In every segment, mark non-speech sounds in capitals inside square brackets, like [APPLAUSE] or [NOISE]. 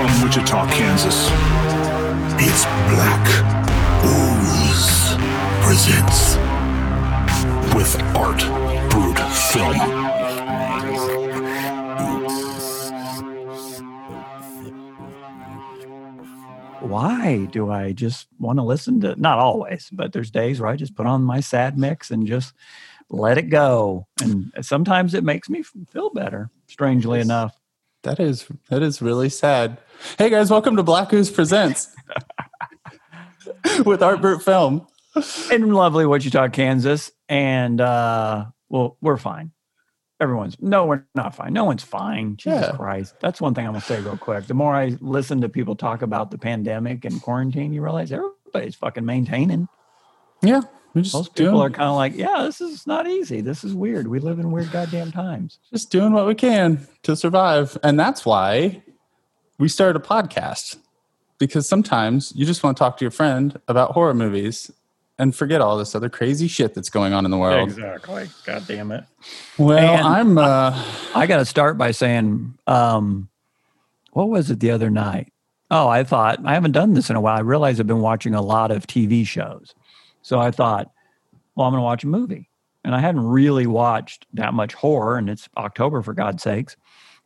from Wichita, Kansas. It's Black Ooze presents with Art Brute Film. why do I just want to listen to not always, but there's days where I just put on my sad mix and just let it go. And sometimes it makes me feel better, strangely enough. That is that is really sad. Hey guys, welcome to Black Ooze Presents with Art Brute Film. In lovely Wichita, Kansas. And uh well, we're fine. Everyone's no, we're not fine. No one's fine. Jesus Yeah. Christ. That's one thing I'm gonna say real quick. The more I listen to people talk about the pandemic and quarantine, you realize everybody's fucking maintaining. Yeah, we just Most people doing, are kind of like, yeah, this is not easy. This is weird. We live in weird goddamn times. just doing what we can to survive, and that's why we started a podcast. Because sometimes you just want to talk to your friend about horror movies and forget all this other crazy shit that's going on in the world. Exactly. God damn it. Well, And- I'm uh I got to start by saying, um, what was it the other night? Oh, I thought I haven't done this in a while. I realized I've been watching a lot of TV shows. So I thought, well, I'm going to watch a movie. And I hadn't really watched that much horror, and it's October for God's sakes.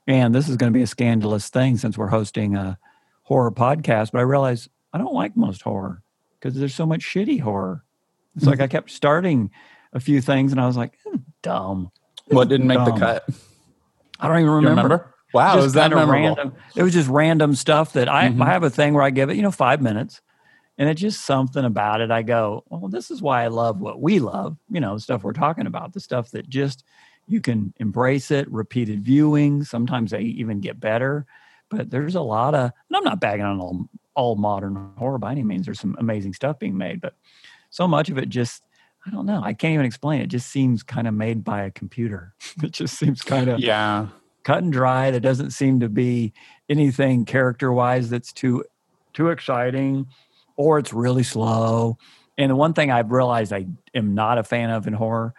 And this is going to be a scandalous thing since we're hosting a horror podcast. But I realized I don't like most horror because there's so much shitty horror. It's like I kept starting a few things, and I was like, "Hmm, dumb. what didn't make the cut? I don't even remember. remember? Wow, Just was that memorable? random. It was just random stuff that I, Mhm. I have a thing where I give it, you know, five minutes, and it's just something about it. I go, well, this is why I love what we love. You know, the stuff we're talking about, the stuff that just you can embrace it. Repeated viewing, sometimes they even get better. But there's a lot of, and I'm not bagging on all all modern horror by any means. There's some amazing stuff being made, but so much of it just. I don't know. I can't even explain it. Just seems kind of made by a computer. [LAUGHS] It just seems kind of Yeah. cut and dry. There doesn't seem to be anything character wise that's too too exciting, or it's really slow. And the one thing I've realized I am not a fan of in horror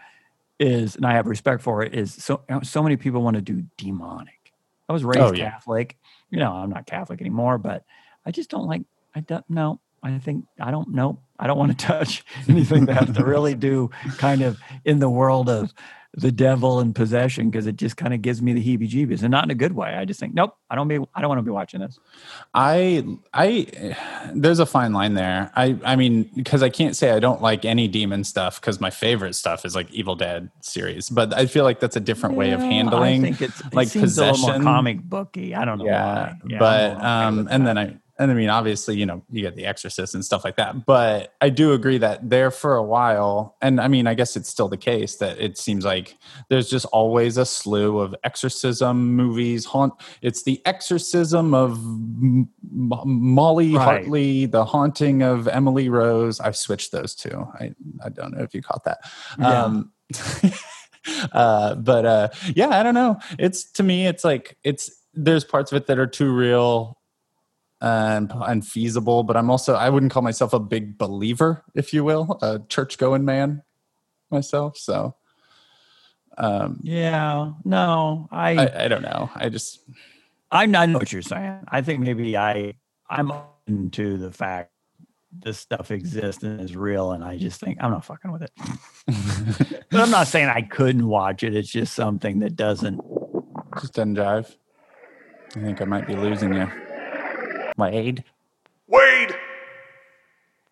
is, and I have respect for it, is so uh, so many people want to do demonic. I was raised Oh, yeah. Catholic. You know, I'm not Catholic anymore, but I just don't like. I don't know. I think I don't know. I don't want to [LAUGHS] touch anything that has to really do kind of in the world of the devil and possession because it just kind of gives me the heebie-jeebies and not in a good way. I just think, nope, I don't be, I don't want to be watching this. I I there's a fine line there. I I mean because I can't say I don't like any demon stuff because my favorite stuff is like Evil Dead series, but I feel like that's a different way of handling. I think it's it like seems a little possession. more comic booky. I don't know yeah, why. Yeah, but okay um and that. then I and I mean obviously you know you get The Exorcist and stuff like that. But I do agree that there for a while, and I mean I guess it's still the case that it seems like there's just always a slew of exorcism movies. Haunt. It's the exorcism of M- M- Molly Right. Hartley, the haunting of Emily Rose. I've switched those two. I I don't know if you caught that. Yeah. Um, [LAUGHS] uh, but uh, yeah, I don't know. It's to me, it's like it's there's parts of it that are too real and unfeasible. But I'm also I wouldn't call myself a big believer, if you will, a church going man myself. So um, yeah, no, I, I, I don't know. I just I, I know what you're saying. I think maybe I, I'm open to the fact this stuff exists and is real, and I just think I'm not fucking with it. [LAUGHS] But I'm not saying I couldn't watch it. It's just something that doesn't. just doesn't jive. I think I might be losing you. Wade, Wade!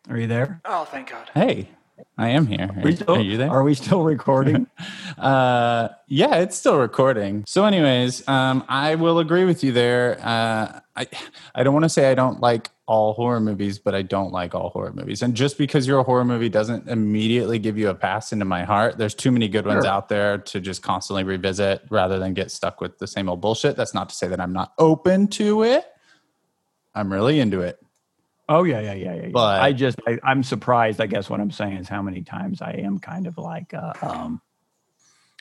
are you there? Oh, thank God. Hey, I am here. Are, We still- are you there? Are we still recording? [LAUGHS] uh yeah it's still recording so anyways um i will agree with you there uh i i don't want to say i don't like all horror movies but i don't like all horror movies and just because you're a horror movie doesn't immediately give you a pass into my heart there's too many good ones Sure. out there to just constantly revisit rather than get stuck with the same old bullshit that's not to say that i'm not open to it i'm really into it Oh yeah, yeah, yeah, yeah. But- I just I, I'm surprised. I guess what I'm saying is how many times I am kind of like uh, um,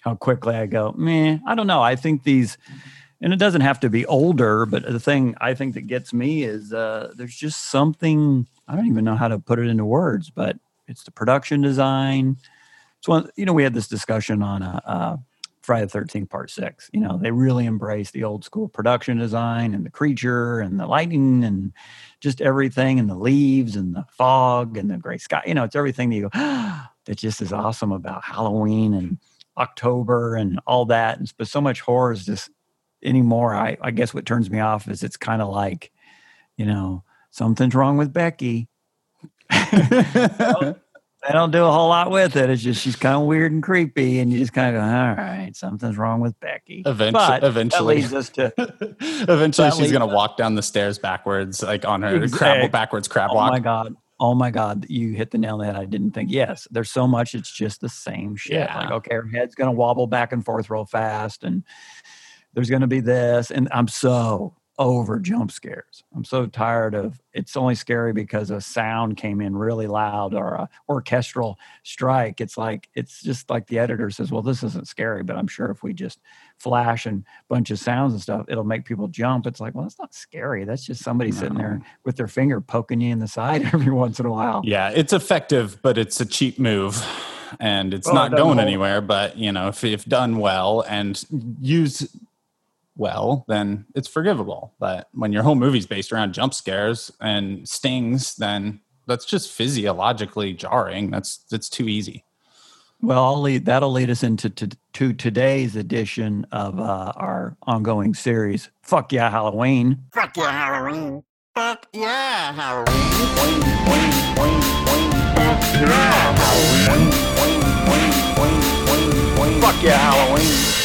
how quickly I go. Meh, I don't know. I think these, and it doesn't have to be older, but the thing I think that gets me is uh, there's just something I don't even know how to put it into words, but it's the production design. It's one. You know, we had this discussion on a, uh Friday the 13th Part 6. You know, they really embrace the old school production design and the creature and the lighting and just everything and the leaves and the fog and the gray sky. You know, it's everything that you go, [GASPS] that just is awesome about Halloween and October and all that. And, but so much horror is just anymore. I, I guess what turns me off is it's kind of like, you know, something's wrong with Becky. [LAUGHS] [LAUGHS] they don't do a whole lot with it. It's just she's kind of weird and creepy, and you just kind of go, "All right, something's wrong with Becky." Eventually, But eventually, that leads us to [LAUGHS] eventually, she's gonna us- walk down the stairs backwards, like on her Exact- crab backwards crab oh walk. Oh my god, oh my god, you hit the nail on the head. I didn't think. Yes, there's so much. It's just the same shit. Yeah. Like okay, her head's gonna wobble back and forth real fast, and there's gonna be this, and I'm so over jump scares. I'm so tired of. It's only scary because a sound came in really loud or a orchestral strike. It's like it's just like the editor says, "Well, this isn't scary," but I'm sure if we just flash and bunch of sounds and stuff, it'll make people jump. It's like, well, that's not scary. That's just somebody sitting there with their finger poking you in the side [LAUGHS] every once in a while. Yeah, it's effective, but it's a cheap move, and it's Well, not going hold- anywhere. But you know, if if done well and used well, then it's forgivable. But when your whole movie's based around jump scares and stings, then that's just physiologically jarring. That's that's too easy. Well, I'll lead, that'll lead us into to, to today's edition of uh, our ongoing series. Fuck yeah, Halloween. Fuck yeah, Halloween. Fuck yeah, Halloween. Fuck yeah, Halloween. Fuck yeah, Halloween.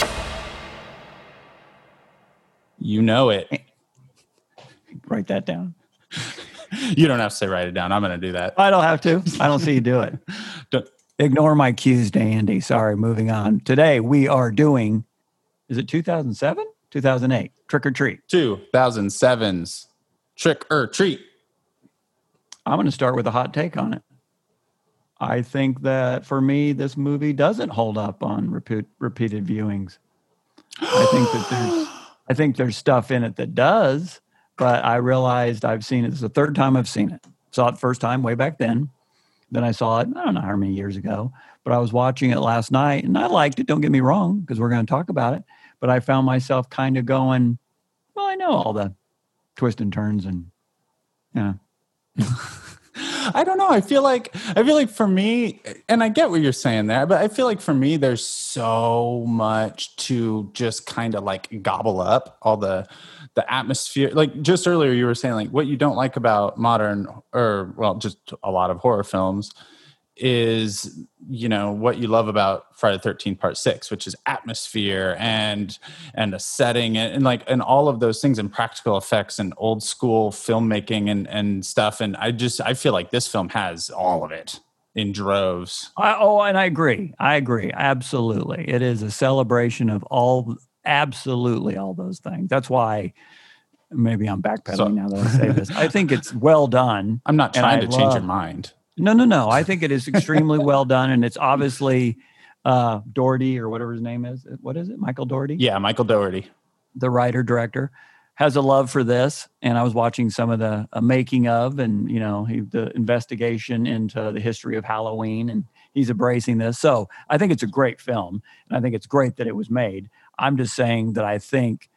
You know it. Eh. Write that down. [LAUGHS] You don't have to say write it down. I'm going to do that. I don't have to. I don't see you do it. [LAUGHS] Ignore my cues, Dandy. Sorry, moving on. Today we are doing, is it 2007? 2008. Trick 'r treat. 2007's Trick 'r Treat. I'm going to start with a hot take on it. I think that for me, this movie doesn't hold up on repeat, repeated viewings. I think that there's, [GASPS] [LAUGHS] I think there's stuff in it that does, but I realized I've seen it. Is the third time I've seen it. Saw it first time way back then. Then I saw it, I don't know how many years ago, but I was watching it last night and I liked it. Don't get me wrong, because we're going to talk about it. But I found myself kind of going, well, I know all the twists and turns and, yeah. [LAUGHS] I don't know. I feel like I feel like for me, and I get what you're saying there, but I feel like for me, there's so much to just kind of like gobble up all the the atmosphere. Like just earlier, you were saying like what you don't like about modern or well, just a lot of horror films is you know what you love about Friday the Thirteenth Part Six, which is atmosphere and and a setting and, and like and all of those things and practical effects and old school filmmaking and and stuff. And I just I feel like this film has all of it in droves. I, oh, and I agree. I agree. Absolutely. It is a celebration of all, absolutely all those things. That's why maybe I'm backpedaling So- now that I say this. I think it's well done. [LAUGHS] I'm not trying to change your mind. No, no, no. I think it is [LAUGHS] extremely well done. And it's obviously uh, Dougherty or whatever his name is. What is it? Michael Dougherty? Yeah, Michael Dougherty. the writer director has a love for this and i was watching some of the uh, making of and you know he, the investigation into the history of halloween and he's embracing this so i think it's a great film and i think it's great that it was made i'm just saying that i think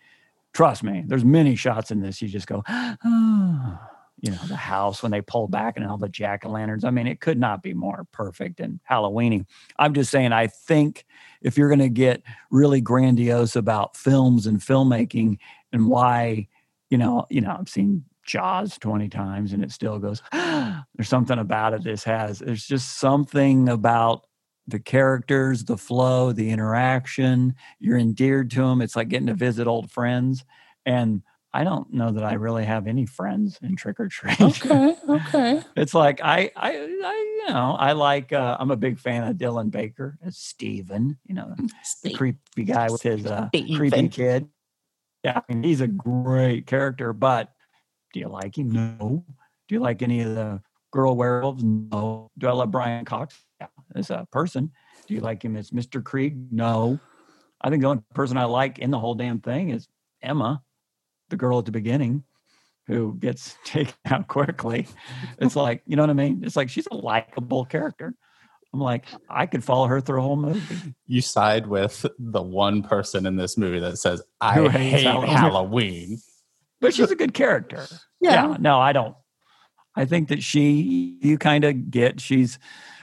trust me there's many shots in this you just go oh. [GASPS] you know the house when they pull back and all the jack-o'-lanterns. I mean it could not be more perfect and halloweeny. I'm just saying i think if you're going to get really grandiose about films and filmmaking and why you know you know i've seen jaws 20 times and it still goes [GASPS] there's something about it this has there's just something about the characters the flow the interaction. You're endeared to them it's like getting to visit old friends. And i don't know that i really have any friends in trick or treat okay. [LAUGHS] okay. it's like I, I, I, you know, I like. Uh, I'm a big fan of Dylan Baker as Steven, You know, the creepy guy with his uh, creepy kid. Yeah, I mean, he's a great character. But do you like him? No. Do you like any of the girl werewolves? No. Do I love Brian Cox? Yeah, as a person. Do you like him as Mr. Kreeg? No. I think the only person I like in the whole damn thing is Emma, the girl at the beginning who gets [LAUGHS] taken out quickly. It's like, you know what I mean? It's like she's a likable character. I'm like, I could follow her through a whole movie. You side with the one person in this movie that says, I hate Halloween." Halloween. [LAUGHS] But she's a good character. Yeah. No, I don't. I think that she, you kind of get, she's,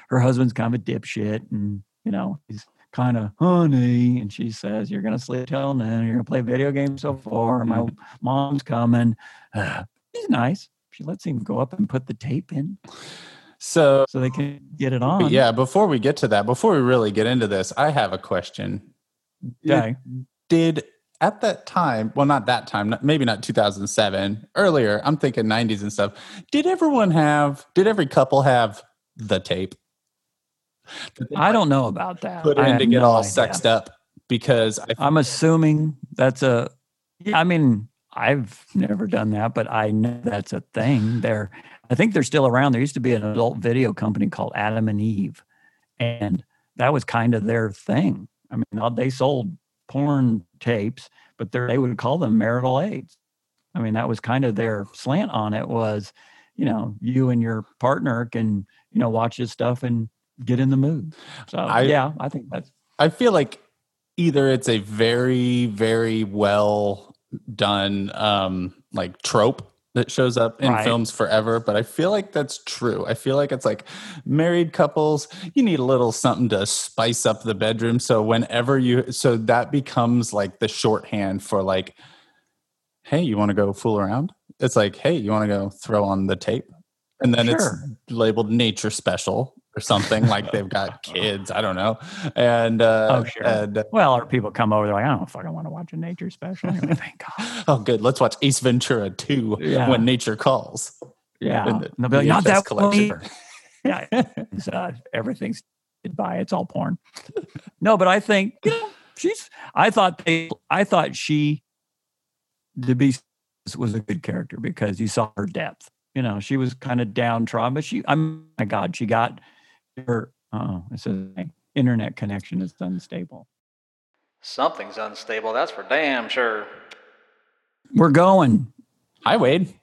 her husband's kind of a dipshit and, you know, he's kind of honey. And she says, You're going to sleep till then. You're going to play video games so far. My Mm-hmm. mom's coming. Uh, she's nice. She lets him go up and put the tape in So, so they can get it on. yeah, before we get to that, before we really get into this, I have a question. Did- Okay. Did at that time, well, not that time, maybe not 2007, earlier, I'm thinking 90s and stuff. Did everyone have, did every couple have the tape? I don't know about that. put in to get no all idea. sexed up? Because I I'm assuming that's a. I mean, I've never done that, but I know that's a thing. There, I think they're still around. There used to be an adult video company called Adam and Eve, and that was kind of their thing. I mean, they sold porn tapes, but they would call them marital aids. I mean, that was kind of their slant on it. Was you know, you and your partner can you know watch this stuff and get in the mood. So I- yeah, I think that's I feel like either it's a very, very well done um like trope that shows up in Right. films forever, but I feel like that's true. I feel like it's like married couples, you need a little something to spice up the bedroom. So whenever you so that becomes like the shorthand for like, hey, you want to go fool around? It's like, hey, you want to go throw on the tape? And then Sure. it's labeled nature special or something like they've got [LAUGHS] kids. I don't know. And uh, Oh, sure. and Well, or people come over, they're like, I don't fucking want to watch a nature special. Like, [LAUGHS] Thank God. oh, good. Let's watch Ace Ventura 2 Yeah. when nature calls. Yeah. And the they'll be like, not that collection. [LAUGHS] Yeah. Uh, everything's by it's all porn. No, but I think you know, she's I thought they I thought she the beast was a good character because you saw her depth. You know, she was kind of downtrodden, but she I'm my God, she got her oh, it says internet connection is unstable. Something's unstable, that's for damn sure. We're going. Hi, Wade.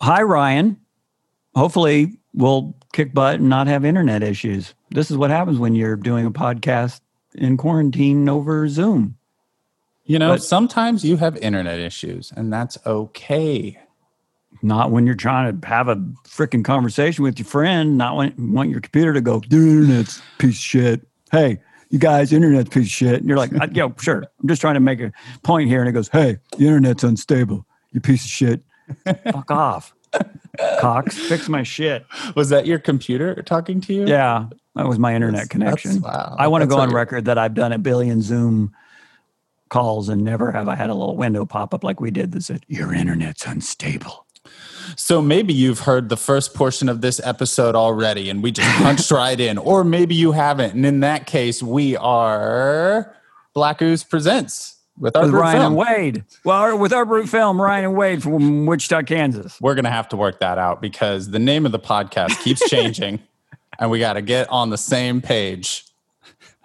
Hi, Ryan. Hopefully, we'll kick butt and not have internet issues. This is what happens when you're doing a podcast in quarantine over Zoom. You know, But- sometimes you have internet issues, and that's okay. Not when you're trying to have a freaking conversation with your friend. Not when you want your computer to go. The internet's piece of shit. Hey, you guys, internet's piece of shit. And you're like, "Uh, yo, sure. I'm just trying to make a point here. And it goes, hey, the internet's unstable. You piece of shit. Fuck off, Cox. Fix my shit. Was that your computer talking to you? Yeah, that was my internet That's- connection. wow. I want to go on record that I've done a billion Zoom calls and never have I had a little window pop up like we did that said, Your internet's unstable. So maybe you've heard the first portion of this episode already, and we just punched right in, or maybe you haven't. And in that case, we are Black Ooze Presents with our With Ryan film. and Wade. Well, with our brute film, Ryan and Wade from Wichita, Kansas. We're gonna have to work that out because the name of the podcast keeps changing, [LAUGHS] and we got to get on the same page.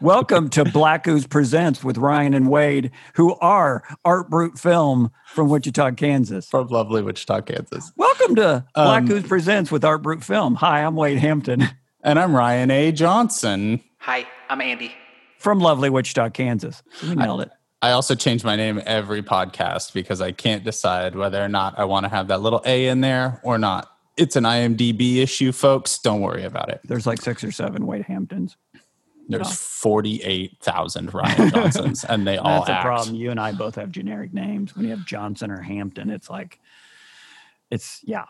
Welcome to Black Ooze Presents with Ryan and Wade, who are Art Brute Film from Wichita, Kansas. From lovely Wichita, Kansas. Welcome to Black Um, Ooze Presents with Art Brute Film. Hi, I'm Wade Hampton And I'm Ryan A. Johnson. Hi, I'm Andy. from lovely Wichita, Kansas. We nailed it. I also change my name every podcast because I can't decide whether or not I want to have that little A in there or not. It's an IMDb issue, folks. Don't worry about it. There's like six or seven Wade Hamptons. There's Yeah. 48,000 [LAUGHS] Ryan Johnsons, and they all That's a act. problem. You and I both have generic names. When you have Johnson or Hampton, it's like, it's yeah.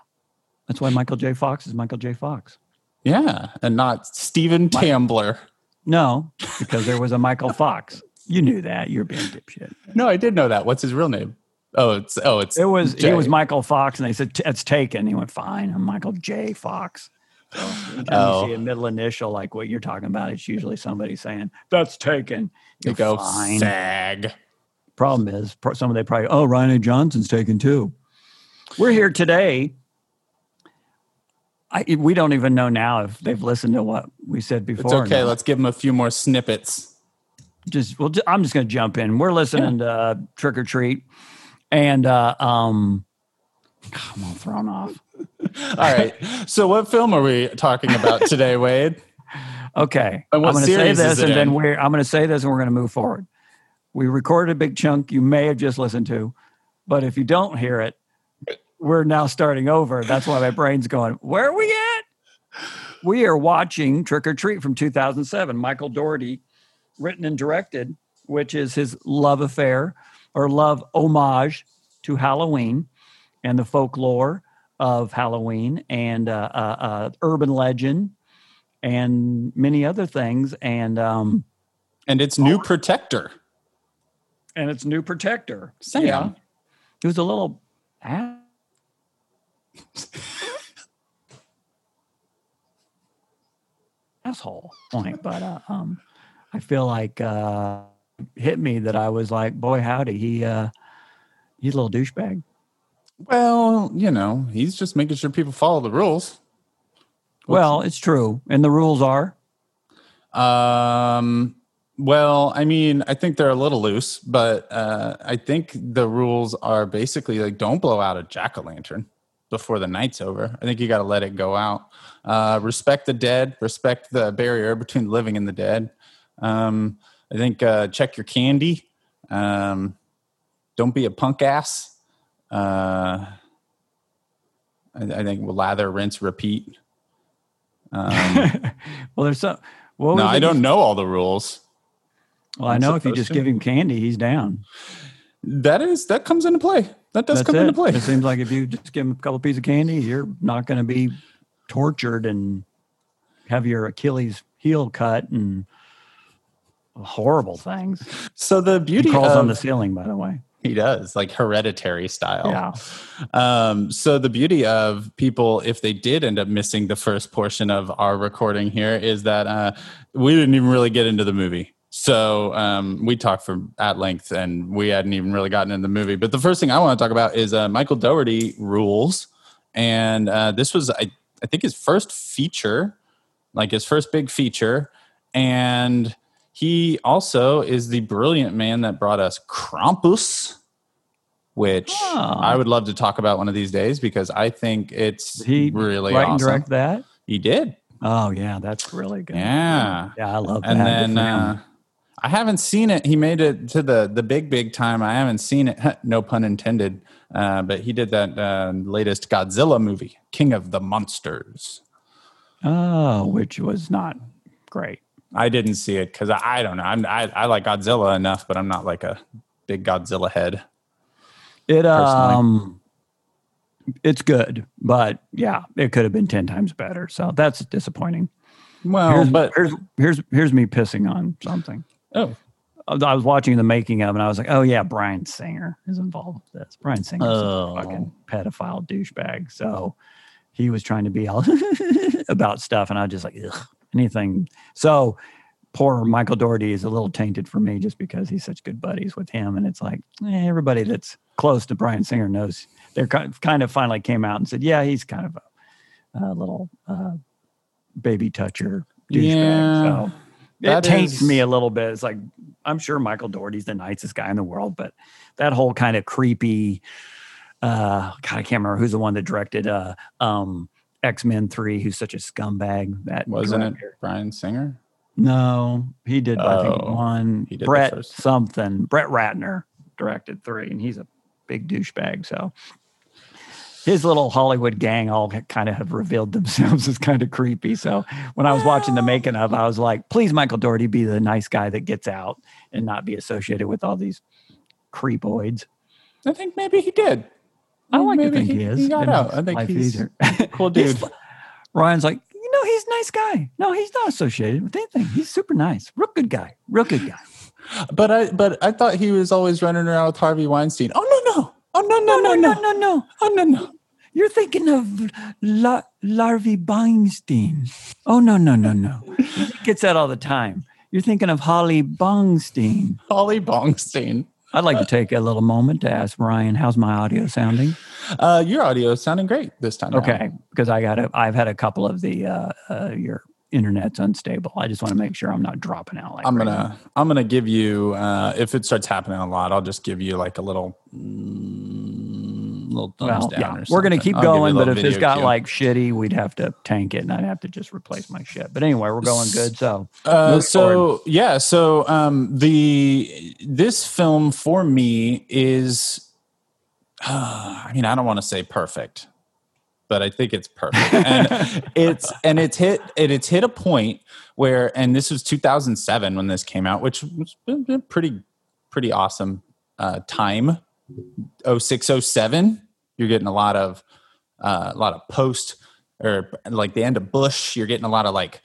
That's why Michael J. Fox is Michael J. Fox. Yeah, and not Stephen Tambler. No, because there was a Michael [LAUGHS] Fox. You knew that. You're being dipshit. No, I did know that. What's his real name? Oh, it's oh, it's It was J. he was Michael Fox, and they said it's taken. He went fine. I'm Michael J. Fox. So Oh. see a middle initial like what you're talking about, it's usually somebody saying that's taken. You go fine. sag. Problem is, some of they probably, oh, Ryan A. Johnson's taken too. We're here today. I, we don't even know now if they've listened to what we said before. It's okay. Let's give them a few more snippets. just, well, I'm just going to jump in. We're listening to uh, Trick 'r Treat, and uh, um, I'm all thrown off. [LAUGHS] All right. so, what film are we talking about today, Wade? Okay. I'm going to say this it and then we're I'm going to say this and we're going to move forward. We recorded a big chunk you may have just listened to, but if you don't hear it, we're now starting over. That's why my brain's going, where are we at? We are watching Trick 'r Treat from 2007. Michael Dougherty, written and directed, which is his love affair or love homage to Halloween and the folklore of Halloween and uh, uh, uh, urban legend and many other things. And um, And it's new protector. and its new protector. Sam. Yeah. It was a little ah. [LAUGHS] asshole point, but uh, um, I feel like uh, hit me that I was like, boy, howdy, he uh, he's a little douchebag. Well, you know, he's just making sure people follow the rules. Well, it's true, and the rules are Um, well, I mean, I think they're a little loose, but uh, I think the rules are basically like don't blow out a jack o' lantern before the night's over. I think you got to let it go out. Uh, respect the dead, respect the barrier between the living and the dead. Um, I think uh, check your candy. Um, don't be a punk ass. Uh, I, I think we lather, rinse, repeat. Um, [LAUGHS] well, there's some. What no, I don't know all the rules. Well, I I'm know if you just to. give him candy, he's down. That is that comes into play. That does That's come it. into play. It seems like if you just give him a couple pieces of candy, you're not going to be tortured and have your Achilles heel cut and horrible things. So the He beauty crawls of on the ceiling, by the way. He does like hereditary style. Yeah. Um, so the beauty of people, if they did end up missing the first portion of our recording here, is that uh, we didn't even really get into the movie. So um, we talked for at length, and we hadn't even really gotten into the movie. But the first thing I want to talk about is uh, Michael Dougherty rules, and uh, this was I, I think his first feature, like his first big feature, and he also is the brilliant man that brought us Krampus, which Oh. I would love to talk about one of these days because I think it's He really write awesome. and direct that. He did, Oh yeah, that's really good. yeah. yeah, I love that. And then uh, I haven't seen it. He made it to the the big big time. I haven't seen it. [LAUGHS] no pun intended. Uh, but he did that uh, latest Godzilla movie, King of the Monsters. oh, which was not great. I didn't see it because I, I don't know. I'm, I I like Godzilla enough, but I'm not like a big Godzilla head. It Personally. um, it's good, but yeah, it could have been ten times better. So that's disappointing. Well, here's, but here's here's here's me pissing on something. oh, I was- watching the making of, and I was like, "Oh yeah, Bryan Singer is involved with this. Bryan Singer, Oh. a fucking pedophile douchebag." So he was trying to be all [LAUGHS] about stuff, and I was just like, Ugh, anything. So poor Michael Dougherty is a little tainted for me just because he's such good buddies with him, and it's like eh, everybody that's close to Bryan Singer knows they're kind of, finally came out and said, "Yeah, he's kind of a, a little uh, baby toucher douchebag." Yeah, so it taints is- me a little bit. It's like I'm sure Michael Dougherty's the nicest guy in the world, but that whole kind of creepy. Uh, God, I can't remember who's the one that directed uh, um, X Men Three. Who's such a scumbag? That wasn't it. Bryan Singer? No, he did. I think Oh, one. he did Brett something. Brett Ratner directed three, and he's a big douchebag. So his little Hollywood gang all kind of have revealed themselves [LAUGHS] as kind of creepy. So when I was watching the making of, I was like, please, Michael Dougherty, be the nice guy that gets out and not be associated with all these creepoids. I think maybe he did. I like maybe to think he, he, is. He got out. I think he's easier. [LAUGHS] cool dude. fu- Ryan's like, you know, he's a nice guy. No, he's not associated with anything. He's super nice. Real good guy. Real good guy. But I but I thought he was always running around with Harvey Weinstein. Oh no no. Oh no no no no. no, no. Oh no no. You're thinking of La- Larvey Beinstein. Oh, no, no, no, no. he gets that all the time. You're thinking of Holly Bongstein. Holly Bongstein. I'd like to take a little moment to ask Ryan, how's my audio sounding? Uh, your audio is sounding great this time. around. Okay, because I got a, I've had a couple of the uh, uh, your internet's unstable. I just want to make sure I'm not dropping out. Like I'm right gonna I'm gonna give you uh, if it starts happening a lot, I'll just give you like a little mm, little thumbs Well, down. yeah, we're gonna keep I'll give you a going, but if this got cue. like shitty, we'd have to tank it, and I'd have to just replace my shit. But anyway, we're going good. So Uh, so yeah, so um, the this film for me is, [SIGHS] I mean, I don't want to say perfect, but I think it's perfect, and [LAUGHS] it's and it's hit and it's hit a point where, and this was 2007 when this came out, which was pretty pretty awesome uh, time. 0607 you're getting a lot of uh, a lot of post or like the end of bush you're getting a lot of like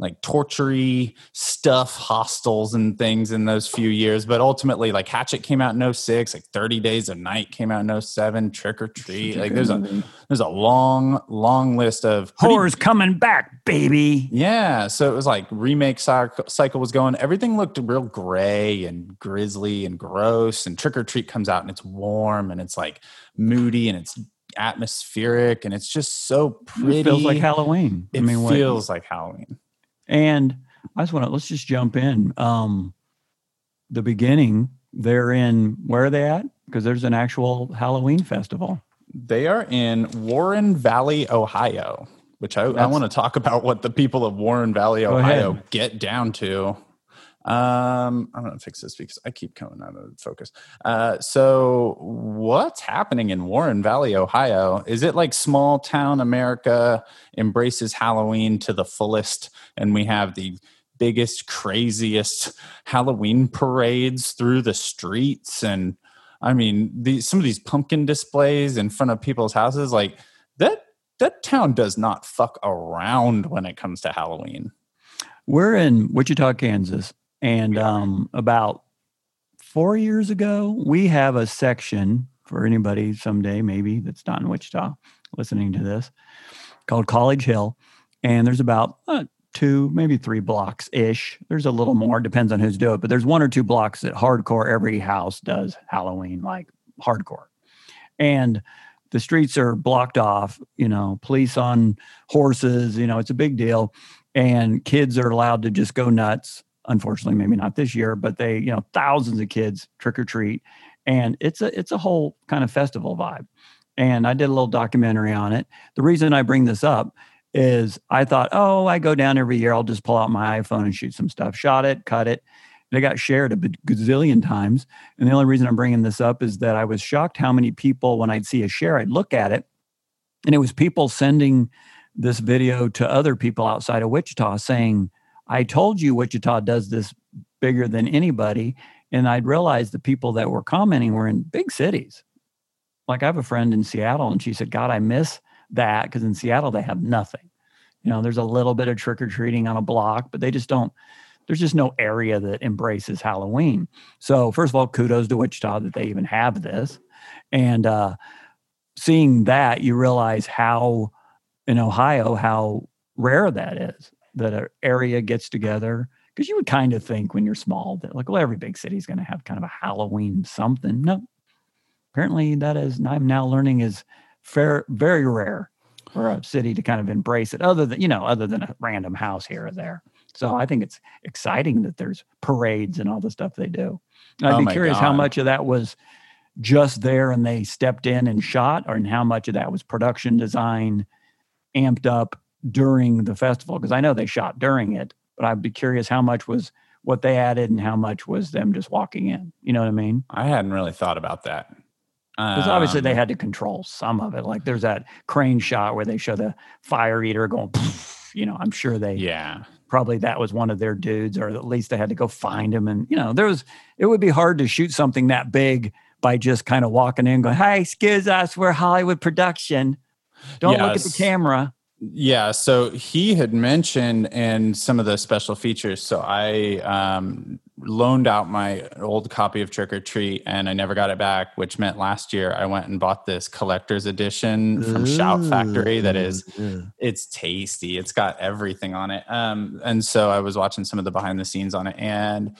like tortury stuff hostels and things in those few years but ultimately like hatchet came out in 06 like 30 days of night came out in 07 trick or treat like there's a mm-hmm. there's a long long list of pretty- horror's coming back, baby. yeah, so it was like remake cycle, cycle was going. Everything looked real gray and grisly and gross. And Trick 'r Treat comes out and it's warm and it's like moody and it's atmospheric and it's just so pretty. It feels like Halloween. It I mean, what- feels like Halloween. And I just want to let's just jump in. Um, the beginning, they're in where are they at? Because there's an actual Halloween festival. They are in Warren Valley, Ohio, which I, I want to talk about what the people of Warren Valley, Ohio get down to. Um, I'm going to fix this because I keep coming out of focus. Uh, so what's happening in Warren Valley, Ohio? Is it like small town America embraces Halloween to the fullest and we have the biggest, craziest Halloween parades through the streets and I mean, these some of these pumpkin displays in front of people's houses, like that that town does not fuck around when it comes to Halloween. We're in Wichita, Kansas, and um, about four years ago, we have a section for anybody someday, maybe that's not in Wichita, listening to this, called College Hill, and there's about uh, two, maybe three blocks ish. There's a little more, depends on who's doing it, but there's one or two blocks that hardcore every house does Halloween, like hardcore, and the streets are blocked off. You know, police on horses. You know, it's a big deal and kids are allowed to just go nuts. Unfortunately, maybe not this year, but they, you know, thousands of kids trick or treat, and it's a it's a whole kind of festival vibe. And I did a little documentary on it. The reason I bring this up is I thought, oh, I go down every year. I'll just pull out my iPhone and shoot some stuff. Shot it, cut it. And it got shared a gazillion times. And the only reason I'm bringing this up is that I was shocked how many people, when I'd see a share, I'd look at it, and it was people sending this video to other people outside of Wichita saying, I told you Wichita does this bigger than anybody. And I'd realized the people that were commenting were in big cities. Like I have a friend in Seattle, and she said, God, I miss that because in Seattle, they have nothing. You know, there's a little bit of trick or treating on a block, but they just don't, there's just no area that embraces Halloween. So, first of all, kudos to Wichita that they even have this. And uh, seeing that, you realize how in Ohio how rare that is that an area gets together because you would kind of think when you're small that like well every big city is going to have kind of a Halloween something. No, apparently that is I'm now learning is fair very rare for a city to kind of embrace it. Other than you know other than a random house here or there. So I think it's exciting that there's parades and all the stuff they do. I'd Oh be curious how much of that was just there and they stepped in and shot, or and how much of that was production design amped up during the festival because I know they shot during it, but I'd be curious how much was what they added and how much was them just walking in. You know what I mean? I hadn't really thought about that. Because obviously they Um, had to control some of it. Like there's that crane shot where they show the fire eater going, you know, I'm sure they Yeah. probably that was one of their dudes, or at least they had to go find him. And you know, there was it would be hard to shoot something that big by just kind of walking in, going, "Hey, excuse us, we're Hollywood production. Don't look at the camera." Yeah, so he had mentioned in some of the special features. So I um, loaned out my old copy of Trick 'r Treat, and I never got it back, which meant last year I went and bought this collector's edition from Shout Factory. That is, it's tasty. It's got everything on it. Um, and so I was watching some of the behind the scenes on it, and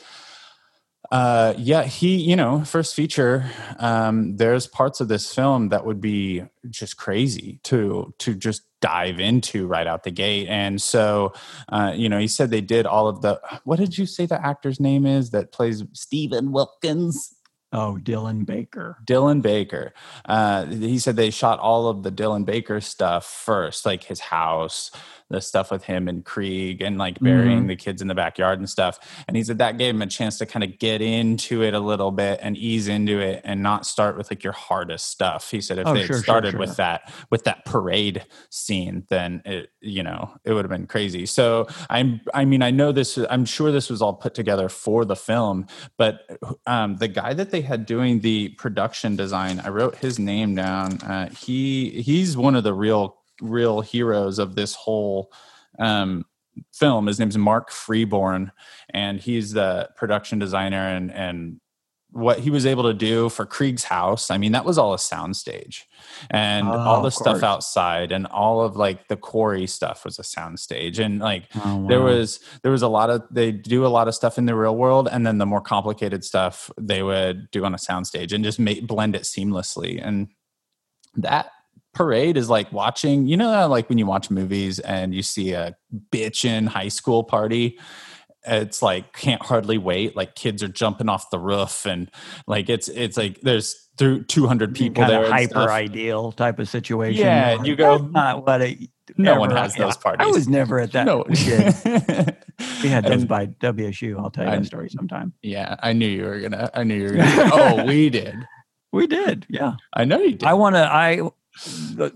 uh yeah he you know first feature um there's parts of this film that would be just crazy to to just dive into right out the gate and so uh you know he said they did all of the what did you say the actor's name is that plays Steven Wilkins Oh, Dylan Baker. Dylan Baker. Uh, he said they shot all of the Dylan Baker stuff first, like his house, the stuff with him and Kreeg, and like burying Mhm. the kids in the backyard and stuff. And he said that gave him a chance to kind of get into it a little bit and ease into it and not start with like your hardest stuff. He said if Oh, they sure, sure, started sure. with that with that parade scene, then it you know it would have been crazy. So I'm I mean I know this I'm sure this was all put together for the film, but um, the guy that they had doing the production design, I wrote his name down. Uh, he he's one of the real real heroes of this whole um, film. His name's Mark Freeborn, and he's the production designer and and what he was able to do for Kreeg's house. I mean, that was all a soundstage, and Oh, all the stuff outside, and all of like the quarry stuff was a soundstage, and like Oh, there was there was a lot of they do a lot of stuff in the real world and then the more complicated stuff they would do on a soundstage and just make blend it seamlessly and that parade is like watching you know like when you watch movies and you see a bitchin' high school party it's like can't hardly wait like kids are jumping off the roof and like it's it's like there's through 200 people kind there of hyper ideal type of situation. Yeah, Like, you go- "That's not what it. No one has those parties. I was never at that. no [LAUGHS] we had those And- by WSU. I'll tell you I- that story sometime. Yeah, I knew you were gonna. I knew you were [LAUGHS] gonna. oh, we did. We did. Yeah. I know you did. I want to. I.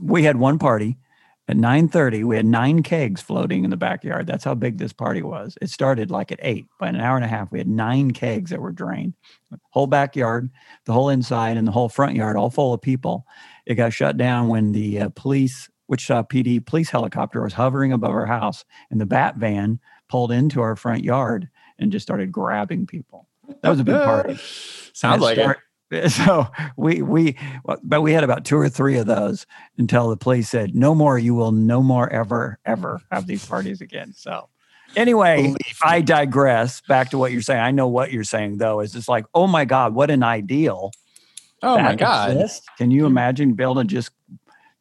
We had one party at nine thirty. We had nine kegs floating in the backyard. That's how big this party was. It started like at eight. By an hour and a half, we had nine kegs that were drained. Whole backyard, the whole inside, and the whole front yard, all full of people. It got shut down when the uh, police, Wichita PD police helicopter, was hovering above our house, and the bat van pulled into our front yard and just started grabbing people. That was a big party. [LAUGHS] Sounds like it. start- [LAUGHS] So we we but we had about two or three of those until the police said no more. You will no more ever ever have these parties again. So anyway, I digress. Back to what you're saying. I know what you're saying though. Is it's like oh my god, what an ideal. Oh my god. exists. Can you imagine being able to just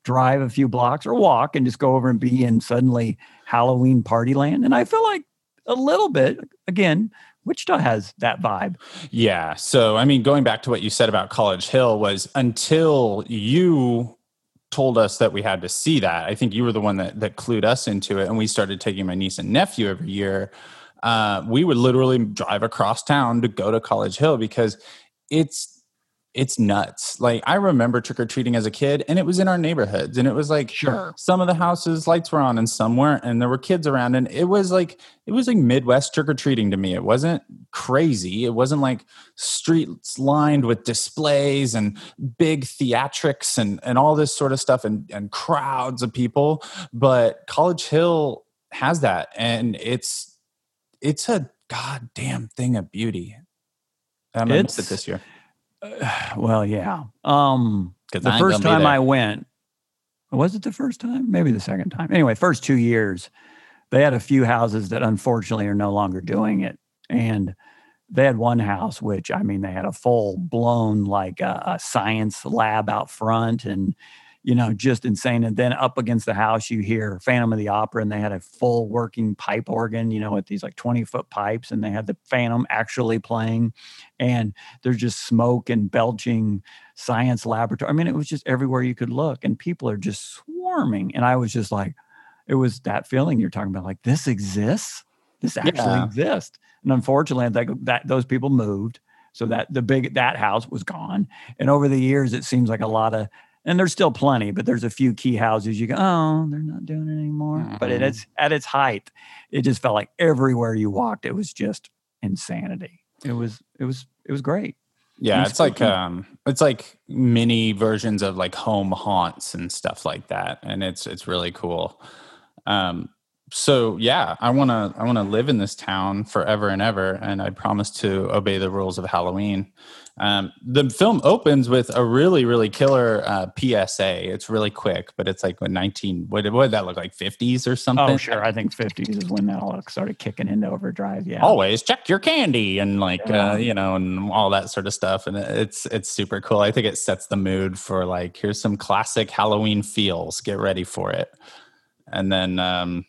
drive a few blocks or walk and just go over and be in suddenly Halloween party land? And I feel like a little bit again. Wichita has that vibe. Yeah. So, I mean, going back to what you said about College Hill was until you told us that we had to see that. I think you were the one that that clued us into it, and we started taking my niece and nephew every year. Uh, we would literally drive across town to go to College Hill because it's it's nuts. Like I remember trick or treating as a kid, and it was in our neighborhoods, and it was like Sure. some of the houses lights were on and some weren't, and there were kids around, and it was like it was like Midwest trick or treating to me. It wasn't crazy. It wasn't like streets lined with displays and big theatrics and and all this sort of stuff and and crowds of people. But College Hill has that, and it's it's a goddamn thing of beauty. I'm gonna miss it this year [SIGHS] Well, yeah. Um, the first time I went, was it the first time? Maybe the second time. Anyway, first two years, they had a few houses that unfortunately are no longer doing it, and they had one house which I mean they had a full blown like uh, a science lab out front and you know just insane. And then up against the house you hear Phantom of the Opera and they had a full working pipe organ you know with these like 20 foot pipes and they had the Phantom actually playing. And there's just smoke and belching science laboratory. I mean it was just everywhere you could look and people are just swarming. And I was just like it was that feeling you're talking about like this exists? This actually Yeah. exists. And unfortunately that, that those people moved so that the big that house was gone. And over the years it seems like a lot of and there's still plenty but there's a few key houses you go oh they're not doing it anymore but it, Mhm. it's at its height it just felt like everywhere you walked it was just insanity it was it was it was great Yeah, it's like um it's like mini versions of like home haunts and stuff like that and it's it's really cool. Um so yeah, I want to I want to live in this town forever and ever and I promise to obey the rules of Halloween. Um the film opens with a really really killer uh PSA. It's really quick, but it's like what 19 what what did that look like 50s or something? oh sure i think 50s is when that all started kicking into overdrive yeah always check your candy and like Yeah. uh, you know and all that sort of stuff and it's it's super cool i think it sets the mood for like here's some classic halloween feels get ready for it and then um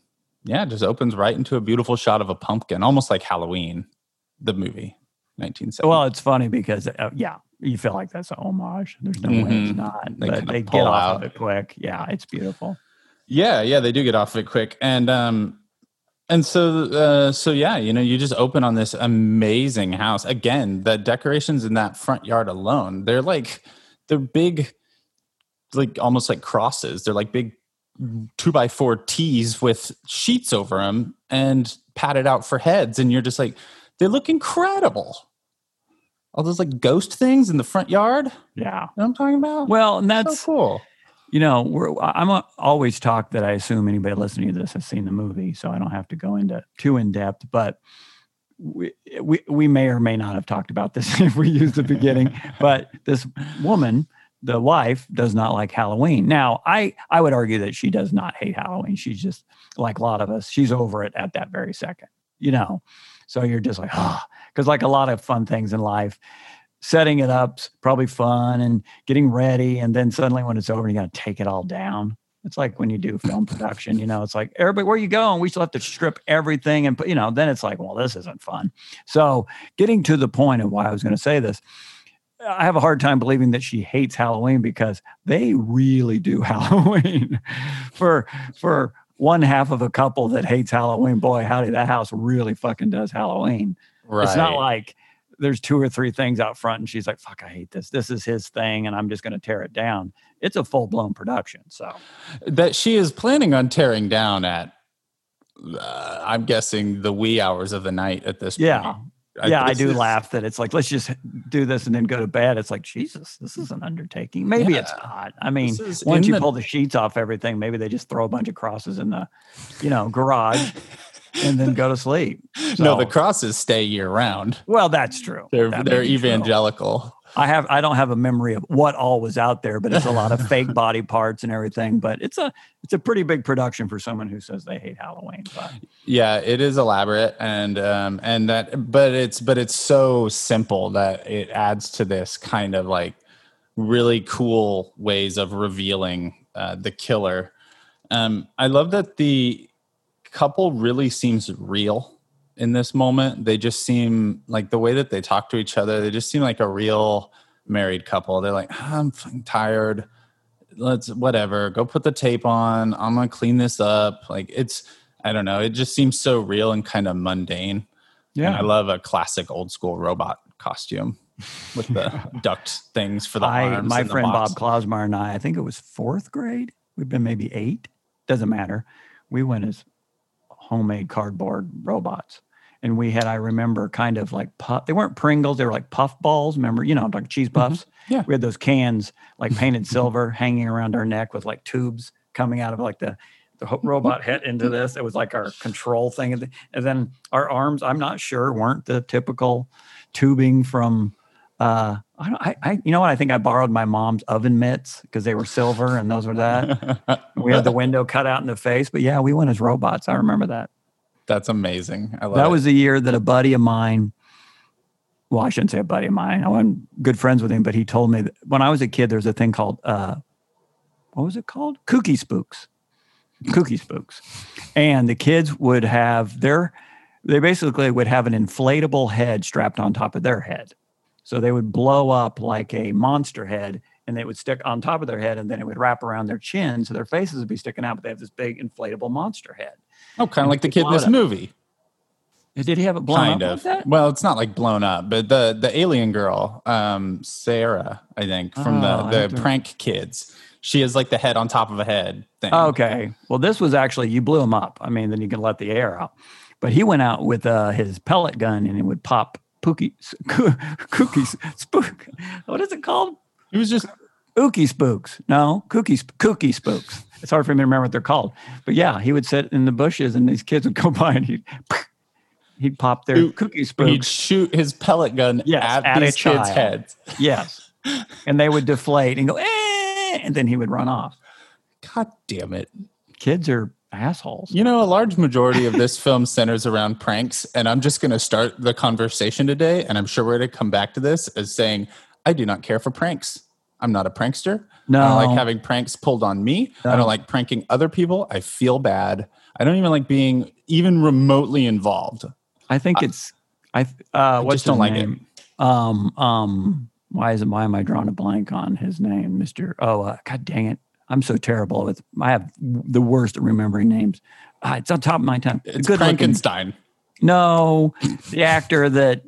yeah it just opens right into a beautiful shot of a pumpkin almost like halloween the movie 1970 well it's funny because uh, yeah you feel like that's an homage. There's no way it's Mhm. not, They but they get off out. of it quick. Yeah, it's beautiful. Yeah, yeah, they do get off of it quick, and um, and so uh, so yeah, you know, you just open on this amazing house again. The decorations in that front yard alone, they're like they're big, like almost like crosses. They're like big two by four T's with sheets over them and padded out for heads, and you're just like, they look incredible. All those like ghost things in the front yard. You Yeah. know what I'm talking about? Well, and that's so cool. you know, we're, I'm a, always talk that I assume anybody listening to this has seen the movie, so I don't have to go into too in depth. But we, we we may or may not have talked about this [LAUGHS] if we use the beginning. [LAUGHS] But this woman, the wife, does not like Halloween. Now, I I would argue that she does not hate Halloween. She's just like a lot of us. She's over it at that very second. You know, so you're just like, ah, because like a lot of fun things in life. Setting it up's probably fun and getting ready, and then suddenly when it's over, you got to take it all down. It's like when you do film [LAUGHS] production, you know, it's like everybody, where you going? We still have to strip everything and put, you know, then it's like, well, this isn't fun. So getting to the point of why I was going to say this, I have a hard time believing that she hates Halloween because they really do [LAUGHS] Halloween. for for one half of a couple that hates Halloween, boy, howdy, that house really fucking does Halloween. Right. It's not like there's two or three things out front and she's like, fuck, I hate this. This is his thing and I'm just going to tear it down. It's a full blown production. So, that she is planning on tearing down at uh, i'm guessing the wee hours of the night at this yeah. point yeah, I do is- laugh that it's like, let's just do this and then go to bed. It's like, Jesus, this is an undertaking. Maybe it's not. I mean, once you the- pull the sheets off everything, maybe they just throw a bunch of crosses in the, you know, garage and then go to sleep. [LAUGHS] no the crosses stay year round Well, that's true. they're That they're be true. I have I don't have a memory of what all was out there, but it's a lot of [LAUGHS] fake body parts and everything. But it's a it's a pretty big production for someone who says they hate Halloween. But yeah it is elaborate and um and that but it's but it's so simple that it adds to this kind of like really cool ways of revealing uh, the killer um i love that the couple really seems real in this moment they just seem like the way that they talk to each other they just seem like a real married couple they're like "Ah, i'm fucking tired let's whatever go put the tape on i'm gonna clean this up like it's i don't know it just seems so real and kind of mundane and i love a classic old school robot costume with the [LAUGHS] duct things for the I arms my friend. Bob Klosmar and I, I think it was fourth grade. We've been maybe eight. Doesn't matter. We went as homemade cardboard robots. And we had, I remember, kind of like puff. They weren't Pringles; they were like puff balls. Remember, you know, like cheese puffs. Mm-hmm. Yeah. we had those cans like [LAUGHS] painted silver hanging around our neck with like tubes coming out of like the the robot head into this. It was like our control thing, and and then our arms. I'm not sure weren't the typical tubing from. Uh, I, don't, I, I, you know what? I think I borrowed my mom's oven mitts because they were silver, and those were that. [LAUGHS] we had the window cut out in the face, but yeah, we went as robots. I remember that. that's amazing i love That it. was the year that a buddy of mine, well, I shouldn't say a buddy of mine. I wasn't good friends with him, but he told me that when I was a kid, there was a thing called, uh, what was it called? Kooky spooks. Kooky spooks. And the kids would have their, they basically would have an inflatable head strapped on top of their head. So they would blow up like a monster head and they would stick on top of their head and then it would wrap around their chin. So their faces would be sticking out, but they have this big inflatable monster head. oh kind of like the kid in this movie Did he have it blown kind up of like that? well it's not like blown up but the the alien girl um sarah i think from Oh, the the to- prank kids she has like the head on top of a head thing Okay. Well, this was actually you blew him up. I mean, then you can let the air out. But he went out with uh, his pellet gun and it would pop pookie, [LAUGHS] cookies, spook. What is it called? It was just Ookie spooks. No, cookies, cookie spooks. It's hard for me to remember what they're called. But yeah, he would sit in the bushes and these kids would go [LAUGHS] by and he'd [LAUGHS] he'd pop their cookie he'd shoot his pellet gun Yes, at, at a these kids' heads Yes. And they would deflate and go, eh, and then he would run off. god damn it Kids are assholes. You know, a large majority of this film centers around pranks, and I'm just going to start the conversation today, and I'm sure we're going to come back to this as saying, I do not care for pranks. I'm not a prankster. No. I don't like having pranks pulled on me. I don't like pranking other people. I feel bad. I don't even like being even remotely involved. I think it's I uh I what's just don't his like it. name? Um um why is it why am I drawing a blank on his name, Mister? Oh, uh, God dang it! I'm so terrible with. I have the worst at remembering names. Ah, it's on top of my tongue. It's good-looking- Frankenstein. No, the actor that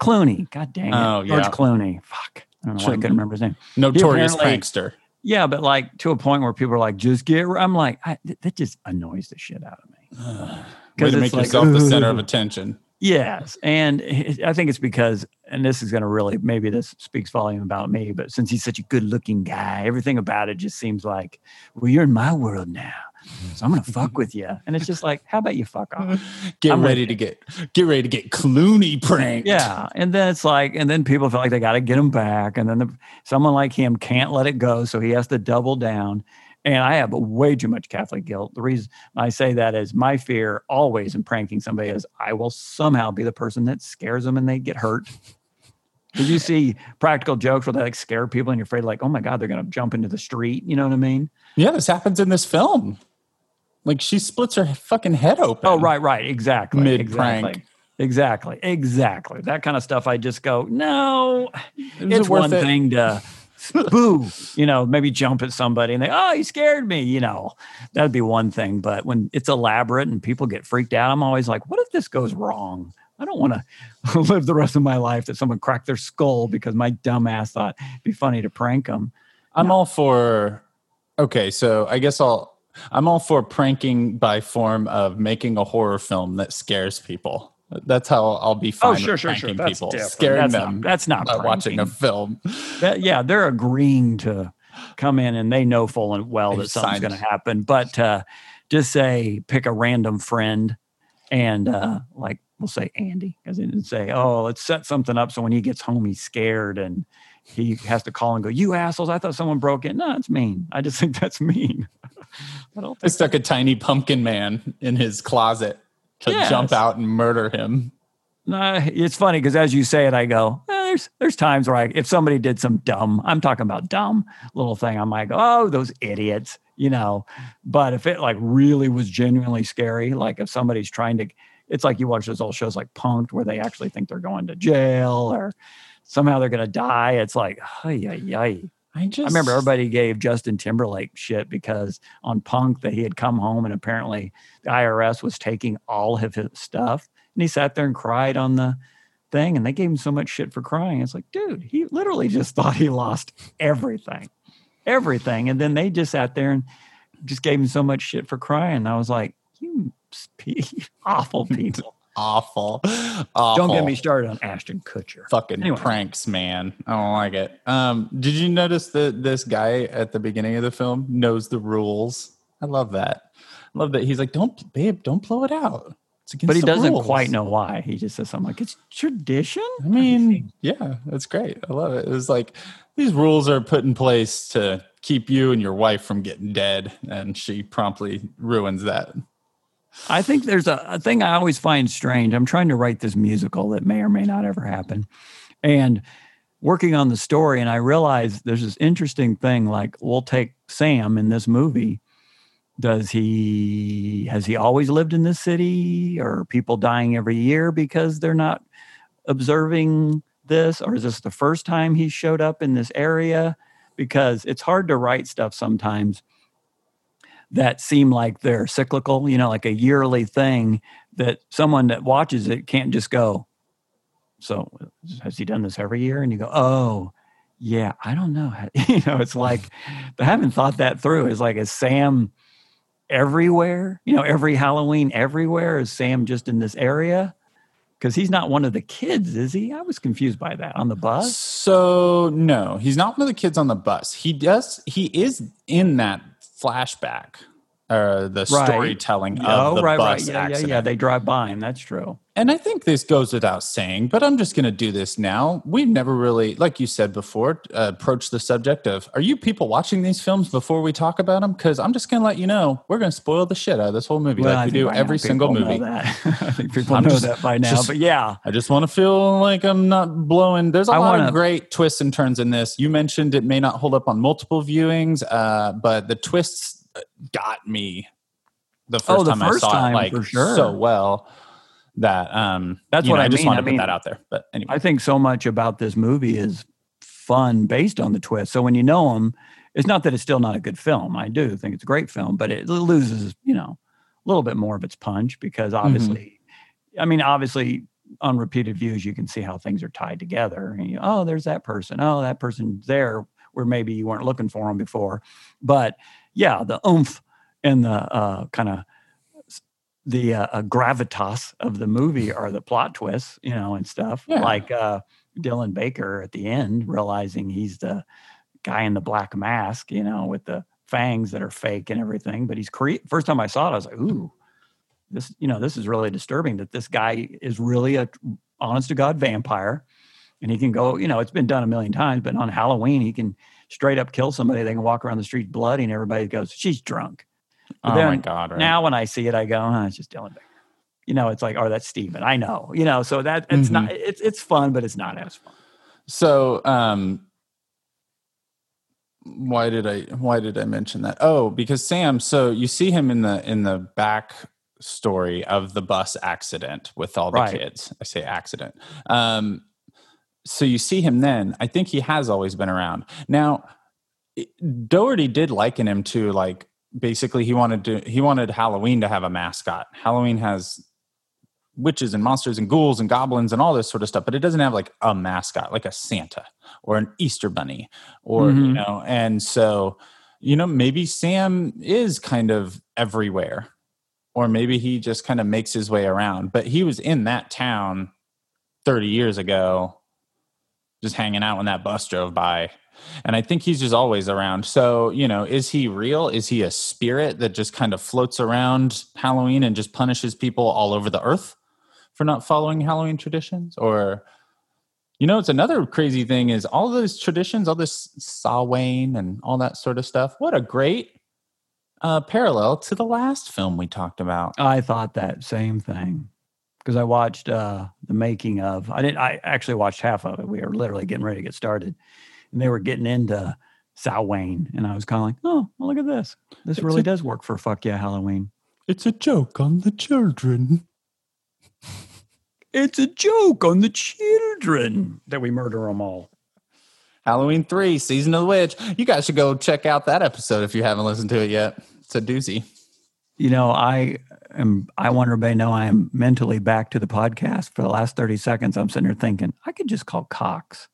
Clooney. God dang it, Oh, yeah. George. Clooney. Fuck, I don't know why I couldn't remember his name. Notorious prankster. Yeah, but like to a point where people are like, just get. r-" I'm like, I, th- that just annoys the shit out of me. To it's make like, yourself the center of attention. Yes, and I think it's because, and this is going to really maybe this speaks volume about me, but since he's such a good-looking guy, everything about it just seems like, well, you're in my world now, mm-hmm. so I'm going to fuck mm-hmm. with you, and it's just like, how about you fuck off? [LAUGHS] Get I'm ready to get get ready to get Clooney pranked. Yeah, and then it's like, and then people feel like they got to get him back, and then the, someone like him can't let it go, so he has to double down. And I have way too much Catholic guilt. The reason I say that is my fear always in pranking somebody is I will somehow be the person that scares them and they get hurt. Did you see practical jokes where they like scare people and you're afraid like, oh my god, they're gonna jump into the street? You know what I mean? Yeah, this happens in this film. Like she splits her fucking head open. Oh, right, right, exactly, Mid-prank. exactly, exactly, exactly. That kind of stuff. I just go, no, Is it's it one it? thing to boo, you know, maybe jump at somebody and they, oh, he scared me, you know, that'd be one thing. But when it's elaborate and people get freaked out, I'm always like, what if this goes wrong? I don't want to [LAUGHS] live the rest of my life that someone cracked their skull because my dumb ass thought it'd be funny to prank them. I'm all for okay, so I guess I'll I'm all for pranking by form of making a horror film that scares people. That's how I'll be fine Oh, sure, sure, sure. That's people, different. scaring That's them not- that's not by watching a film. that, yeah, they're agreeing to come in and they know full and well They've that something's going to happen. But uh, just say pick a random friend and uh, like we'll say Andy because he didn't say, oh, let's set something up so when he gets home he's scared and he has to call and go, you assholes! I thought someone broke in. No, it's mean. I just [LAUGHS] think that's mean. I don't I think stuck a tiny pumpkin man in his closet to Yes. jump out and murder him. No, it's funny because as you say it, I go, eh, there's there's times where I, if somebody did some dumb, I'm talking about dumb little thing, I might go, oh, those idiots, you know. But if it like really was genuinely scary, like if somebody's trying to, it's like you watch those old shows like Punk'd where they actually think they're going to jail or somehow they're going to die. It's like, ay, ay. I just I remember everybody gave Justin Timberlake shit because on Punk that he had come home and apparently the IRS was taking all of his stuff and he sat there and cried on the thing and they gave him so much shit for crying. It's like, dude, he literally just [LAUGHS] thought he lost everything, everything, and then they just sat there and just gave him so much shit for crying. I was like, you [LAUGHS] awful people. awful. awful. Don't get me started on Ashton Kutcher. fucking Anyway. pranks, man. I don't like it. Um, did you notice that this guy at the beginning of the film knows the rules? I love that. I love that he's like, "Don't, babe, don't blow it out." It's against But he doesn't rules." quite know why. He just says something like, it's tradition. I mean, yeah, that's great. I love it. It was like these rules are put in place to keep you and your wife from getting dead, and she promptly ruins that. I think there's a, a thing I always find strange. I'm trying to write this musical that may or may not ever happen. And working on the story, and I realize there's this interesting thing like we'll take Sam in this movie. Does he has he always lived in this city or people dying every year because they're not observing this? Or is this the first time he showed up in this area? Because it's hard to write stuff sometimes that seem like they're cyclical, you know, like a yearly thing that someone that watches it can't just go, so has he done this every year? And you go, oh, yeah, I don't know. [LAUGHS] you know, it's like [LAUGHS] I haven't thought that through. It's like, is Sam everywhere? You know, every Halloween everywhere? Is Sam just in this area? Because he's not one of the kids, is he? I was confused by that on the bus. So no, he's not one of the kids on the bus. He does. He is in that flashback, uh, the Right. storytelling of Oh, the right, right. bus Yeah, yeah, accident. yeah. They drive by him. That's true. And I think this goes without saying, but I'm just going to do this now. We've never really, like you said before, uh, approached the subject of are you people watching these films before we talk about them? Because I'm just going to let you know we're going to spoil the shit out of this whole movie Well, I like we do every single movie. [LAUGHS] I think [LAUGHS] people I'm know just- that by now. just- but yeah, I just want to feel like I'm not blowing. There's a I lot wanna- of great twists and turns in this. You mentioned it may not hold up on multiple viewings, uh, but the twists got me the first Oh, the time first I saw time, it like for sure. so well that um That's what know, I I just mean. wanted I to put that out there. But anyway, I think so much about this movie is fun based on the twist. So when you know him, it's not that it's still not a good film. I do think it's a great film, but it loses, you know, a little bit more of its punch because obviously, I mean, obviously on repeated views, you can see how things are tied together. You, oh, there's that person. Oh, that person's there where maybe you weren't looking for them before. But yeah, the oomph and the uh, kind of the uh, uh, gravitas of the movie are the plot twists, you know, and stuff Yeah. like uh, Dylan Baker at the end realizing he's the guy in the black mask, you know, with the fangs that are fake and everything. But he's cre- first time I saw it, I was like, ooh, this, you know, this is really disturbing that this guy is really a honest to God vampire. And he can go, you know, it's been done a million times, but on Halloween, he can straight up kill somebody. They can walk around the street bloody and everybody goes, she's drunk. But oh my god! Right? Now when I see it, I go, oh, it's just Dylan Baker. You know, it's like, oh, that's Steven. I know, you know, so that it's not, it's, it's fun, but it's not as fun. So, um, why did I why did I mention that? Oh, because Sam. So you see him in the in the back story of the bus accident with all the Right. kids. I say accident. Um, so you see him then. I think he has always been around. Now, Dougherty did liken him to like basically he wanted to he wanted Halloween to have a mascot. Halloween has witches and monsters and ghouls and goblins and all this sort of stuff, but it doesn't have like a mascot, like a Santa or an Easter bunny or you Mhm. know, and so you know, maybe Sam is kind of everywhere. Or maybe he just kind of makes his way around. But he was in that town 30 years ago, just hanging out when that bus drove by. And I think he's just always around. So, you know, is he real? Is he a spirit that just kind of floats around Halloween and just punishes people all over the earth for not following Halloween traditions? Or, you know, it's another crazy thing is all those traditions, all this Samhain and all that sort of stuff. What a great uh, parallel to the last film we talked about. I thought that same thing because I watched uh, the making of. I didn't. I actually watched half of it. We were literally getting ready to get started, and they were getting into Samhain, and I was kind of like, "Oh, well, look at this. This It's really a- does work for fuck yeah Halloween. It's a joke on the children. [LAUGHS] It's a joke on the children that we murder them all." Halloween 3, Season of the Witch. You guys should go check out that episode if you haven't listened to it yet. It's a doozy. You know, I am. I want everybody to know I am mentally back to the podcast. For the last thirty seconds, I'm sitting there thinking I could just call Cox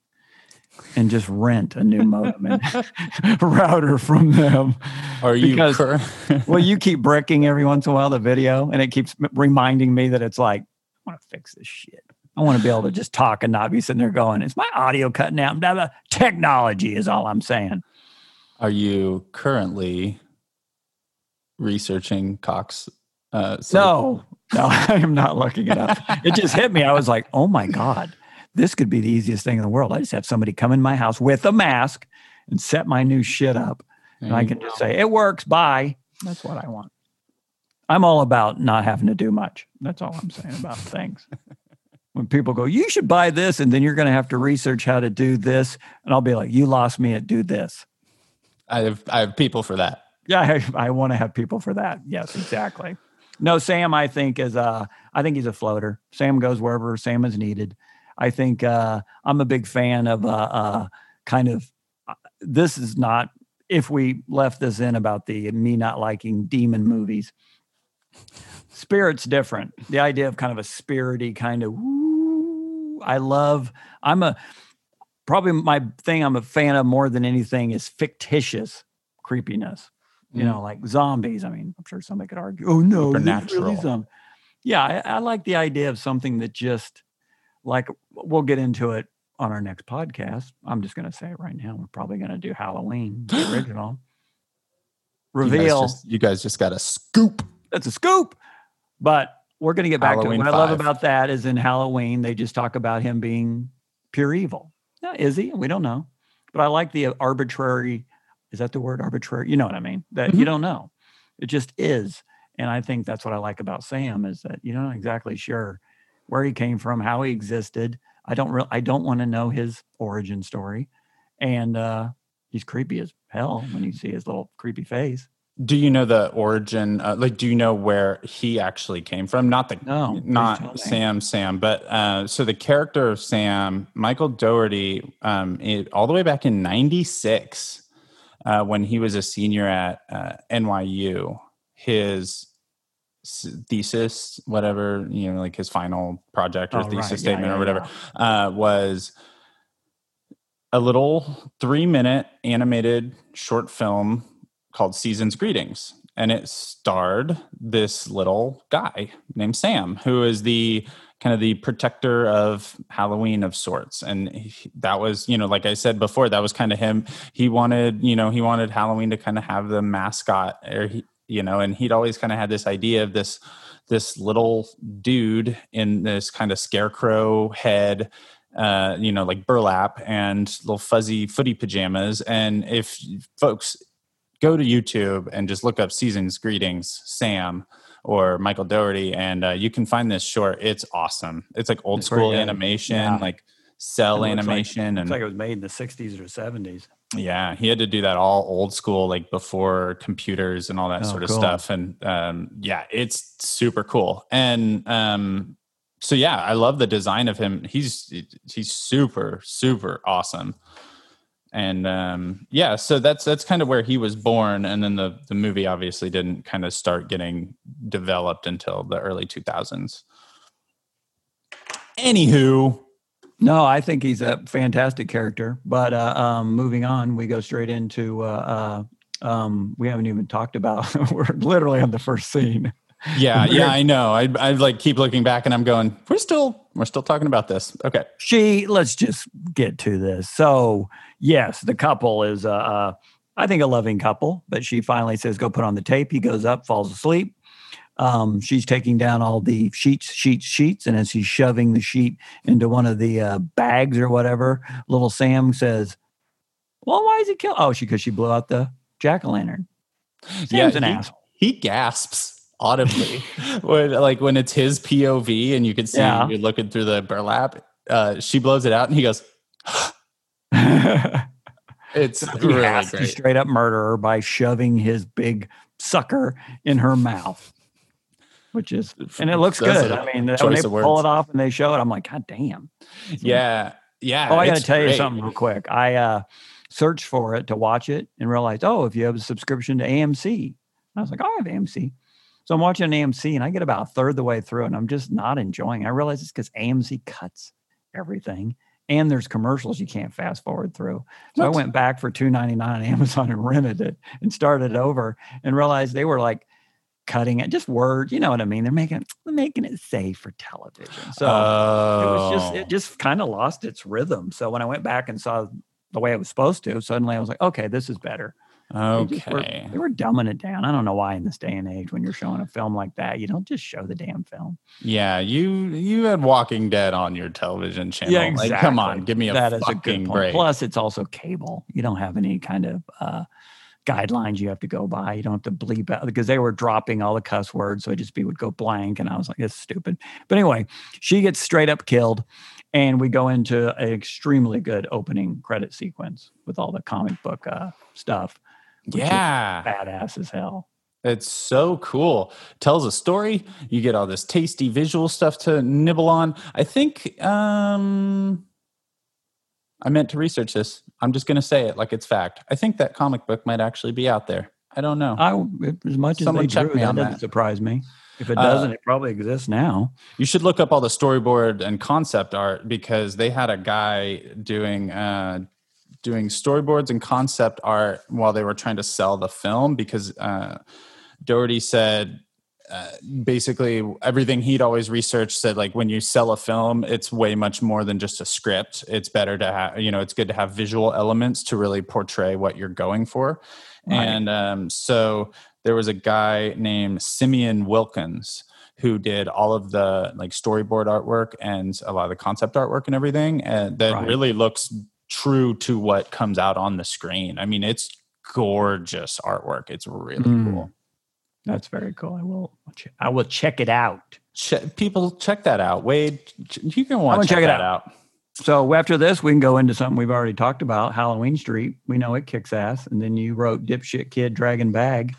and just rent a new modem and [LAUGHS] [LAUGHS] router from them. Are you Because- cur- [LAUGHS] well, you keep bricking every once in a while the video, and it keeps reminding me that it's like, I want to fix this shit. I want to be able to just talk and not be sitting there going, "Is my audio cutting out?" Blah, blah. Technology is all I'm saying. Are you currently researching Cox? Uh, silicone? No, [LAUGHS] no, I am not looking it up. It just hit me. I was like, "Oh my god, this could be the easiest thing in the world." I just have somebody come in my house with a mask and set my new shit up, and I can just say, "It works." Bye. That's what I want. I'm all about not having to do much. That's all I'm saying about [LAUGHS] things. When people go, you should buy this, and then you're going to have to research how to do this, and I'll be like, you lost me at do this. I have I have people for that. Yeah, [LAUGHS] I, I want to have people for that. Yes, exactly. No, Sam, I think is uh, I think he's a floater. Sam goes wherever Sam is needed. I think uh, I'm a big fan of uh, uh, kind of. Uh, this is not if we left this in about the me not liking demon movies. Spirit's different. The idea of kind of a spirity kind of. Woo, I love. I'm a probably my thing. I'm a fan of more than anything is fictitious creepiness you Mm. know, like zombies. I mean, I'm sure somebody could argue, oh no, really. Yeah, I, I like the idea of something that just like we'll get into it on our next podcast. I'm just going to say it right now. We're probably going to do Halloween the [GASPS] original. You guys Reveal just- You guys just got a scoop. that's a scoop. But we're going to get back Halloween to it. What I love about that is in Halloween, they just talk about him being pure evil. Now, is he? We don't know. But I like the arbitrary, is that the word arbitrary? You know what I mean? That you Mhm. don't know. It just is. And I think that's what I like about Sam is that you're not exactly sure where he came from, how he existed. I don't real I don't want to know his origin story. And uh he's creepy as hell when you see his little creepy face. Do you know the origin? Uh, like, do you know where he actually came from? Not the No, not. Sam. Sam, but uh, so the character of Sam, Michael Dougherty, um, it, all the way back in '96, uh, when he was a senior at uh, NYU, his thesis, whatever you know, like his final project or Oh, thesis Yeah, statement yeah, or whatever, uh, was a little three minute animated short film called Season's Greetings. And it starred this little guy named Sam, who is the kind of the protector of Halloween of sorts. And he, that was, you know, like I said before, that was kind of him. He wanted, you know, he wanted Halloween to kind of have the mascot, or he, you know, and he'd always kind of had this idea of this this little dude in this kind of scarecrow head uh, you know, like burlap and little fuzzy footy pajamas. And if folks go to YouTube and just look up Seasons Greetings, Sam or Michael Dougherty, and uh, you can find this short. It's awesome. It's like old It's school animation, Yeah. like cell It like- animation. Looks and like it was made in the 60s or 70s. yeah, he had to do that all old school, like before computers and all that Oh, sort of cool. stuff. And um, yeah, it's super cool. And um, so yeah, I love the design of him. He's he's super super awesome. And um, yeah, so that's that's kind of where he was born. And then the the movie obviously didn't kind of start getting developed until the early two thousands. Anywho, No, I think he's a fantastic character. But uh, um, moving on, we go straight into. Uh, uh, um, we haven't even talked about. [LAUGHS] we're literally on the first scene. yeah, [LAUGHS] yeah, I know. I I like keep looking back and I'm going, we're still we're still talking about this. Okay. She. Let's just get to this. So yes, the couple is. Uh, uh, I think a loving couple. But she finally says, "Go put on the tape." He goes up, falls asleep. Um, she's taking down all the sheets, sheets, sheets, and as he's shoving the sheet into one of the uh, bags or whatever, little Sam says, "Well, why is he kill?" Oh, she because she blew out the jack o' lantern. Sam's an he, asshole. He gasps audibly [LAUGHS] when like when it's his POV and you can see Yeah. you're looking through the burlap. Uh, she blows it out and he goes, [LAUGHS] "It's he really has to straight up murder her by shoving his big sucker in her mouth, which is and it looks That's good. I mean, when they pull words. it off and they show it, I'm like, God damn. Yeah, yeah. Oh, I got to it's tell you something real quick. I uh, searched for it to watch it and realized, oh, if you have a subscription to AMC, I was like, oh, I have AMC. So I'm watching AMC and I get about a third the way through and I'm just not enjoying. it. I realize it's because AMC cuts everything and there's commercials you can't fast forward through. So I went back for two ninety nine on Amazon and [LAUGHS] rented it and started over and realized they were like cutting it, just words. You know what I mean? They're making they're making it safe for television. So it was just Oh. it just kind of lost its rhythm. So when I went back and saw the way it was supposed to, suddenly I was like, okay, this is better. They were- okay. they were dumbing it down. I don't know why in this day and age when you're showing a film like that, you don't just show the damn film. Yeah, you you had Walking Dead on your television channel. Yeah, Like, come on, give me a That is fucking point. break. Plus, it's also cable. You don't have any kind of uh, guidelines you have to go by. You don't have to bleep out because they were dropping all the cuss words, so it just be would go blank, and I was like, "This is stupid." But anyway, she gets straight up killed, and we go into an extremely good opening credit sequence with all the comic book uh, stuff. Yeah. badass as hell. It's so cool. Tells a story. You get all this tasty visual stuff to nibble on. I think um I meant to research this. I'm just going to say it like it's fact. I think that comic book might actually be out there. I don't know. I as much as they drew, me that on doesn't that. surprise me. If it Uh, doesn't, it probably exists now. You should look up all the storyboard and concept art because they had a guy doing uh, doing storyboards and concept art while they were trying to sell the film because uh, Dougherty said uh, basically everything he'd always researched said like when you sell a film it's way much more than just a script it's better to have you know it's good to have visual elements to really portray what you're going for Right. and um, so there was a guy named simeon wilkins who did all of the like storyboard artwork and a lot of the concept artwork and everything and that Right. really looks true to what comes out on the screen i mean it's gorgeous artwork it's really Mm. cool That's very cool. I will. I will check it out. Che- people check that out. Wade, you can want gonna check, check it that out. out. So after this, we can go into something we've already talked about. Halloween Street. We know it kicks ass. And then you wrote "Dipshit Kid Dragon Bag."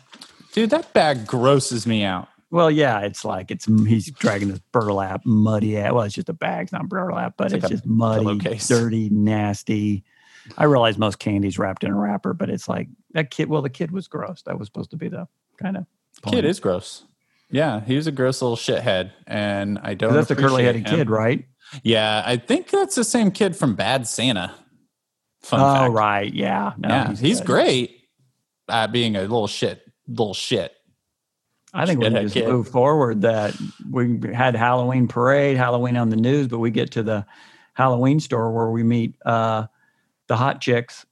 Dude, that bag grosses me out. Well, yeah, it's like it's he's dragging this burlap, muddy. Well, it's just a bag, it's not burlap, but It's it's, like just muddy, dirty, nasty. I realize most candy's wrapped in a wrapper, but it's like that kid. Well, the kid was gross. That was supposed to be the kind of Kid is gross. Yeah, he was a gross little shithead, and I don't. that's the curly headed him. kid, right? Yeah, I think that's the same kid from Bad Santa. Fun oh, fact. right, yeah, no, yeah, he's, good. great at being a little shit, little shit. I think we Shithead just kid. move forward. That we had Halloween parade, Halloween on the news, but we get to the Halloween store where we meet uh, the hot chicks,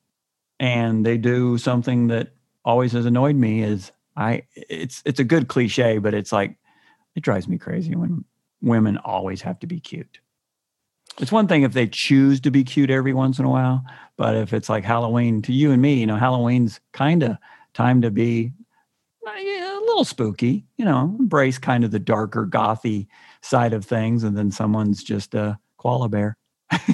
and they do something that always has annoyed me. Is I it's it's a good cliche, but it's like it drives me crazy when women always have to be cute. It's one thing if they choose to be cute every once in a while, but if it's like Halloween to you and me, you know, Halloween's kind of time to be a little spooky, you know, embrace kind of the darker gothy side of things, and then someone's just a koala bear.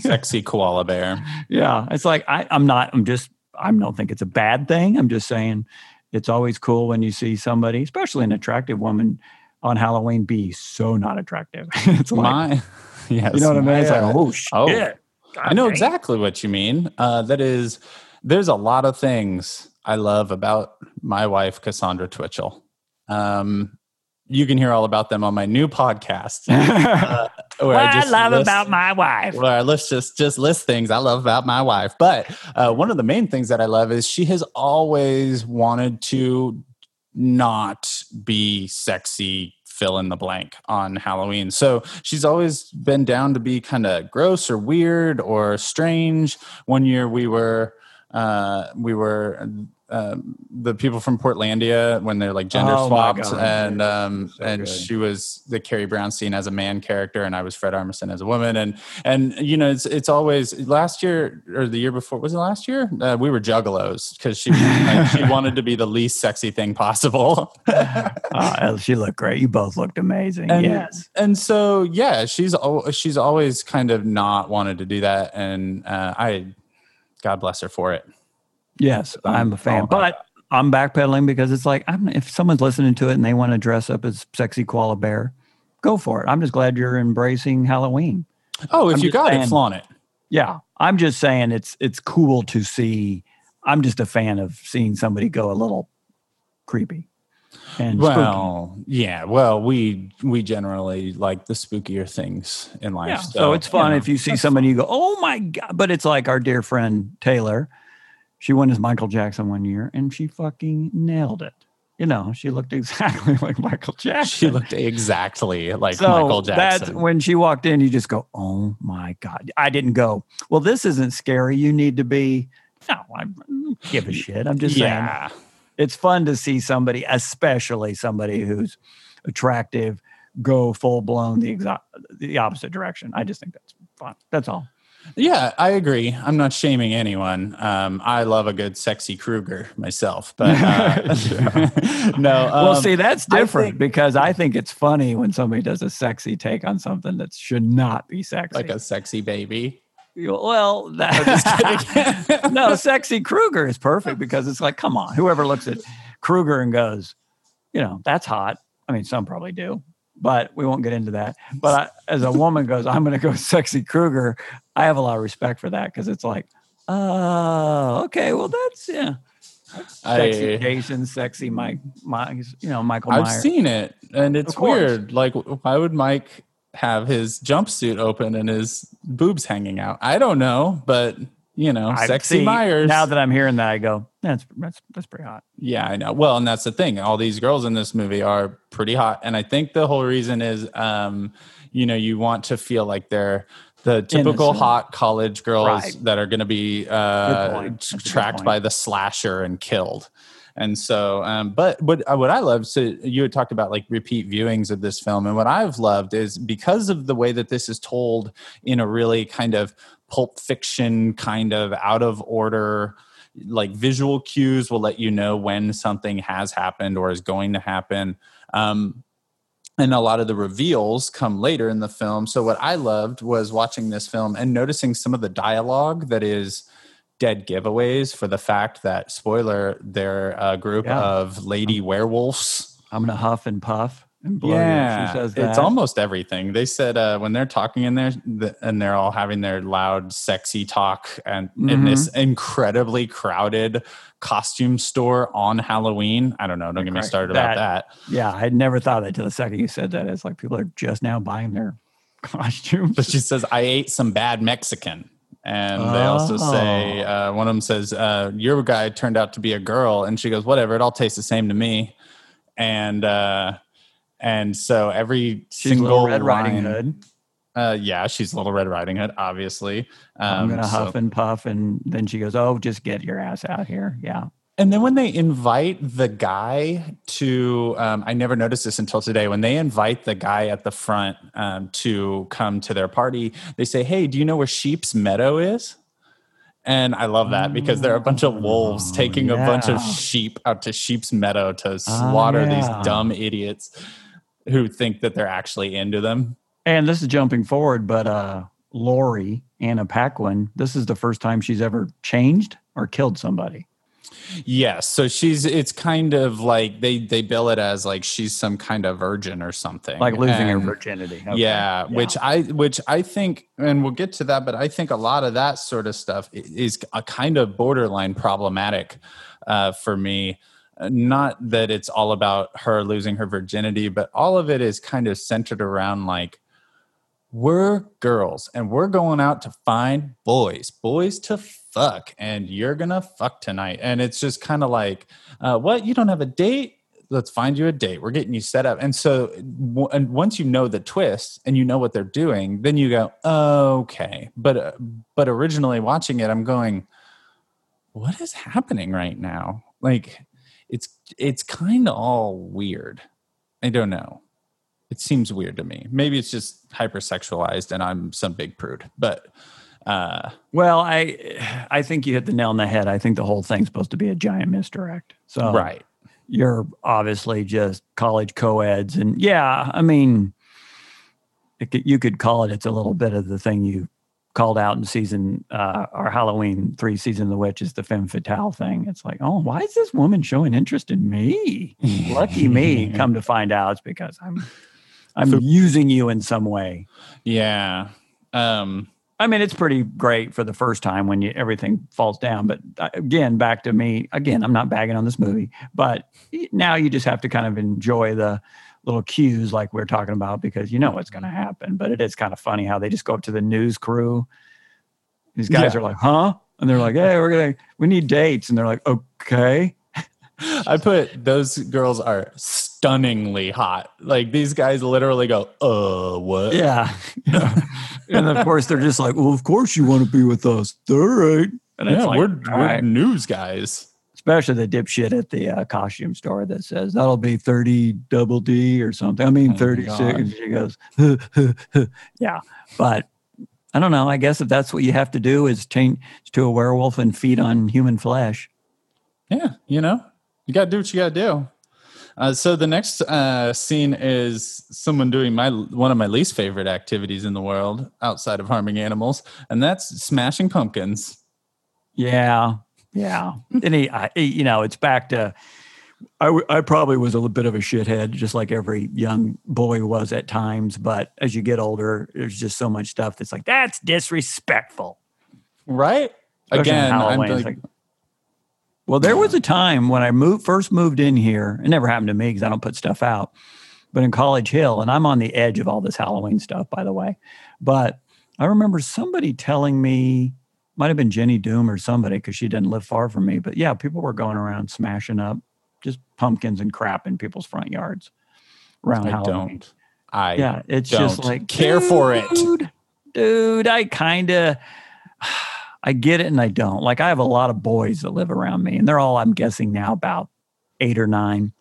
Sexy koala bear. [LAUGHS] Yeah, it's like I, I'm not. I'm just. I don't think it's a bad thing. I'm just saying, it's always cool when you see somebody, especially an attractive woman, on Halloween be so not attractive. [LAUGHS] it's like My, [LAUGHS] yes, you know what I mean. It's like uh, oh shit. oh, I know exactly what you mean. Uh, that is, there's a lot of things I love about my wife, Cassandra Twitchell. Um, you can hear all about them on my new podcast. [LAUGHS] uh, where what I, just love list- about my wife. where I list just just list things I love about my wife. But uh, one of the main things that I love is she has always wanted to not be sexy fill in the blank on Halloween. So she's always been down to be kind of gross or weird or strange. One year we were uh, we were um, the people from Portlandia when they're like gender Oh swapped and um So and good. she was the Carrie Brownstein as a man character and I was Fred Armisen as a woman and and you know it's it's always last year or the year before was it last year uh, we were juggalos because she like, she [LAUGHS] wanted to be the least sexy thing possible [LAUGHS] Oh, she looked great. You both looked amazing. and, yes. and so yeah she's she's always kind of not wanted to do that and uh, I God bless her for it Yes, I'm I'm a fan, oh, about but I'm backpedaling because it's like I'm, if someone's listening to it and they want to dress up as sexy koala bear, go for it. I'm just glad you're embracing Halloween. oh if I'm you got it saying- flaunt it Yeah, I'm just saying it's it's cool to see. I'm just a fan of seeing somebody go a little creepy and spooky. Well, yeah. Well, we we generally like the spookier things in life. Yeah, so, it's fun know, if you see that's somebody you go, oh my god! But it's like our dear friend Taylor. She went as Michael Jackson one year, and she fucking nailed it. You know, she looked [LAUGHS] exactly like Michael Jackson. She looked exactly like so Michael That's Jackson. when she walked in, you just go, "Oh my god!" I didn't go. Well, this isn't scary. You need to be. No, I give a shit. I'm just saying yeah. It's fun to see somebody, especially somebody who's attractive, go full blown the exa- the opposite direction. I just think that's fun. That's all. Yeah, I agree. I'm not shaming anyone. Um, I love a good sexy Krueger myself, but uh, [LAUGHS] no. [LAUGHS] Um, well, see, that's I different think- because I think it's funny when somebody does a sexy take on something that should not be sexy. like a sexy baby. Well, that, [LAUGHS] no, sexy Krueger is perfect because it's like, come on, whoever looks at Krueger and goes, you know, that's hot. I mean, some probably do, but we won't get into that. But I, as a woman goes, I'm going to go sexy Krueger. I have a lot of respect for that because it's like, oh, okay, well, that's yeah, sexy I, Jason, sexy Mike, Mike, you know, Michael I've seen it, and it's weird. Like, why would Mike have his jumpsuit open and his boobs hanging out? I don't know, but you know, I sexy see, Myers. Now that I'm hearing that, I go, that's that's that's pretty hot. Yeah, I know. Well, and that's the thing. All these girls in this movie are pretty hot, and I think the whole reason is, um, you know, you want to feel like they're the typical Innocent. hot college girls Right. that are going to be uh, point. That's a good tracked by the slasher and killed. And so, um, but what what I love, so you had talked about like repeat viewings of this film, and what I've loved is because of the way that this is told in a really kind of pulp fiction, kind of out of order, like visual cues will let you know when something has happened or is going to happen. Um, and a lot of the reveals come later in the film. So what I loved was watching this film and noticing some of the dialogue that is dead giveaways for the fact that spoiler they're a group Yeah. of lady werewolves I'm gonna huff and puff and blow yeah She says it's almost everything they said uh, when they're talking in there th- and they're all having their loud sexy talk and in this Mm-hmm. incredibly crowded costume store on halloween i don't know don't get me started about That- that Yeah, I never thought that till the second you said that. It's like people are just now buying their [LAUGHS] costumes. but she says i ate some bad mexican and they also say Oh. uh, one of them says uh, your guy turned out to be a girl and she goes whatever it all tastes the same to me and uh and so every She's single Red Riding Hood. uh yeah she's little red riding hood obviously I'm um, gonna so- huff and puff, and then she goes, "Oh, just get your ass out here." Yeah, And then when they invite the guy to, um, I never noticed this until today. When they invite the guy at the front um, to come to their party, they say, "Hey, do you know where Sheep's Meadow is?" And I love that because there are a bunch of wolves Oh, taking a bunch of sheep out to Sheep's Meadow to slaughter yeah. these dumb idiots who think that they're actually into them. and this is jumping forward, but uh, Laurie Anna Paquin, this is the first time she's ever changed or killed somebody. Yes, so she's. It's kind of like they they bill it as like she's some kind of virgin or something, like losing her virginity. Okay. Yeah, which I which I think, and we'll get to that, but I think a lot of that sort of stuff is a kind of borderline problematic uh, for me. Uh, Not that it's all about her losing her virginity, but all of it is kind of centered around like we're girls and we're going out to find boys, boys to fuck, and you're gonna fuck tonight. And it's just kind of like, uh, what? You don't have a date? Let's find you a date. We're getting you set up. And so, w- and once you know the twist and you know what they're doing, then you go, okay. But uh, but originally watching it, I'm going, what is happening right now? Like, it's it's kind of all weird. I don't know it seems weird to me. Maybe it's just hypersexualized and I'm some big prude. But uh Well, I I think you hit the nail on the head. I think the whole thing's supposed to be a giant misdirect. So right. you're obviously just college co-eds and yeah i mean it could, you could call it it's a little bit of the thing you called out in season uh our halloween three season of the witch is the femme fatale thing it's like oh why is this woman showing interest in me lucky me [LAUGHS] come to find out it's because i'm i'm So- using you in some way Yeah. Um I mean, it's pretty great for the first time when you everything falls down. But uh, again, back to me. Again, I'm not bagging on this movie, but now you just have to kind of enjoy the little cues like we're talking about because you know what's going to happen. But it is kind of funny how they just go up to the news crew. These guys Yeah. are like, "Huh?" And they're like, "Hey, we're gonna we need dates," and they're like, "Okay." I put those girls are stunningly hot. Like these guys literally go, uh what? [LAUGHS] Yeah. and of course, they're just like, "Well, of course you want to be with us." All right. And it's Yeah, like, we're, all we're right. news guys. especially the dipshit at the uh, costume store that says that'll be 30 double D or something. I mean, Oh, 36. God. And she goes, [LAUGHS] yeah. But I don't know. I guess if that's what you have to do is change to a werewolf and feed on human flesh. Yeah, you know, you got to do what you got to do. Uh, so the next uh, scene is someone doing my one of my least favorite activities in the world outside of harming animals, and that's smashing pumpkins. Yeah. Yeah. and he, I, you know, it's back to, I, I probably was a little bit of a shithead, just like every young boy was at times. But as you get older, there's just so much stuff that's like, that's disrespectful. Right? Especially Again, I'm like, like- well, there was a time when I moved first moved in here. It never happened to me because I don't put stuff out. But in College Hill, and I'm on the edge of all this Halloween stuff, by the way. But I remember somebody telling me, might have been Jenny Doom or somebody, because she didn't live far from me. But yeah, people were going around smashing up just pumpkins and crap in people's front yards around I Halloween. don't. I Yeah, it's just don't like care for it. dude, Dude, I kind of I get it and I don't. Like I have a lot of boys that live around me and they're all I'm guessing now about 8 or 9.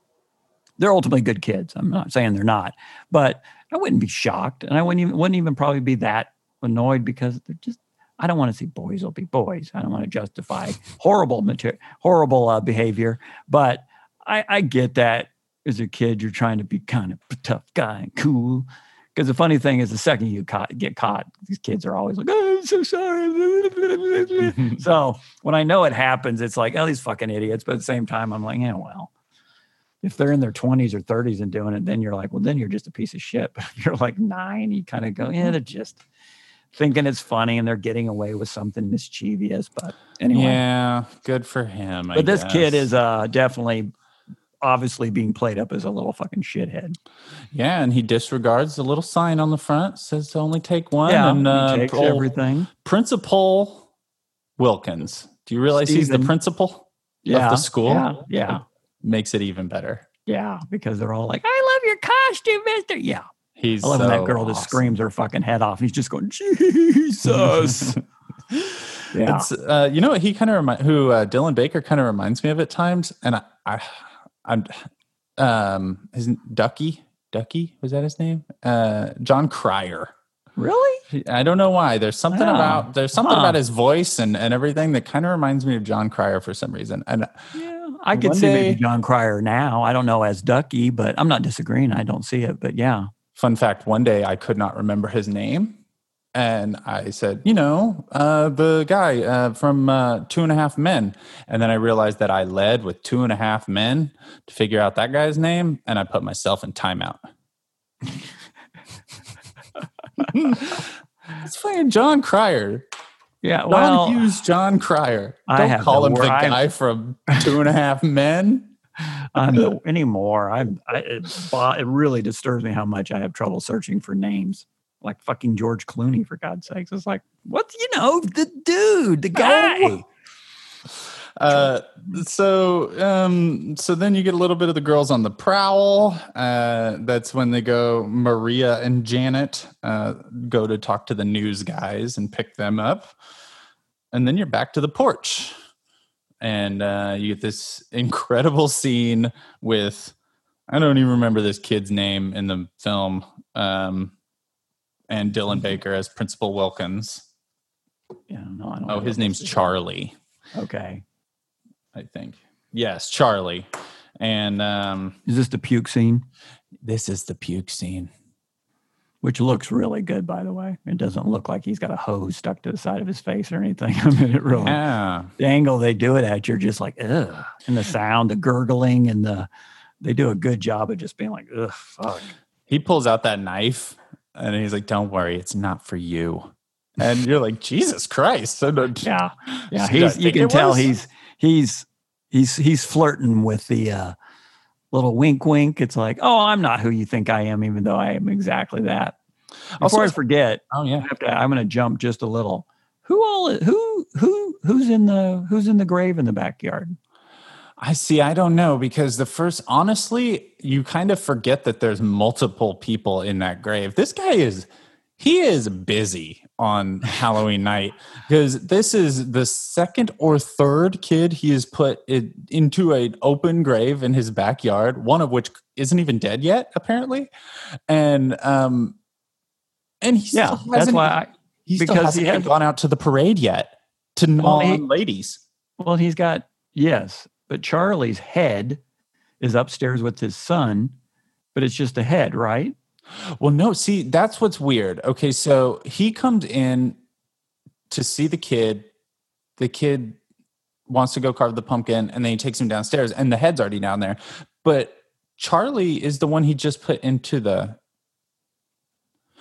They're ultimately good kids. I'm not saying they're not. But I wouldn't be shocked and I wouldn't even wouldn't even probably be that annoyed because they're just I don't want to see boys will be boys. I don't want to justify horrible material, horrible uh, behavior, but I, I get that as a kid, you're trying to be kind of tough guy and cool. Because the funny thing is, the second you caught, get caught, these kids are always like, oh, "I'm so sorry." [LAUGHS] so when I know it happens, it's like, "Oh, these fucking idiots." But at the same time, I'm like, "Yeah, well." If they're in their 20s or 30s and doing it, then you're like, well, then you're just a piece of shit. [LAUGHS] But if you're like nine, you kind of go, yeah, they're just thinking it's funny and they're getting away with something mischievous. But anyway, Yeah, good for him. I but this kid is uh, definitely obviously being played up as a little fucking shithead. yeah, and he disregards the little sign on the front says to only take one. yeah, and uh, takes everything. Principal Wilkins. Do you realize he's the principal Yeah, of the school? Yeah, yeah, Makes it even better. yeah, because they're all like, "I love your costume, Mister." Yeah, He's I love when that so girl just screams her fucking head off. and He's just going, [LAUGHS] Jesus. [LAUGHS] yeah. It's uh, you know what he kind of remind who uh, Dylan Baker kind of reminds me of at times, and I, I I'm um his Ducky Ducky was that his name? Uh, Jon Cryer. Really? I don't know why. There's something Oh, about there's something huh. about his voice and and everything that kind of reminds me of Jon Cryer for some reason. And Yeah. I could One see maybe Jon Cryer now. I don't know as Ducky, but I'm not disagreeing. I don't see it, but yeah. fun fact: one day I could not remember his name, and I said, you know, uh, the guy uh, from uh, Two and a Half Men, and then I realized that I led with Two and a Half Men to figure out that guy's name, and I put myself in timeout. [LAUGHS] it's fucking Jon Cryer. Yeah. Well, Hughes, Jon Cryer. I Don't call him the wor- I- guy from Two and a Half Men. I'm [LAUGHS] no, anymore. I'm, I, it, it really disturbs me how much I have trouble searching for names. Like fucking George Clooney, for God's sakes. It's like, what, you know, the dude, the guy. Uh, so um, so then you get a little bit of the girls on the prowl. Uh, that's when they go. Maria and Janet uh, go to talk to the news guys and pick them up, and then you're back to the porch, and uh, you get this [LAUGHS] incredible scene with. I don't even remember this kid's name in the film. Um, and Dylan Baker as Principal Wilkins. Yeah, no, I don't Oh, his name's this is. Charlie. Okay. I think. Yes, Charlie. And um, Is this the puke scene? this is the puke scene. Which looks really good, by the way. It doesn't look like he's got a hose stuck to the side of his face or anything. [LAUGHS] I mean, it really, Yeah. the angle they do it at, you're just like, ugh. And the sound, the gurgling, and the, they do a good job of just being like, ugh, fuck. He pulls out that knife and he's like, Don't worry, it's not for you. And you're like, Jesus Christ. So don't- Yeah. [LAUGHS] Yeah. He's, you can tell was? he's, he's, he's, he's flirting with the, uh, little wink, wink. It's like, oh, I'm not who you think I am, even though I am exactly that. Before Also- I forget, Oh, I yeah. have to, I'm going to jump just a little. Who all, who, who, who's in the, who's in the grave in the backyard? I see. I don't know because the first, honestly, you kind of forget that there's multiple people in that grave. This guy is, he is busy on Halloween [LAUGHS] night because this is the second or third kid he has put it into an open grave in his backyard, one of which isn't even dead yet, apparently. And, um, and he Yeah. still That's hasn't- why I, he still because he hasn't he gone out to the parade yet to Well, non ladies. well, he's got, yes, but Charlie's head is upstairs with his son, but it's just a head, right? Well, no, see, that's what's weird. Okay, so he comes in to see the kid. The kid wants to go carve the pumpkin, and then he takes him downstairs, and the head's already down there. But Charlie is the one he just put into the.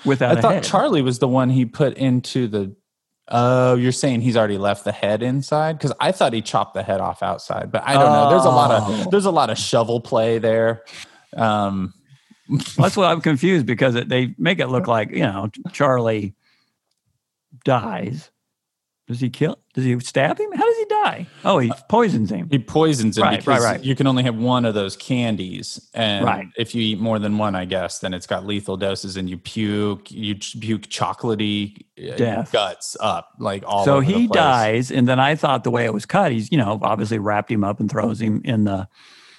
Without I thought head. Charlie was the one he put into the. Oh, you're saying he's already left the head inside? Because I thought he chopped the head off outside, but I don't know. There's a lot Oh. of there's a lot of shovel play there. Um, [LAUGHS] That's why I'm confused because it, they make it look like, you know, Charlie dies. Does he kill? Does he stab him? How does he die? Oh, he poisons him. He poisons him Right, right, because right. you can only have one of those candies, and Right. if you eat more than one, I guess, then it's got lethal doses, and you puke, you puke chocolatey uh, Death. guts up like all. so over the he place. dies, and then I thought the way it was cut, he's you know obviously wrapped him up and throws him in the,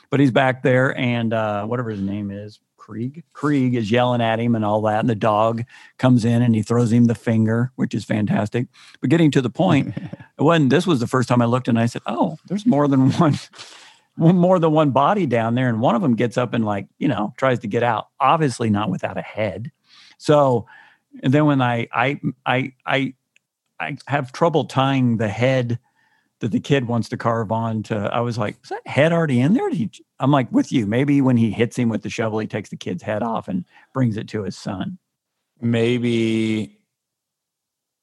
but he's back there, and uh, whatever his name is, Kreeg. Kreeg is yelling at him and all that, and the dog comes in and he throws him the finger, which is fantastic. But getting to the point, [LAUGHS] it wasn't. This was the first time I looked and I said, "Oh, there's more than one." [LAUGHS] more than one body down there, and one of them gets up and like you know tries to get out. Obviously, not without a head. So, and then when I I I I I have trouble tying the head that the kid wants to carve on to. I was like, is that head already in there? He, I'm like with you. Maybe when he hits him with the shovel, he takes the kid's head off and brings it to his son. maybe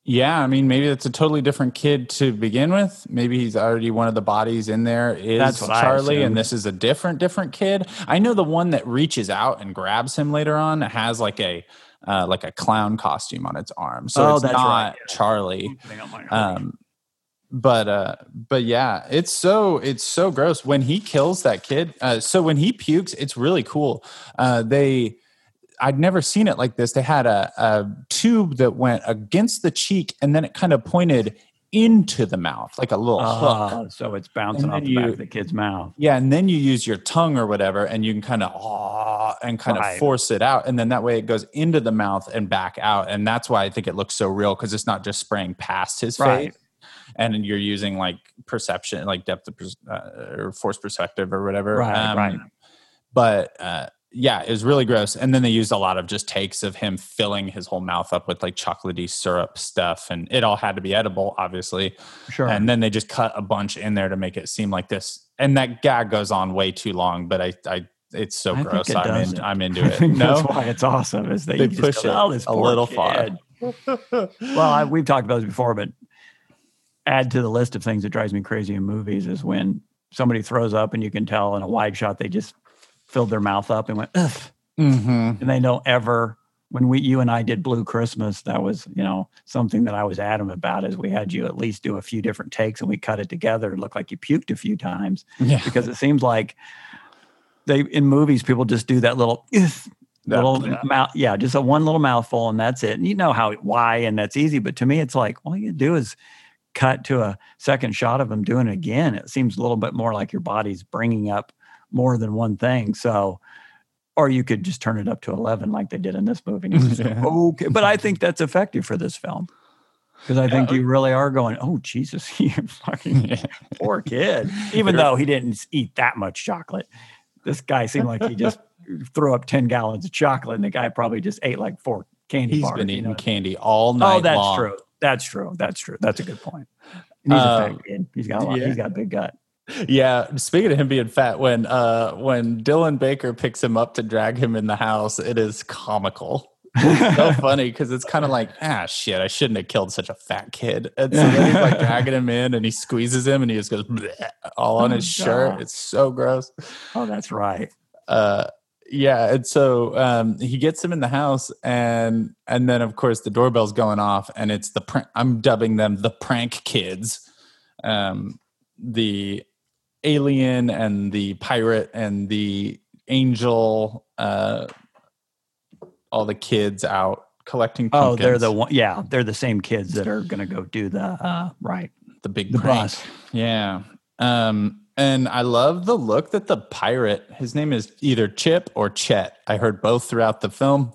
yeah i mean maybe it's a totally different kid to begin with maybe he's already one of the bodies in there is charlie and this is a different different kid i know the one that reaches out and grabs him later on has like a uh, like a clown costume on its arm so Oh, it's not right, yeah. charlie um but uh but yeah it's so it's so gross when he kills that kid uh so when he pukes it's really cool uh they I'd never seen it like this. They had a, a tube that went against the cheek and then it kind of pointed into the mouth, like a little hook. Ah, so it's bouncing off the back of the kid's mouth. Yeah, and then you use your tongue or whatever, and you can kind of ah, and kind Right. of force it out, and then that way it goes into the mouth and back out, and that's why I think it looks so real because it's not just spraying past his Right. face, and you're using like perception, like depth of uh, or force perspective or whatever. Right, right. But uh, yeah, it was really gross, and then they used a lot of just takes of him filling his whole mouth up with like chocolatey syrup stuff, and it all had to be edible, obviously. Sure. And then they just cut a bunch in there to make it seem like this. And that gag goes on way too long, but I, I, it's so I gross. it I'm, in. I'm into [LAUGHS] it. think that's No, why it's awesome is that They you just push go, it "Oh, this a little far." well, I, we've talked about this before, but add to the list of things that drives me crazy in movies is when somebody throws up and you can tell in a wide shot they just filled their mouth up and went Ugh, hmm and they don't ever when we you and I did Blue Christmas, that was you know something that I was adamant about is we had you at least do a few different takes and we cut it together. It looked like you puked a few times yeah. because it seems like they in movies people just do that little little yeah. mouth yeah just a one little mouthful and that's it and you know how why and that's easy but to me it's like all you do is cut to a second shot of him doing it again it seems a little bit more like your body's bringing up more than one thing so or you could just turn it up to 11 like they did in this movie just Yeah. [LAUGHS] okay but i think that's effective for this film because i think uh, you really are going oh jesus [LAUGHS] you fucking [LAUGHS] poor kid. Even though he didn't eat that much chocolate, this guy seemed like he just threw up ten gallons of chocolate, and the guy probably just ate like four candy He's bars. been you eating know? candy all oh, night. Oh, that's long. true. That's true. That's true. That's a good point. And he's a Um, fat kid. He's got a lot, yeah. he's got a big gut. Yeah. Speaking of him being fat, when uh when Dylan Baker picks him up to drag him in the house, it is comical. It's so [LAUGHS] funny because it's kind of like, ah, shit, I shouldn't have killed such a fat kid. And so then he's like [LAUGHS] dragging him in and he squeezes him and he just goes all on Oh, his shirt. God. It's so gross. Oh, that's right. uh yeah and so um he gets him in the house and and then of course the doorbell's going off and it's the prank i'm dubbing them the prank kids um the alien and the pirate and the angel uh all the kids out collecting Oh, they're the one. Yeah, they're the same kids that are going to go do the uh, right the big the prank. bus. Yeah. Um, and I love the look that the pirate, his name is either Chip or Chet. I heard both throughout the film.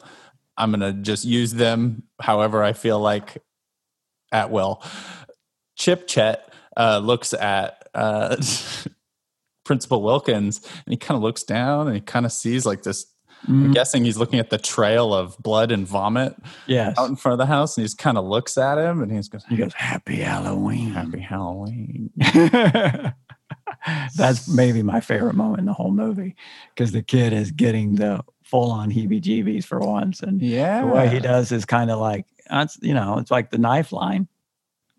I'm going to just use them however I feel like at will. Chip Chet uh, looks at uh, [LAUGHS] Principal Wilkins and he kind of looks down and he kind of sees like this. I'm Mhm. guessing he's looking at the trail of blood and vomit Yes. out in front of the house and he just kind of looks at him and he's goes, He goes, "Happy Halloween." Happy Halloween. [LAUGHS] That's maybe my favorite moment in the whole movie because the kid is getting the full on heebie jeebies for once. And Yeah. the way he does is kind of like, that's, you know, it's like the knife line.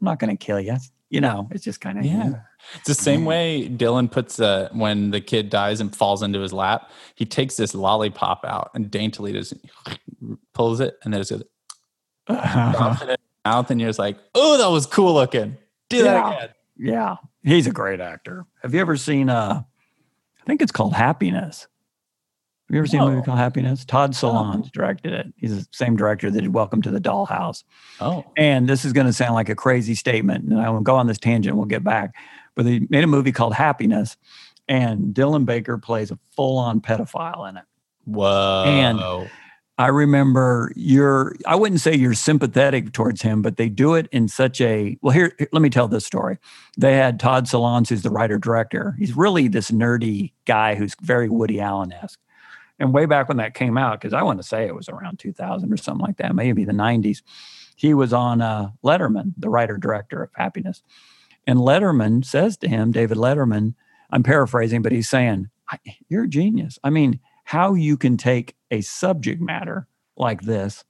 I'm not going to kill you. You know, it's just kind of, Yeah. It's the same way Dylan puts uh, when the kid dies and falls into his lap. He takes this lollipop out and daintily just pulls it and then just goes, [LAUGHS] drops it in his mouth, and you're just like, "Oh, that was cool looking." Do that Yeah. again. Yeah. He's a great actor. Have you ever seen, uh, I think it's called Happiness. Have you ever seen a movie called Happiness? Todd Solondz directed it. He's the same director that did Welcome to the Dollhouse. Oh, And this is going to sound like a crazy statement, and I will go on this tangent. We'll get back. But they made a movie called Happiness, and Dylan Baker plays a full-on pedophile in it. whoa! And- I remember you're, I wouldn't say you're sympathetic towards him, but they do it in such a, well, here, let me tell this story. They had Todd Solondz, who's the writer director. He's really this nerdy guy who's very Woody Allen esque. And way back when that came out, because I want to say it was around 2000 or something like that, maybe the 90s, he was on uh, Letterman, the writer director of Happiness. And Letterman says to him, David Letterman, I'm paraphrasing, but he's saying, "I- You're a genius. I mean, how you can take a subject matter like this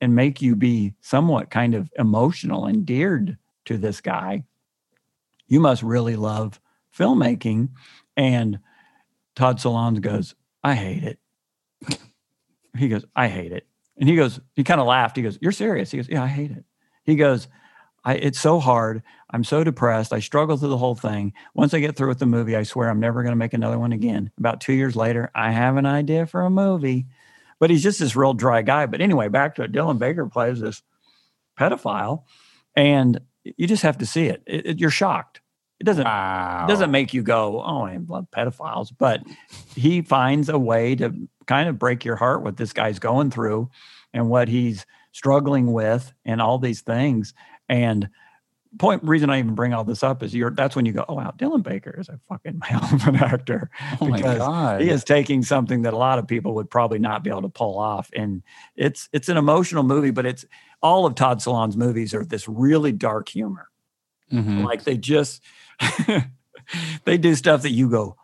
and make you be somewhat kind of emotional, endeared to this guy, you must really love filmmaking. And Todd Solondz goes, I hate it. [LAUGHS] He goes, I hate it. And he goes, he kind of laughed. He goes, You're serious? He goes, Yeah, I hate it. He goes, I, it's so hard. I'm so depressed. I struggle through the whole thing. Once I get through with the movie, I swear I'm never going to make another one again. About two years later, I have an idea for a movie. But he's just this real dry guy. But anyway, back to it. Dylan Baker plays this pedophile, and you just have to see it. It- it- you're shocked. It doesn't Wow. it doesn't make you go, oh, I love pedophiles, but he finds a way to kind of break your heart what this guy's going through and what he's struggling with and all these things. And point reason I even bring all this up is you're that's when you go, oh wow, Dylan Baker is a fucking [LAUGHS] hell of an actor. Oh my because god. He is taking something that a lot of people would probably not be able to pull off. And it's it's an emotional movie, but it's all of Todd Solondz's movies are this really dark humor. Mhm. Like they just [LAUGHS] they do stuff that you go,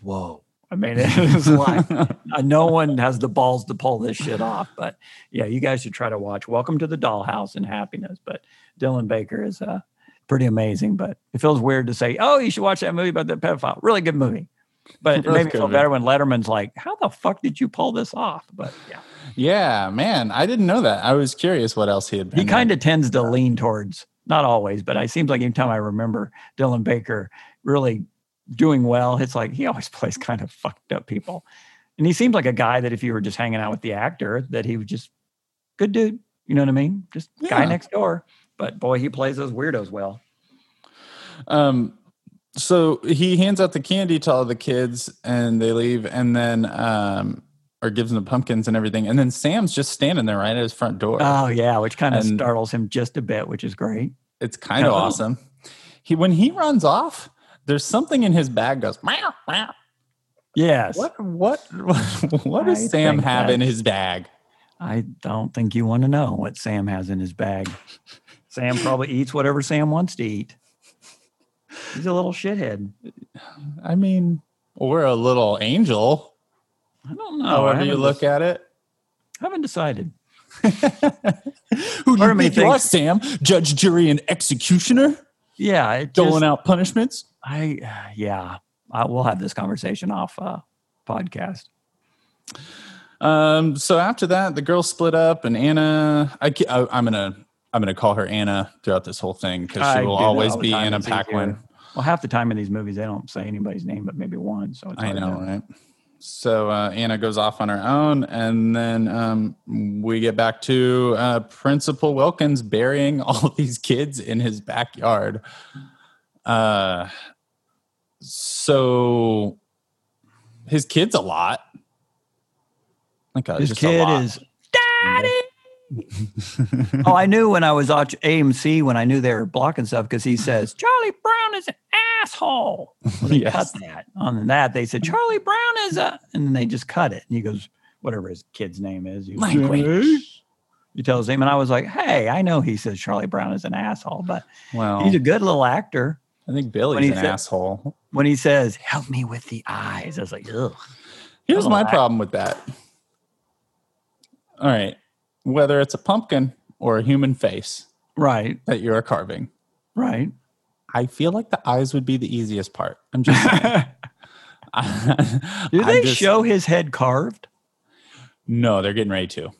whoa. I mean, [LAUGHS] it's like [LAUGHS] uh, no one has the balls to pull this shit off. But yeah, you guys should try to watch Welcome to the Dollhouse and Happiness. But Dylan Baker is uh, pretty amazing. But it feels weird to say, oh, you should watch that movie about that pedophile. Really good movie. But it [LAUGHS] made me feel better when Letterman's like, how the fuck did you pull this off? But yeah, yeah, man. I didn't know that. I was curious what else he had been. he kind of tends to lean towards, not always, but it seems like anytime I remember Dylan Baker really doing well, it's like he always [LAUGHS] plays kind of fucked up people. And he seems like a guy that if you were just hanging out with the actor, that he would just good dude. You know what I mean? Just guy next door. But boy, he plays those weirdos well. Um, so he hands out the candy to all the kids and they leave and then um or gives them the pumpkins and everything. And then Sam's just standing there right at his front door. Oh yeah, which kind of And- startles him just a bit, which is great. it's kind of Oh. awesome. He when he runs off, there's something in his bag goes meow, meow. Yes. What what [LAUGHS] what I does Sam have in his bag? I don't think you want to know what Sam has in his bag. Sam probably eats whatever Sam wants to eat. He's a little shithead. I mean, or a little angel, I don't know. I however you look dec- at it. I haven't decided. Who do you think you are, Sam? Judge, jury, and executioner? Yeah, it Doling just, out punishments? I [SIGHS] yeah, I, we'll have this conversation off uh, podcast. Um, so after that, the girls split up, and Anna. I, I am gonna I'm gonna call her Anna throughout this whole thing because she will always be. Anna. Paquin. Well, half the time in these movies they don't say anybody's name, but maybe one. So it's I know, to- right? So uh, Anna goes off on her own, and then um, we get back to uh, Principal Wilkins burying [LAUGHS] all these kids in his backyard. Uh, so his kid's a lot. Like uh, His just a kid lot. is daddy. [LAUGHS] oh, I knew when I was watching AMC when I knew they were blocking stuff because he says Charlie Brown is an asshole. Well, they Yes. cut that. On that, they said Charlie Brown is a, and then they just cut it. And he goes, whatever his kid's name is. He goes, Language. He tells him, and I was like, hey, I know he says Charlie Brown is an asshole, but Well, he's a good little actor. I think Billy's an said- asshole. When he says, help me with the eyes, I was like, ugh. Here's my Act- problem with that. All right. Whether it's a pumpkin or a human face Right, that you're carving, right. I feel like the eyes would be the easiest part. I'm just. [LAUGHS] [LAUGHS] Do they just- show his head carved? No, they're getting ready to.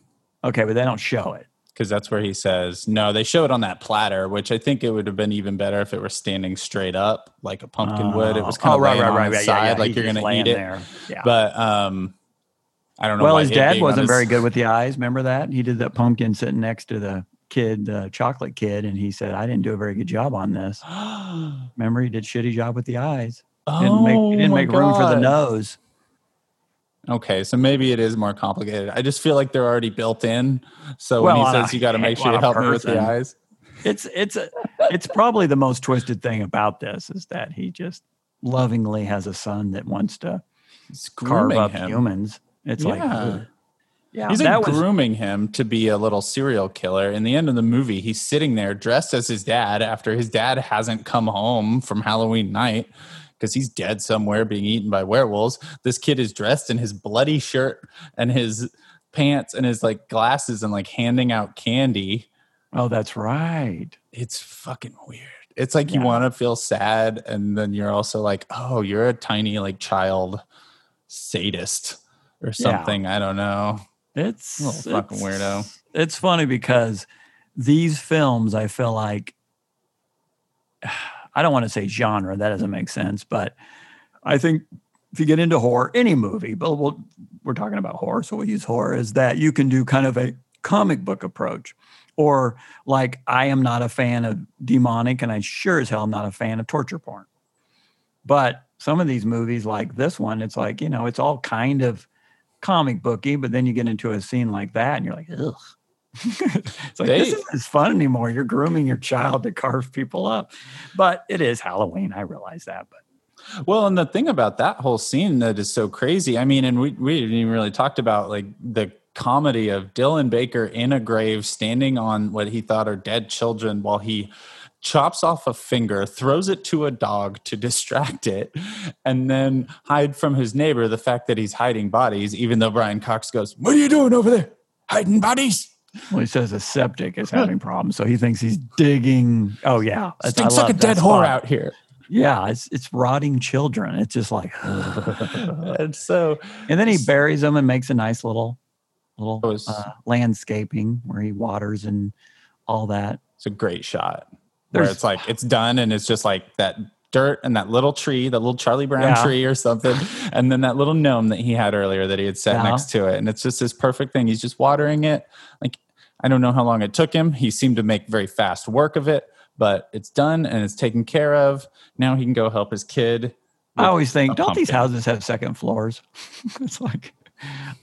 Okay, but they don't show it. Because that's where he says, no, they show it on that platter, which I think it would have been even better if it were standing straight up like a pumpkin would. It was kind Oh, of right, right, on right, right. Yeah, side, yeah, like he's you're going to eat it. There. Yeah. But um, I don't know. well, his dad wasn't his- very good with the eyes. Remember that? He did that pumpkin sitting next to the kid, the chocolate kid, and he said, I didn't do a very good job on this. [GASPS] Remember, he did shitty job with the eyes. Didn't make, he Oh didn't my make room for the nose. Okay, so maybe it is more complicated. I just feel like they're already built in. So Well, when he on a- says you got to make sure you [LAUGHS] help me with the eyes, It's it's a, it's probably the most twisted thing about this is that he just lovingly has a son that wants to it's carve up him. humans. It's like, Yeah. ugh. yeah, He's like was grooming him to be a little serial killer. In the end of the movie, he's sitting there dressed as his dad after his dad hasn't come home from Halloween night because he's dead somewhere being eaten by werewolves. This kid is dressed in his bloody shirt and his pants and his like glasses and like handing out candy. oh, that's right. It's fucking weird. It's like you want to feel sad and then you're also like, oh, you're a tiny like child sadist or something. I don't know. It's Little fucking it's- weirdo. It's funny because these films, I feel like, I don't want to say genre, that doesn't make sense, but I think if you get into horror, any movie, but we'll, we're talking about horror, so we'll use horror, is that you can do kind of a comic book approach. Or like, I am not a fan of demonic, and I sure as hell am not a fan of torture porn. But some of these movies, like this one, it's like, you know, it's all kind of comic booky, but then you get into a scene like that and you're like, ugh. It's like this isn't as fun anymore. You're grooming your child to carve people up. But it is Halloween. I realize that. But Well, and the thing about that whole scene that is so crazy, I mean, and we, we didn't even really talked about like the comedy of Dylan Baker in a grave standing on what he thought are dead children while he chops off a finger, throws it to a dog to [LAUGHS] distract it, and then hide from his neighbor the fact that he's hiding bodies, even though Brian Cox goes, What are you doing over there? Hiding bodies? Well, he says a septic is having problems. So he thinks he's digging. Oh, yeah. That's- I Stinks like a dead whore spot. out here. Yeah. It's, it's rotting children. It's just like, [LAUGHS] and so and then he buries them and makes a nice little, little was- uh, landscaping where he waters and all that. It's a great shot where it's like it's done and it's just like that dirt and that little tree, that little Charlie Brown Yeah. tree or something, [LAUGHS] and then that little gnome that he had earlier that he had set Yeah. next to it, and it's just this perfect thing. He's just watering it. Like I don't know how long it took him. He seemed to make very fast work of it, but it's done and it's taken care of. Now he can go help his kid. I always think, don't these houses have second floors? [LAUGHS] it's like,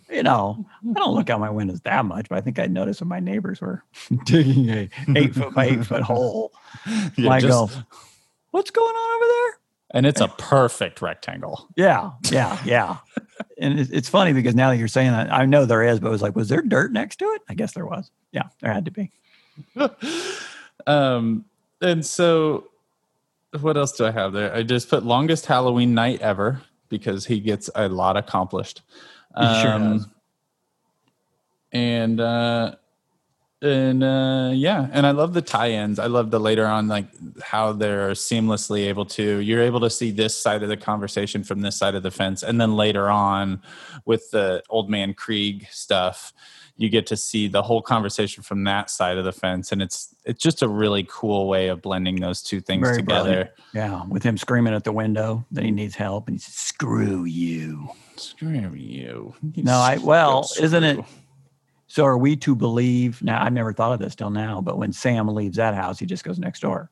you know, I don't look out my windows that much, but I think I noticed when my neighbors were [LAUGHS] digging a eight foot by eight foot hole. Yeah, just- go, what's going on over there? and it's a [LAUGHS] perfect rectangle. Yeah, yeah, yeah. [LAUGHS] and it's, it's funny because now that you're saying that, I know there is, but it was like, was there dirt next to it? I guess there was. Yeah, there had to be. [LAUGHS] um, and so what else do I have there? I just put longest Halloween night ever because he gets a lot accomplished. He sure does. And uh and uh yeah, and I love the tie-ins. I love the later on like how they're seamlessly able to you're able to see this side of the conversation from this side of the fence and then later on with the old man Kreeg stuff you get to see the whole conversation from that side of the fence and it's it's just a really cool way of blending those two things Very together brilliant. Yeah, with him screaming at the window that he needs help, and he says, "Screw you." screw you You No, I well, isn't it? So are we to believe? Now, I've never thought of this till now, but when Sam leaves that house, he just goes next door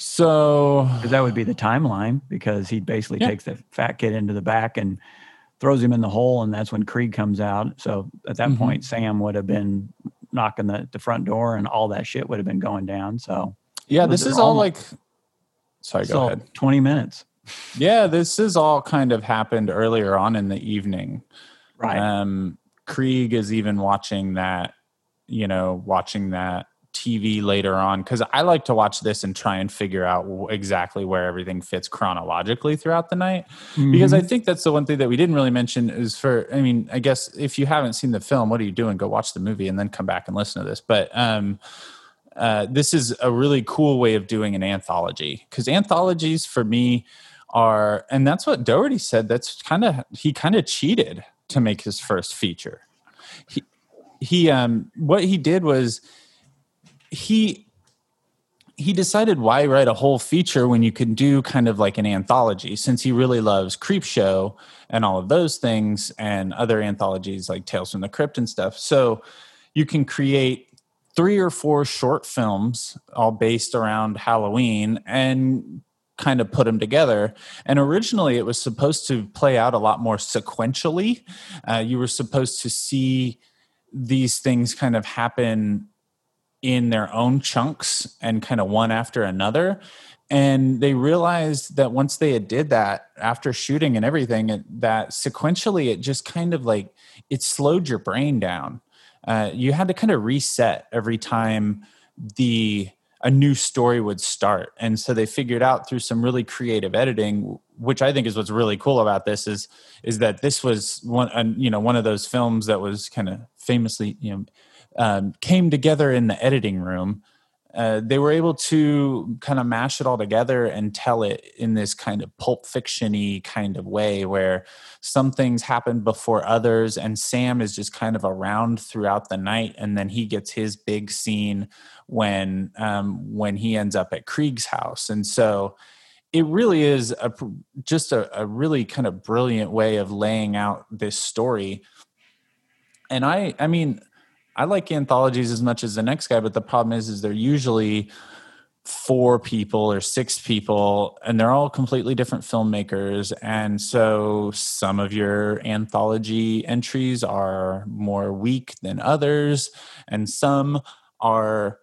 so because that would be the timeline. Because he basically Yeah. takes the fat kid into the back and throws him in the hole, and that's when Kreeg comes out. So at that Mhm. point, Sam would have been knocking the, the front door, and all that shit would have been going down. So yeah this is all like sorry go ahead twenty minutes, yeah this is all kind of happened earlier on in the evening right? um kreeg is even watching that you know watching that tv later on because i like to watch this and try and figure out exactly where everything fits chronologically throughout the night. Because Mm-hmm. i think that's the one thing that we didn't really mention is for i mean i guess if you haven't seen the film what are you doing? Go watch the movie and then come back and listen to this. But um uh, this is a really cool way of doing an anthology because anthologies for me are and that's what dougherty said that's kind of he kind of cheated to make his first feature. He he um what he did was he he decided why write a whole feature when you can do kind of like an anthology since he really loves Creepshow and all of those things and other anthologies like tales from the crypt and stuff. So you can create three or four short films all based around halloween and kind of put them together. And originally, it was supposed to play out a lot more sequentially. Uh, you were supposed to see these things kind of happen in their own chunks and kind of one after another and they realized that once they had did that after shooting and everything that sequentially it just kind of like it slowed your brain down uh, you had to kind of reset every time the a new story would start. And so they figured out through some really creative editing which i think is what's really cool about this is is that this was one uh, you know one of those films that was kind of famously you know um, came together in the editing room. Uh, they were able to kind of mash it all together and tell it in this kind of pulp fictiony kind of way where some things happen before others and sam is just kind of around throughout the night and then he gets his big scene when um, when he ends up at kreeg's house and so it really is a, just a, a really kind of brilliant way of laying out this story and i i mean I like anthologies as much as the next guy, but the problem is, is they're usually four people or six people, and they're all completely different filmmakers. And so some of your anthology entries are more weak than others, and some are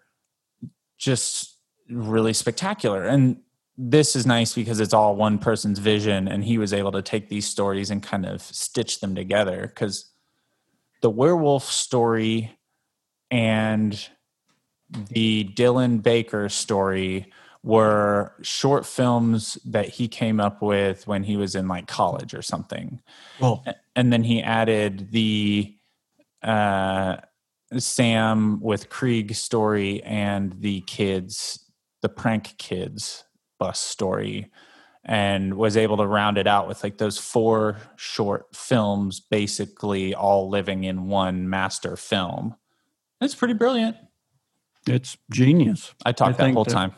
just really spectacular. And this is nice because it's all one person's vision, and he was able to take these stories and kind of stitch them together because the werewolf story and the Dylan Baker story were short films that he came up with when he was in like college or something. Well, And then he added the uh, Sam with Kreeg story and the kids, the prank kids bus story, and was able to round it out with like those four short films, basically all living in one master film. It's pretty brilliant. it's genius. I talked that think whole that- time.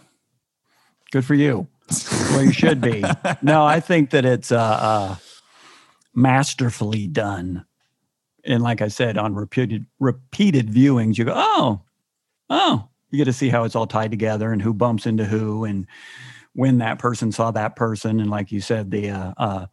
Good for you. well, you should be. [LAUGHS] No, I think that it's uh, uh, masterfully done. And like I said, on repeated repeated viewings, you go, oh, oh, you get to see how it's all tied together and who bumps into who and when that person saw that person. And like you said, the uh, uh,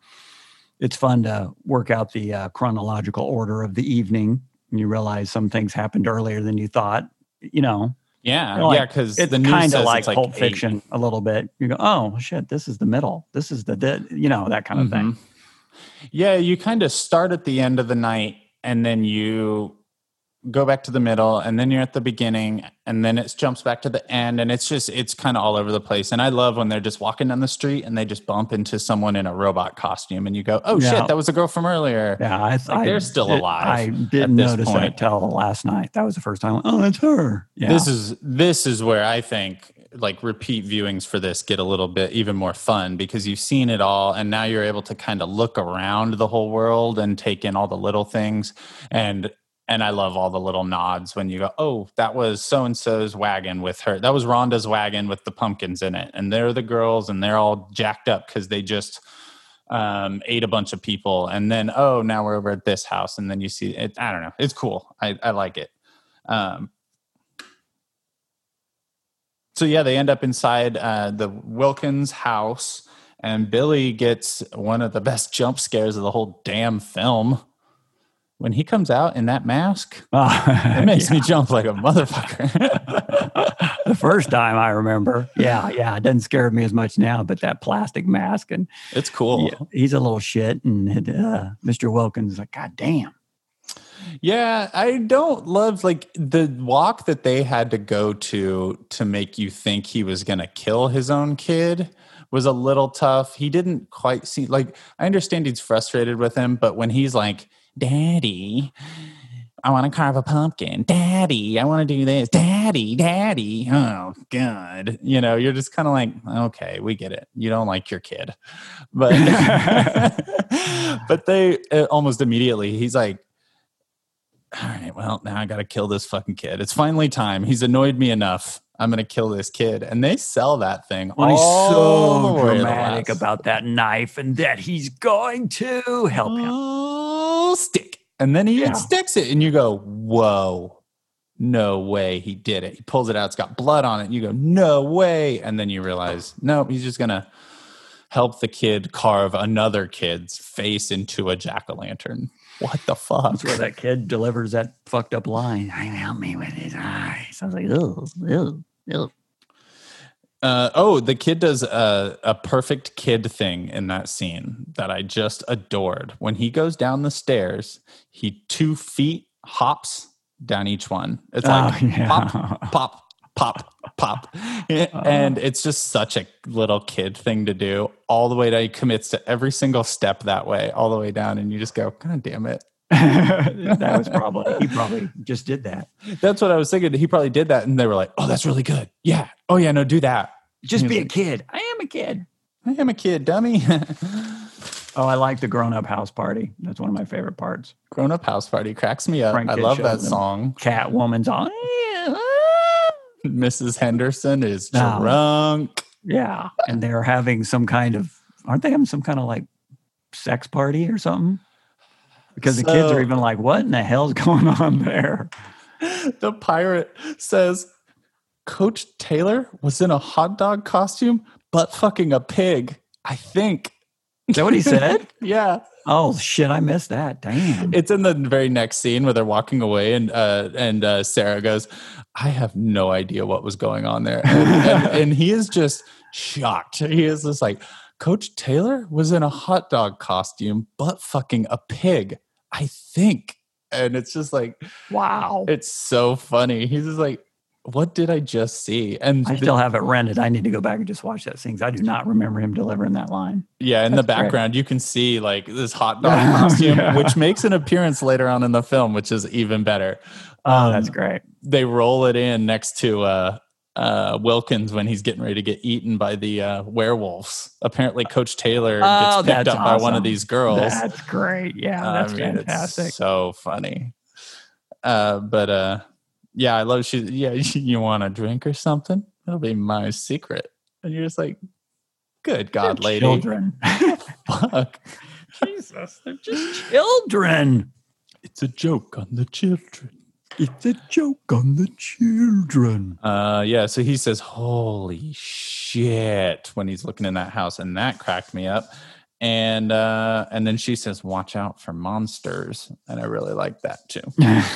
it's fun to work out the uh, chronological order of the evening. And you realize some things happened earlier than you thought. You know, Yeah, You know, like, yeah, because it's the news kind of like like Pulp eight. Fiction a little bit. You go, oh shit, this is the middle. This is the, di-" you know, that kind of thing. Mhm. Yeah, you kind of start at the end of the night and then you go back to the middle and then you're at the beginning and then it jumps back to the end and it's just it's kind of all over the place and i love when they're just walking down the street and they just bump into someone in a robot costume and you go oh Yeah. shit that was a girl from earlier Yeah, I, I they're still alive I didn't notice point. that till last night. That was the first time. Oh, that's her. Yeah. this is this is where i think like repeat viewings for this get a little bit even more fun because you've seen it all and now you're able to kind of look around the whole world and take in all the little things. And and i love all the little nods when you go oh that was so and so's wagon with her that was rhonda's wagon with the pumpkins in it. And they're the girls and they're all jacked up because they just um, ate a bunch of people. And then oh now we're over at this house. And then you see it i don't know it's cool. I, I like it. Um, so yeah, they end up inside uh, the Wilkins house, and Billy gets one of the best jump scares of the whole damn film. When he comes out in that mask, [LAUGHS] it makes me jump like a motherfucker. [LAUGHS] the first time I remember. Yeah, yeah. It doesn't scare me as much now, but that plastic mask and it's cool. yeah, he's a little shit. And uh, Mr. Wilkins is like, God damn. Yeah, I don't love like the walk that they had to go to to make you think he was going to kill his own kid was a little tough. He didn't quite see like I understand he's frustrated with him, but when he's like, "Daddy, I want to carve a pumpkin. Daddy, I want to do this. Daddy, daddy." Oh god. You know, you're just kind of like, "Okay, we get it. You don't like your kid." But [LAUGHS] [LAUGHS] but they uh, almost immediately he's like all right, well, now I got to kill this fucking kid. It's finally time. He's annoyed me enough. I'm going to kill this kid. And they sell that thing. Well, he's so dramatic about that knife and that he's going to help him. Oh, stick. And then he Yeah. sticks it, and you go, whoa, no way he did it. He pulls it out. It's got blood on it. And you go, no way. And then you realize, no, he's just going to help the kid carve another kid's face into a jack o' lantern. What the fuck? That's where that kid delivers that fucked up line. I help me with his eyes. I was like, ew, ew, ew. Uh, oh, the kid does a, a perfect kid thing in that scene that I just adored. When he goes down the stairs, he two feet hops down each one. It's like Oh, [LAUGHS] yeah. pop, pop, pop, pop. [LAUGHS] And it's just such a little kid thing to do all the way down. He commits to every single step that way, all the way down. And you just go, God damn it. [LAUGHS] that was probably he probably just did that. That's what I was thinking. He probably did that. And they were like, oh, that's really good. Yeah. Oh, yeah, no, do that. Just be was a kid. I am a kid. I am a kid, dummy. [LAUGHS] Oh, I like the grown up house party. That's one of my favorite parts. Grown up house party cracks me up. Frank I love that song. Catwoman's on. Mrs. Henderson is No. drunk. Yeah, and they're having some kind of aren't they having some kind of like sex party or something? Because the kids are even like, "What in the hell's going on there?" The pirate says Coach Taylor was in a hot dog costume, but fucking a pig. I think. Is that what he said? [LAUGHS] Yeah. oh shit, I missed that. Damn. It's in the very next scene where they're walking away, and uh, and uh, Sarah goes, "I have no idea what was going on there," and, and, [LAUGHS] and he is just shocked. He is just like, "Coach Taylor was in a hot dog costume, but fucking a pig, I think," and it's just like, wow. it's so funny. He's just like, "What did I just see?" And I still have it rented. I need to go back and just watch that scene. I do not remember him delivering that line. Yeah, in the That's great. background, you can see like this hot [LAUGHS] dog costume, Yeah. which makes an appearance later on in the film, which is even better. Oh, that's Um, great. They roll it in next to uh, uh, Wilkins when he's getting ready to get eaten by the uh, werewolves. Apparently, Coach Taylor Oh, gets picked up by one of these girls. That's great. Yeah, I that's mean, it's fantastic. so funny. Uh, but uh, yeah, I love she. Yeah, [LAUGHS] you want a drink or something? It'll be my secret. And you're just like, good God, They're lady, Children. [LAUGHS] fuck. Jesus, they're just children. It's a joke on the children. It's a joke on the children. Uh, yeah. So he says, "Holy shit!" when he's looking in that house, and that cracked me up. And uh, and then she says, "Watch out for monsters," and I really like that too. Um, [LAUGHS]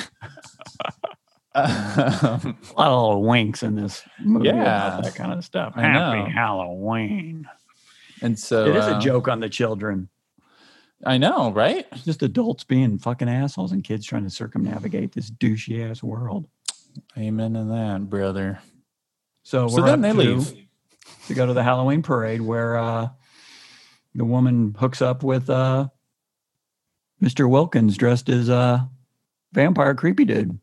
[LAUGHS] a lot of little winks in this movie Yeah. about that kind of stuff. I Happy know. Halloween. and so it is a uh, joke on the children. I know, right? Just adults being fucking assholes and kids trying to circumnavigate this douchey ass world. Amen to that, brother. So, So then they to- leave. to go to the Halloween parade where uh, the woman hooks up with uh, Mr. Wilkins dressed as a vampire creepy dude,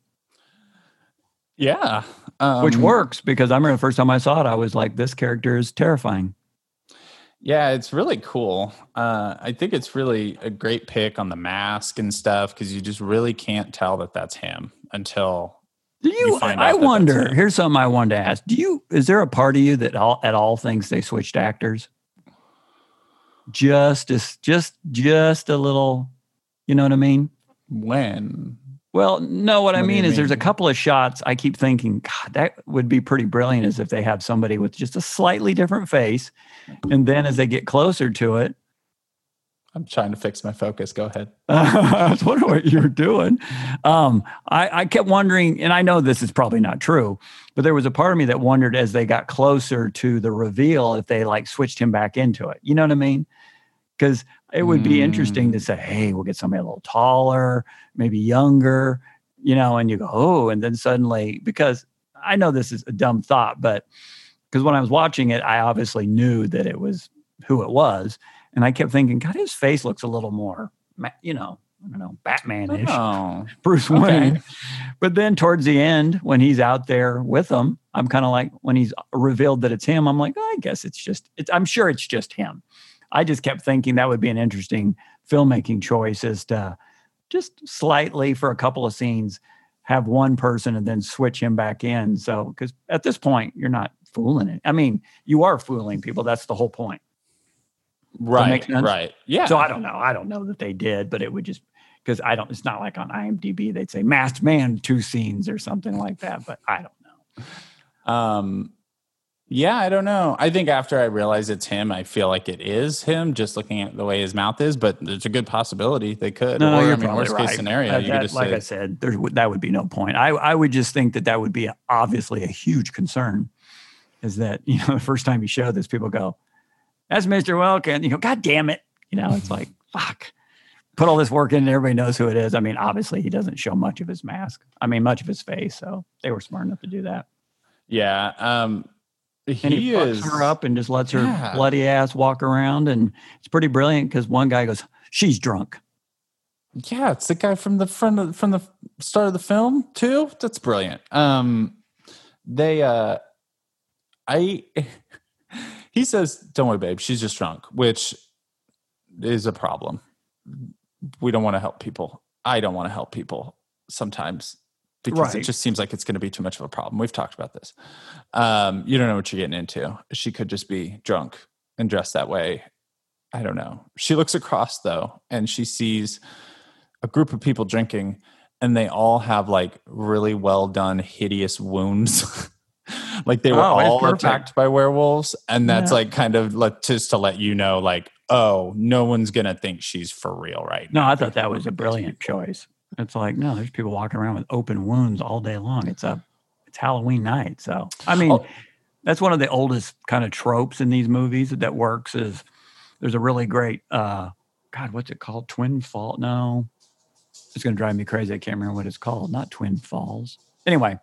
Yeah, um, which works because I remember the first time I saw it, I was like, this character is terrifying. Yeah, it's really cool. Uh, I think it's really a great pick on the mask and stuff because you just really can't tell that that's him until Do you? You find I that wonder. Here's something I wanted to ask. Do you? Is there a part of you that all, at all thinks they switched actors? Just, as, just, just a little. You know what I mean? when. Well, no, what, I What do mean is there's a couple of shots I keep thinking, God, that would be pretty brilliant as if they have somebody with just a slightly different face. And then as they get closer to it, I'm trying to fix my focus. Go ahead. I was wondering what you were doing. Um, I, I kept wondering, and I know this is probably not true, but there was a part of me that wondered as they got closer to the reveal if they like switched him back into it. You know what I mean? Because it would be interesting to mm. say, hey, we'll get somebody a little taller, maybe younger, you know, and you go, oh, and then suddenly, because I know this is a dumb thought, but because when I was watching it, I obviously knew that it was who it was. And I kept thinking, God, his face looks a little more, you know, I don't know, Batman-ish, Oh, [LAUGHS] Bruce okay. Wayne. But then towards the end, when he's out there with them, I'm kind of like, when he's revealed that it's him, I'm like, oh, I guess it's just, it's, I'm sure it's just him. I just kept thinking that would be an interesting filmmaking choice is to just slightly for a couple of scenes have one person and then switch him back in. So, because at this point, you're not fooling it. I mean, you are fooling people. That's the whole point. right, right. Yeah. So I don't know. I don't know that they did, but it would just because I don't. It's not like on IMDb they'd say "Masked Man" two scenes or something like that. But I don't know. Um, Yeah, I don't know. I think after I realize it's him, I feel like it is him, just looking at the way his mouth is. But there's a good possibility they could. No, or, you're I mean, worst right. case scenario, you that- could just like say, I said, there that would be no point. I I would just think that that would be obviously a huge concern. Is that you know [LAUGHS] the first time you show this, people go, "That's Mr. Welkin." You go, "God damn it!" You know, it's like [LAUGHS] fuck. Put all this work in, and everybody knows who it is. I mean, obviously, he doesn't show much of his mask. I mean, much of his face. So they were smart enough to do that. yeah. Um, And he, he, fucks is her up and just lets her Yeah. bloody ass walk around, and it's pretty brilliant because one guy goes, "She's drunk." Yeah, it's the guy from the front of, from the start of the film too. That's brilliant. Um, they, uh, I, [LAUGHS] he says, "Don't worry, babe. She's just drunk," which is a problem. We don't want to help people. I don't want to help people sometimes because it just seems like it's going to be too much of a problem. We've talked about this. Um, you don't know what you're getting into. She could just be drunk and dressed that way. I don't know. She looks across though, and she sees a group of people drinking and they all have like really well done hideous wounds [LAUGHS] like they were Oh, all attacked by werewolves and that's Yeah. like kind of let, just to let you know like oh no one's gonna think she's for real right No, now I thought that was a brilliant choice. It's like, no, there's people walking around with open wounds all day long. It's a it's Halloween night. So I mean, Oh. that's one of the oldest kind of tropes in these movies that works is there's a really great uh God, what's it called? Twin Fall? No. It's gonna drive me crazy. I can't remember what it's called. Not Twin Falls. Anyway,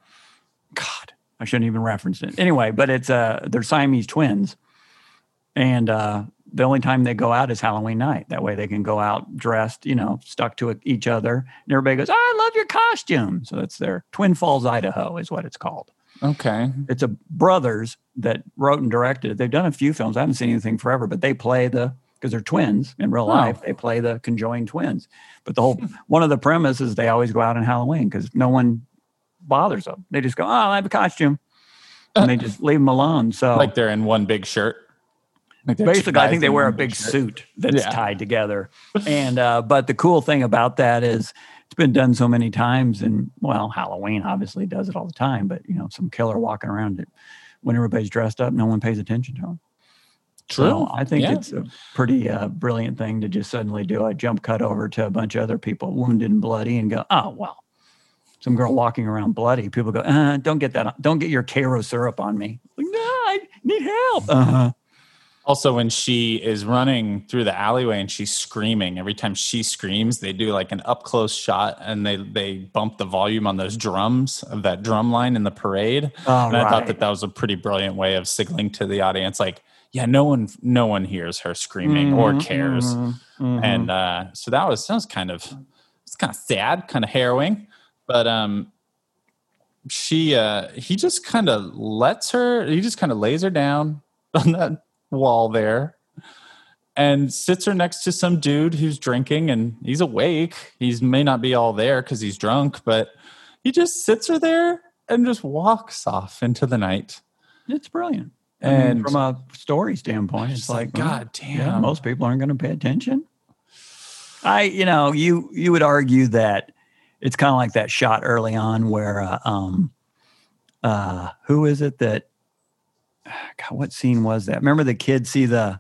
God, I shouldn't even reference it. Anyway, but it's uh they're Siamese twins. And uh the only time they go out is Halloween night. That way they can go out dressed, you know, stuck to each other. And everybody goes, oh, I love your costume. So that's their Twin Falls, Idaho is what it's called. okay It's a brothers that wrote and directed it. They've done a few films. I haven't seen anything forever, but they play the, because they're twins in real Oh. life, they play the conjoined twins. But the whole, one of the premises is they always go out on Halloween because no one bothers them. They just go, oh, I have a costume. And they just leave them alone. So like they're in one big shirt Like basically i think they wear a big suit that's Yeah. tied together and uh, but the cool thing about that is it's been done so many times and well halloween obviously does it all the time but you know some killer walking around it when everybody's dressed up no one pays attention to them True. so i think Yeah. it's a pretty uh, brilliant thing to just suddenly do a jump cut over to a bunch of other people wounded and bloody and go oh well some girl walking around bloody people go uh, don't get that on- don't get your Karo syrup on me like, no i need help uh-huh. Also, when she is running through the alleyway and she's screaming, every time she screams, they do like an up close shot and they they bump the volume on those drums of that drum line in the parade. Oh, and I thought that that was a pretty brilliant way of signaling to the audience, like, yeah, no one no one hears her screaming or Mhm, cares. mhm, mhm. And uh, so that was that was kind of it's kind of sad, kind of harrowing, but um. She, uh, he just kind of lets her. He just kind of lays her down [LAUGHS] on that wall there and sits her next to some dude who's drinking and he's awake. He's may not be all there because he's drunk, but he just sits her there and just walks off into the night. It's brilliant. I mean, And from a story standpoint, it's just like, like, well, God yeah, damn. most people aren't going to pay attention. I, you know, you you would argue that it's kind of like that shot early on where, uh, um, uh, who is it that? [SIGHS] God, what scene was that? Remember the kids see the.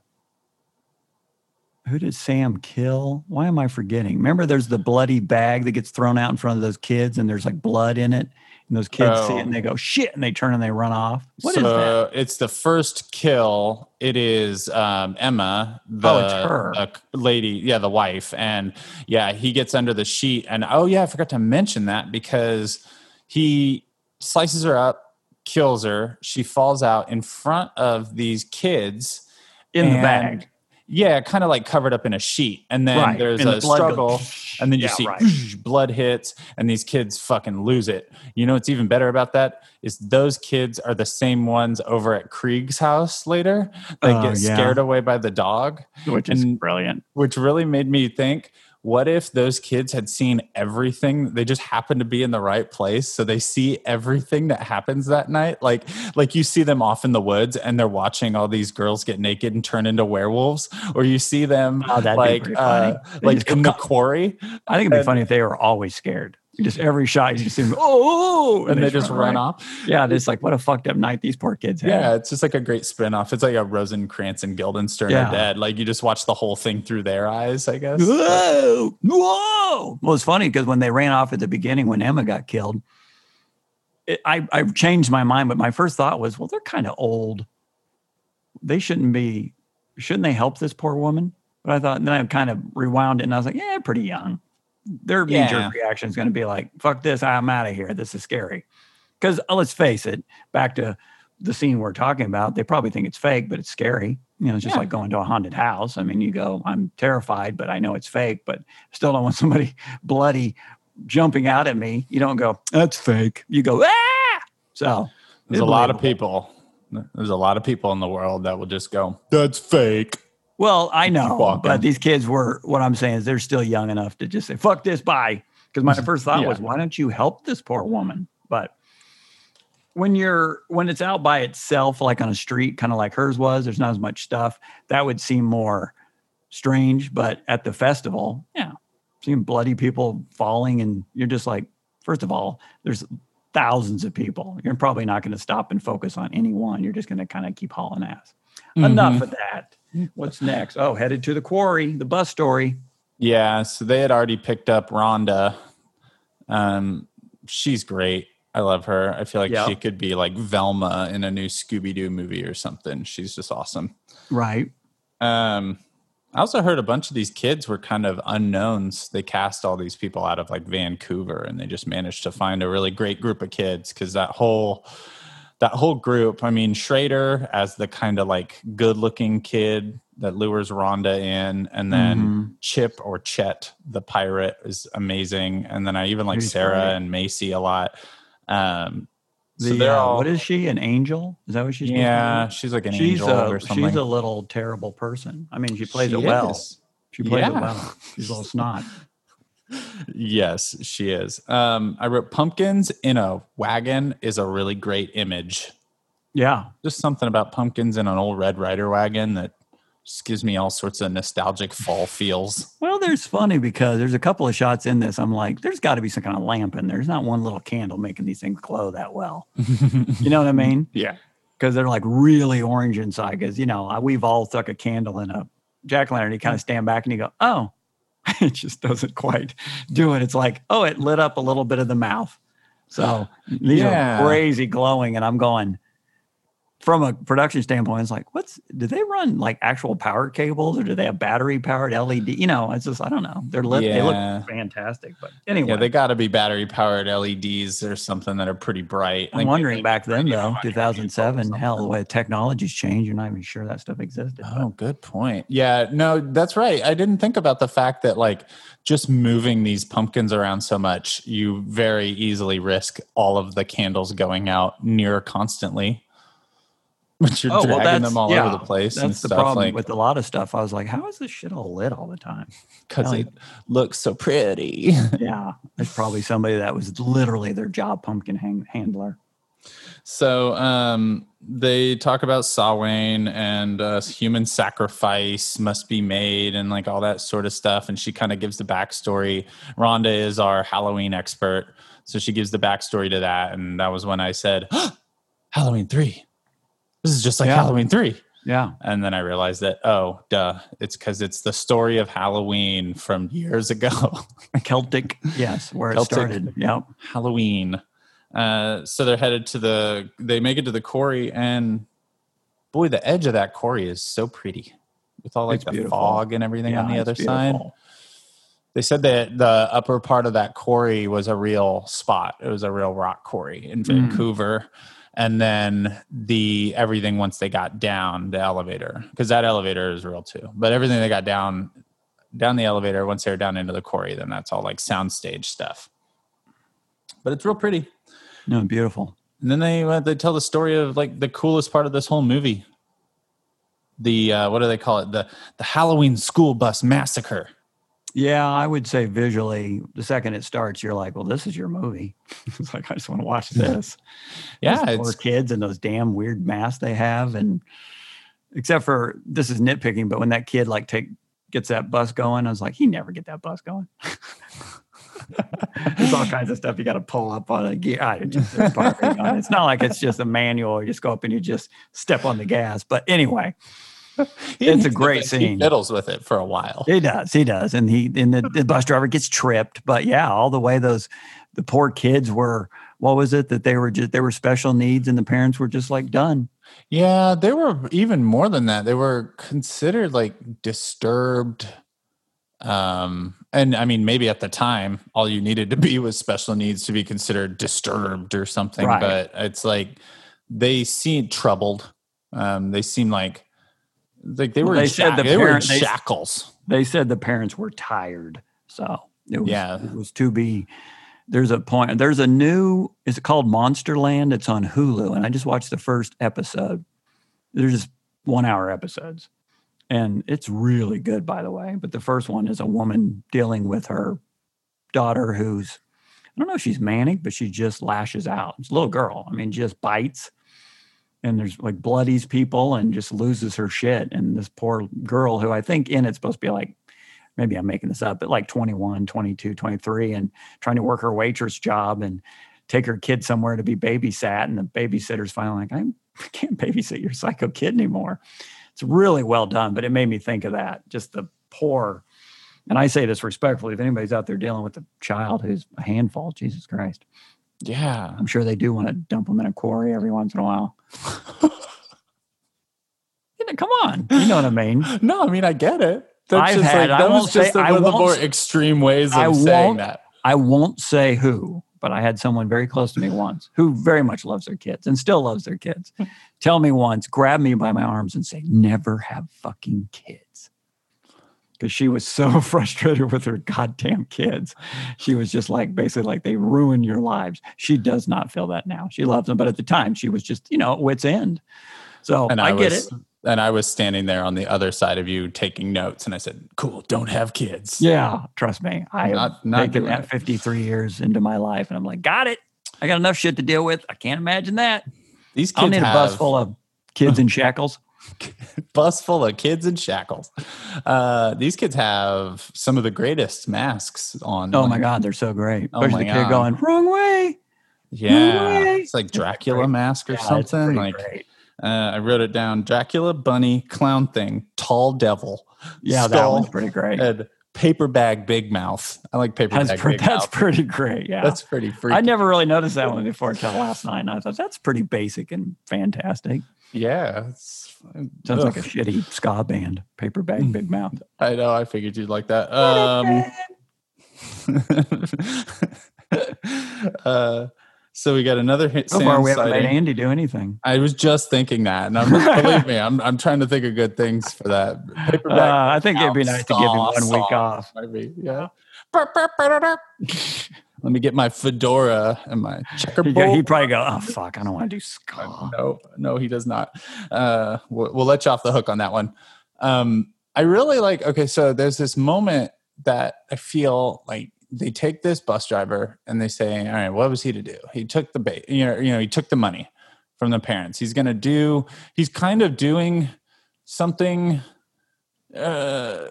Who did Sam kill? Why am I forgetting? Remember, there's the bloody bag that gets thrown out in front of those kids, and there's like blood in it, and those kids see Oh. it and they go shit, and they turn and they run off. What is so that? it's the first kill. It is um, Emma, the, Oh, it's her. the lady, yeah, the wife, and yeah, he gets under the sheet, and oh yeah, I forgot to mention that because he slices her up, kills her. She falls out in front of these kids In the bag. Yeah, kind of like covered up in a sheet, and then Right, there's and the a goes- struggle, [LAUGHS] and then you Yeah, see right. [LAUGHS] blood hits, and these kids fucking lose it. You know what's even better about that is those kids are the same ones over at Kreeg's house later that Oh, get yeah. scared away by the dog, which is and- brilliant. which really made me think. What if those kids had seen everything? They just happened to be in the right place, so they see everything that happens that night. Like, like you see them off in the woods, and they're watching all these girls get naked and turn into werewolves, or you see them Oh, like, uh, like [LAUGHS] in the co- quarry. I think it'd be and- funny if they were always scared. Just every shot, you just see them, [LAUGHS] oh, oh, oh, oh, and they just run right. off. Yeah, it's like what a fucked up night these poor kids had. Yeah, it's just like a great spin-off. It's like a Rosencrantz and Guildenstern Yeah. are dead. Like you just watch the whole thing through their eyes, I guess. Whoa, whoa. Well, it's funny because when they ran off at the beginning, when Emma got killed, it, I, I changed my mind. But my first thought was, well, they're kind of old. They shouldn't be, shouldn't they help this poor woman? But I thought, and then I kind of rewound it and I was like, yeah, pretty young. Their knee jerk reaction is going to be like, fuck this, I'm out of here. This is scary. Because let's face it, back to the scene we're talking about, they probably think it's fake, but it's scary. You know, it's just Yeah. like going to a haunted house. I mean, you go, I'm terrified, but I know it's fake, but still don't want somebody [LAUGHS] bloody jumping out at me. You don't go, that's fake. You go, ah. So There's a lot of people. There's a lot of people in the world that will just go, "That's fake." Well, I know, but these kids were, what I'm saying is they're still young enough to just say, fuck this, bye. Because my [LAUGHS] first thought Yeah. was, why don't you help this poor woman? But when you're, when it's out by itself, like on a street, kind of like hers was, there's not as much stuff, that would seem more strange. But at the festival, yeah, seeing bloody people falling, and you're just like, first of all, there's thousands of people. You're probably not going to stop and focus on any one. You're just going to kind of keep hauling ass. Enough of that. [LAUGHS] What's next? Oh, headed to the quarry, the bus story. Yeah, so they had already picked up Rhonda. Um, she's great. I love her. I feel like Yeah. she could be like Velma in a new Scooby Doo movie or something. She's just awesome. Right. Um, I also heard a bunch of these kids were kind of unknowns. They cast all these people out of like Vancouver, and they just managed to find a really great group of kids because that whole that whole group. I mean, Schrader as the kind of like good-looking kid that lures Rhonda in, and then Mhm. Chip or Chet, the pirate, is amazing. And then I even like He's Sarah great. and Macy a lot. Um, so they're uh, all what is she? An angel? Is that what she's? yeah, she's like an she's angel a or something. she's a little terrible person. I mean, she plays She it well. She plays it well. She's a little snot. [LAUGHS] Yes, she is. Um, I wrote pumpkins in a wagon is a really great image. Yeah. Just something about pumpkins in an old Red Rider wagon that just gives me all sorts of nostalgic fall feels. Well, there's funny because there's a couple of shots in this. I'm like, there's got to be some kind of lamp in there. There's not one little candle making these things glow that well. You know what I mean? [LAUGHS] Yeah. Because they're like really orange inside. Because you know, I- we've all stuck a candle in a jack o' lantern. You kind of stand back and you go, oh, [LAUGHS] it just doesn't quite do it. It's like, oh, it lit up a little bit of the mouth. So [SIGHS] these Yeah. are crazy glowing, and I'm going. From a production standpoint, it's like, what's do they run like actual power cables or do they have battery powered LED? You know, it's just I don't know. They're lit. They look fantastic, but anyway, Yeah, they got to be battery powered LEDs or something that are pretty bright. I'm Like, wondering back then though, 2007. vehicle Hell, the way technology's changed, you're not even sure that stuff existed. but- Oh, good point. Yeah, no, that's right. I didn't think about the fact that like just moving these pumpkins around so much, you very easily risk all of the candles going out near constantly. [LAUGHS] But you're Oh, dragging that's- them all yeah, over the place That's and the stuff problem like with a lot of stuff. I was like, how is this shit all lit all the time? because it looks so pretty. [LAUGHS] yeah, there's probably somebody that was literally their job pumpkin hang- handler. So um, they talk about Samhain and uh, human sacrifice must be made and like all that sort of stuff. And she kind of gives the backstory. Rhonda is our Halloween expert. So she gives the backstory to that. And that was when I said, [GASPS] Halloween 3. This is just like Yeah. Halloween 3. Yeah, And then I realized that, oh, duh, it's because it's the story of Halloween from years ago. [LAUGHS] Celtic. Yes, where Celtic. it started. Yep. Halloween. Uh, so they're headed to the. They make it to the quarry, and boy, the edge of that quarry is so pretty, with all like It's the beautiful. fog and everything on the other it's side. They said that the upper part of that quarry was a real spot. It was a real rock quarry in Mm. And then the everything once they got down the elevator, because that elevator is real too. But everything they got down down the elevator once they were down into the quarry, then that's all like soundstage stuff. But it's real pretty. No, beautiful. And then they uh, they tell the story of like the coolest part of this whole movie. The uh, what do they call it? The the Halloween school bus massacre. Yeah, I would say visually, the second it starts, you're like, well, this is your movie. [LAUGHS] it's like, I just want to watch this. Yeah, those it's kids and those damn weird masks they have. And except for this is nitpicking, but when that kid like take gets that bus going, I was like, he never get that bus going. [LAUGHS] There's all kinds of stuff you got to pull up on a gear. I just, there's on it. It's not like it's just a manual. You just go up and you just step on the gas. But anyway, [LAUGHS] It's a great he scene. Fiddles with it for a while. he does. He does. And he and the, the bus driver gets tripped. But yeah, all the way those the poor kids were. What was it that they were just they were special needs and the parents were just like done. Yeah, they were even more than that. They were considered like disturbed. Um, and I mean, maybe at the time, all you needed to be was special needs to be considered disturbed or something. Right. But it's like they seemed troubled. Um, they seem like like they Well, were they said shack- the they were parent- they- shackles. They said the parents were tired. So it was, Yeah. it was to be. There's a point. There's a new. Is it called Monsterland? It's on Hulu, and I just watched the first episode. They're just one hour episodes, and it's really good, by the way. But the first one is a woman dealing with her daughter, who's I don't know if she's manic, but she just lashes out. It's a little girl. I mean, just bites. And there's like bloodies people and just loses her shit. And this poor girl who I think in it's supposed to be like maybe I'm making this up, but like 21, 22, 23, and trying to work her waitress job and take her kid somewhere to be babysat. And the babysitter's finally like, I can't babysit your psycho kid anymore. It's really well done, but it made me think of that. Just the poor, and I say this respectfully, if anybody's out there dealing with a child who's a handful, Jesus Christ, Yeah. I'm sure they do want to dump them in a quarry every once in a while. Come on. You know what I mean? [LAUGHS] No, I mean I get it. That's I've just had- like that was just say- one of the more extreme ways of I saying that. I won't say who, but I had someone very close to me once who very much loves their kids and still loves their kids. Hmm. Tell me once, grab me by my arms and say, never have fucking kids. Because she was so [LAUGHS] frustrated with her goddamn kids. She was just like, basically, like, they ruin your lives. She does not feel that now. She loves them. But at the time, she was just, you know, at wit's end. So and I, I, get was, it. And I was standing there on the other side of you taking notes, and I said, "Cool, don't have kids." Yeah, trust me. I am Not- not taken that 53 years into my life, and I'm like, got it. I got enough shit to deal with. I can't imagine that. These kids need a bus full of kids [LAUGHS] in shackles. [LAUGHS] bus full of kids in shackles. Uh, these kids have some of the greatest masks on. Oh like, my God, they're so great. Oh my the kid God. going, wrong way. Yeah, way. it's like Dracula mask or Yeah, something. Like uh, I wrote it down: Dracula, bunny, clown thing, tall devil. Yeah, that skull, one's pretty great. And paper bag, big mouth. I like paper That's, bag, pre- big that's mouth. pretty great. Yeah. That's pretty freaky. I never really noticed that one before until last night. And I thought that's pretty basic and fantastic. Yeah, it's, Sounds like a shitty ska band. Paper bag, big mouth. I know. I figured you'd like that. Um, [LAUGHS] uh, so we got another hit. So far, we haven't made. Andy do anything. I was just thinking that, and I'm believe me, I'm I'm trying to think of good things for that. Uh, I think it'd be Mouth nice to give him saw one week off. might be, yeah. Let me get my fedora and my [LAUGHS] checkerboard. go, he'd probably go, oh, fuck, I don't want to do ska. no, no, he does not. Uh, we'll, we'll let you off the hook on that one. Um, I really like. Okay, so there's this moment that I feel like they take this bus driver and they say, "All right, what was he to do? He took the bait. You know, you know, he took the money from the parents. He's going to do. He's kind of doing something." Uh,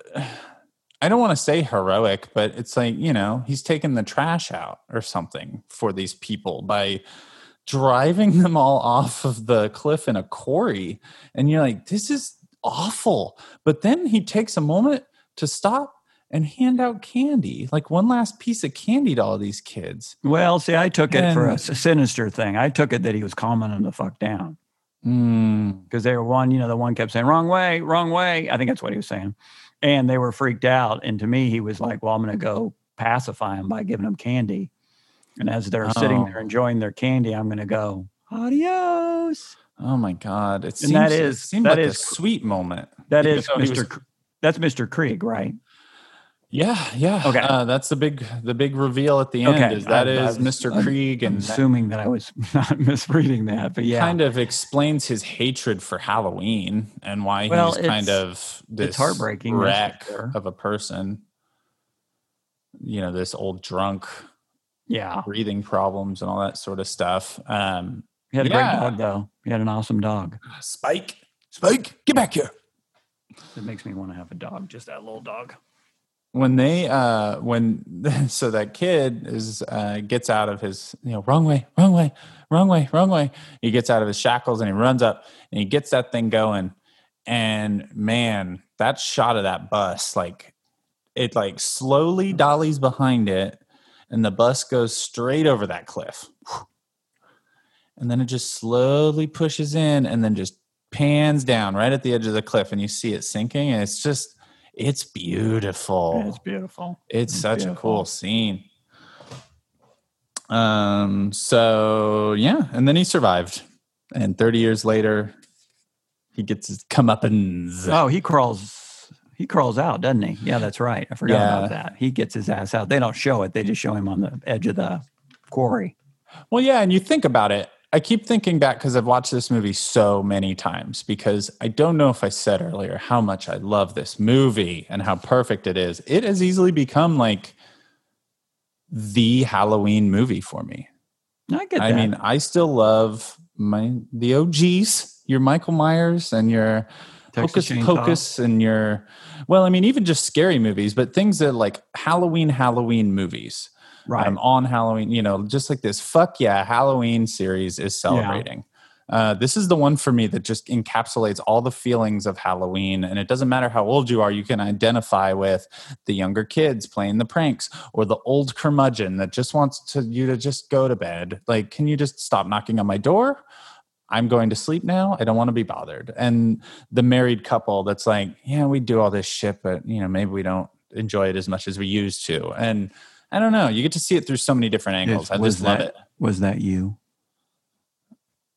I don't want to say heroic, but it's like you know, he's taking the trash out or something for these people by driving [LAUGHS] them all off of the cliff in a quarry and you're like this is awful but then he takes a moment to stop and hand out candy like one last piece of candy to all these kids Well, see, I took it for a sinister thing. I took it that he was calming them the fuck down mm, because they were one, you know, the one kept saying, wrong way, wrong way. I think that's what he was saying. And they were freaked out. And to me, he was oh. like, well, I'm going to go pacify them by giving them candy. And as they're sitting oh. there Oh. enjoying their candy, I'm going to go, adios. oh my god it And seems that it is- seemed that like is- a sweet moment That Even is though he Mr. was- K- that's Mr. Kreeg, right? Yeah yeah Okay. uh, that's the big the big reveal at the end Okay, is that I- I was- mr I'm- kreeg I'm and that assuming that I was [LAUGHS] not misreading that, but yeah. kind of explains his hatred for Halloween and why Well, he's kind of this heartbreaking, wreck sure. of a person. You know, this old drunk, yeah. breathing problems, and all that sort of stuff. Um, He had a Yeah. great dog, though. He had an awesome dog. Spike, Spike, get back here! It makes me want to have a dog, just that little dog. When they uh when [LAUGHS] so that kid is uh gets out of his you know wrong way wrong way wrong way wrong way. He gets out of his shackles and he runs up and he gets that thing going. And man that shot of that bus like it like slowly dollies behind it and the bus goes straight over that cliff. And then it just slowly pushes in and then just pans down right at the edge of the cliff and you see it sinking and it's just it's beautiful It's beautiful. it's It's such a cool scene um so yeah and then he survived and 30 years later he gets his comeuppance Oh, he crawls. He crawls out, doesn't he? Yeah, that's right. I forgot Yeah. about that. He gets his ass out. They don't show it. They just show him on the edge of the quarry. Well, yeah, and you think about it. I keep thinking back because I've watched this movie so many times because I don't know if I said earlier how much I love this movie and how perfect it is. It has easily become like the Halloween movie for me. I get that. I mean, I still love my the OGs, your Michael Myers and your Texas Hocus Pocus and your well, I mean, even just scary movies, but things that like Halloween, Halloween movies right. um, on Halloween. You know, just like this fuck yeah Halloween series is celebrating. Uh, this is the one for me that just encapsulates all the feelings of Halloween, and it doesn't matter how old you are. You can identify with the younger kids playing the pranks, or the old curmudgeon that just wants to you to just go to bed. Like, can you just stop knocking on my door? I'm going to sleep now. I don't want to be bothered. And the married couple that's like, yeah, we do all this shit, but you know, maybe we don't enjoy it as much as we used to. And I don't know. You get to see it through so many different angles. I was just love that, it. Was that you?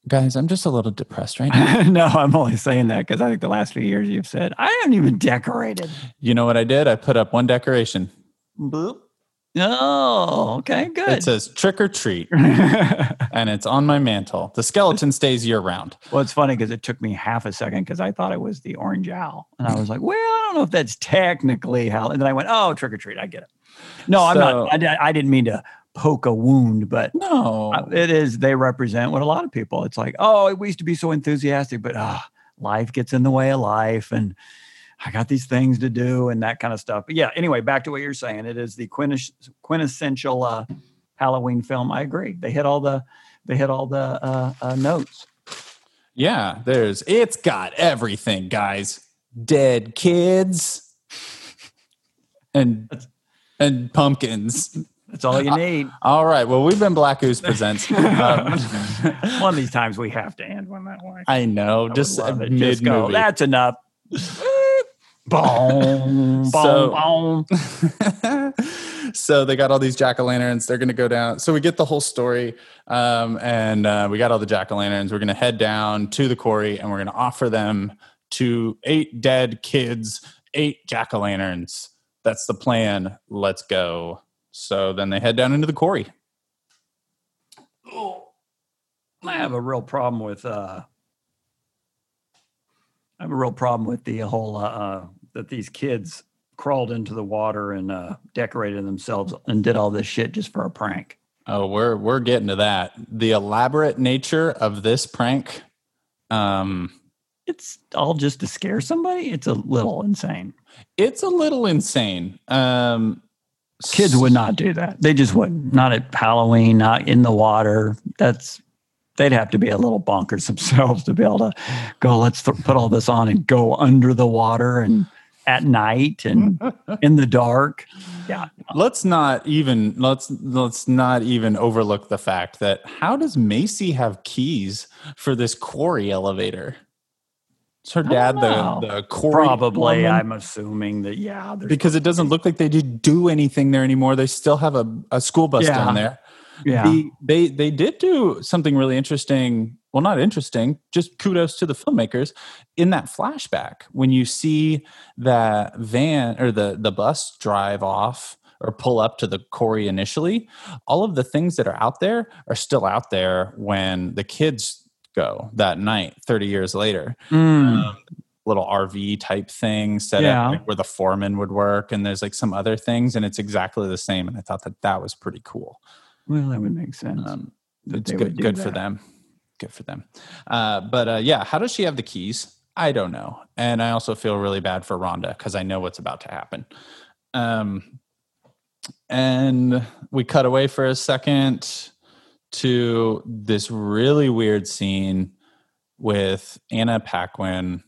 Guys, I'm just a little depressed right [LAUGHS] now. no, I'm only saying that because I think the last few years you've said I haven't even decorated. you know what I did? I put up one decoration. Boop. Oh, okay, good. It says trick or treat, [LAUGHS] and it's on my mantle. The skeleton stays year round. well, it's funny because it took me half a second because I thought it was the orange owl, and I was like, "Well, I don't know if that's technically how." And then I went, "Oh, trick or treat, I get it." No, I'm not. I, I didn't mean to poke a wound, but No. It is they represent what a lot of people it's like oh we used to be so enthusiastic but ah life gets in the way of life and i got these things to do and that kind of stuff but yeah anyway back to what you're saying it is the quintes- quintessential uh, halloween film i agree they hit all the they hit all the uh, uh, notes Yeah, there's it's got everything, guys. Dead kids and and pumpkins. that's all you need [LAUGHS] All right. Well, we've been Black Ooze Presents. Um, [LAUGHS] one of [LAUGHS] these times we have to end one that way I know, I just mid Just go, movie. that's enough boom, boom, So- boom. so they got all these jack o' lanterns. They're going to go down. So we get the whole story, um, and uh, we got all the jack o' lanterns. We're going to head down to the quarry, and we're going to offer them to eight dead kids, eight jack o' lanterns. That's the plan. Let's go. So then they head down into the quarry. I have a real problem with uh I have a real problem with the whole uh, uh that these kids crawled into the water and uh decorated themselves and did all this shit just for a prank. Oh, we're we're getting to that. The elaborate nature of this prank. Um, It's all just to scare somebody. It's a little insane. it's a little insane. Um, Kids would not do that. They just wouldn't. Not at Halloween, not in the water. That's they'd have to be a little bonkers [LAUGHS] themselves to be able to go, let's th- put all this on and go under the water and at night and [LAUGHS] in the dark. Yeah. let's not even let's let's not even overlook the fact that how does Macy have keys for this quarry elevator? Is her dad the the quarry Probably, foreman? I'm assuming that, yeah. because it doesn't look like they did do anything there anymore. They still have a, a school bus Yeah. down there. yeah. The, they they did do something really interesting. Well, not interesting. Just kudos to the filmmakers in that flashback when you see that van or the the bus drive off or pull up to the quarry initially. All of the things that are out there are still out there when the kids go that night, thirty years later. Mm, Um, little RV type thing set Yeah. up like, where the foreman would work, and there's like some other things, and it's exactly the same. And I thought that that was pretty cool. well, that would make sense. Um, it's good, good for them. Good for them. Uh, but uh, yeah, how does she have the keys? I don't know. And I also feel really bad for Rhonda because I know what's about to happen. Um, and we cut away for a second to this really weird scene with Anna Paquin.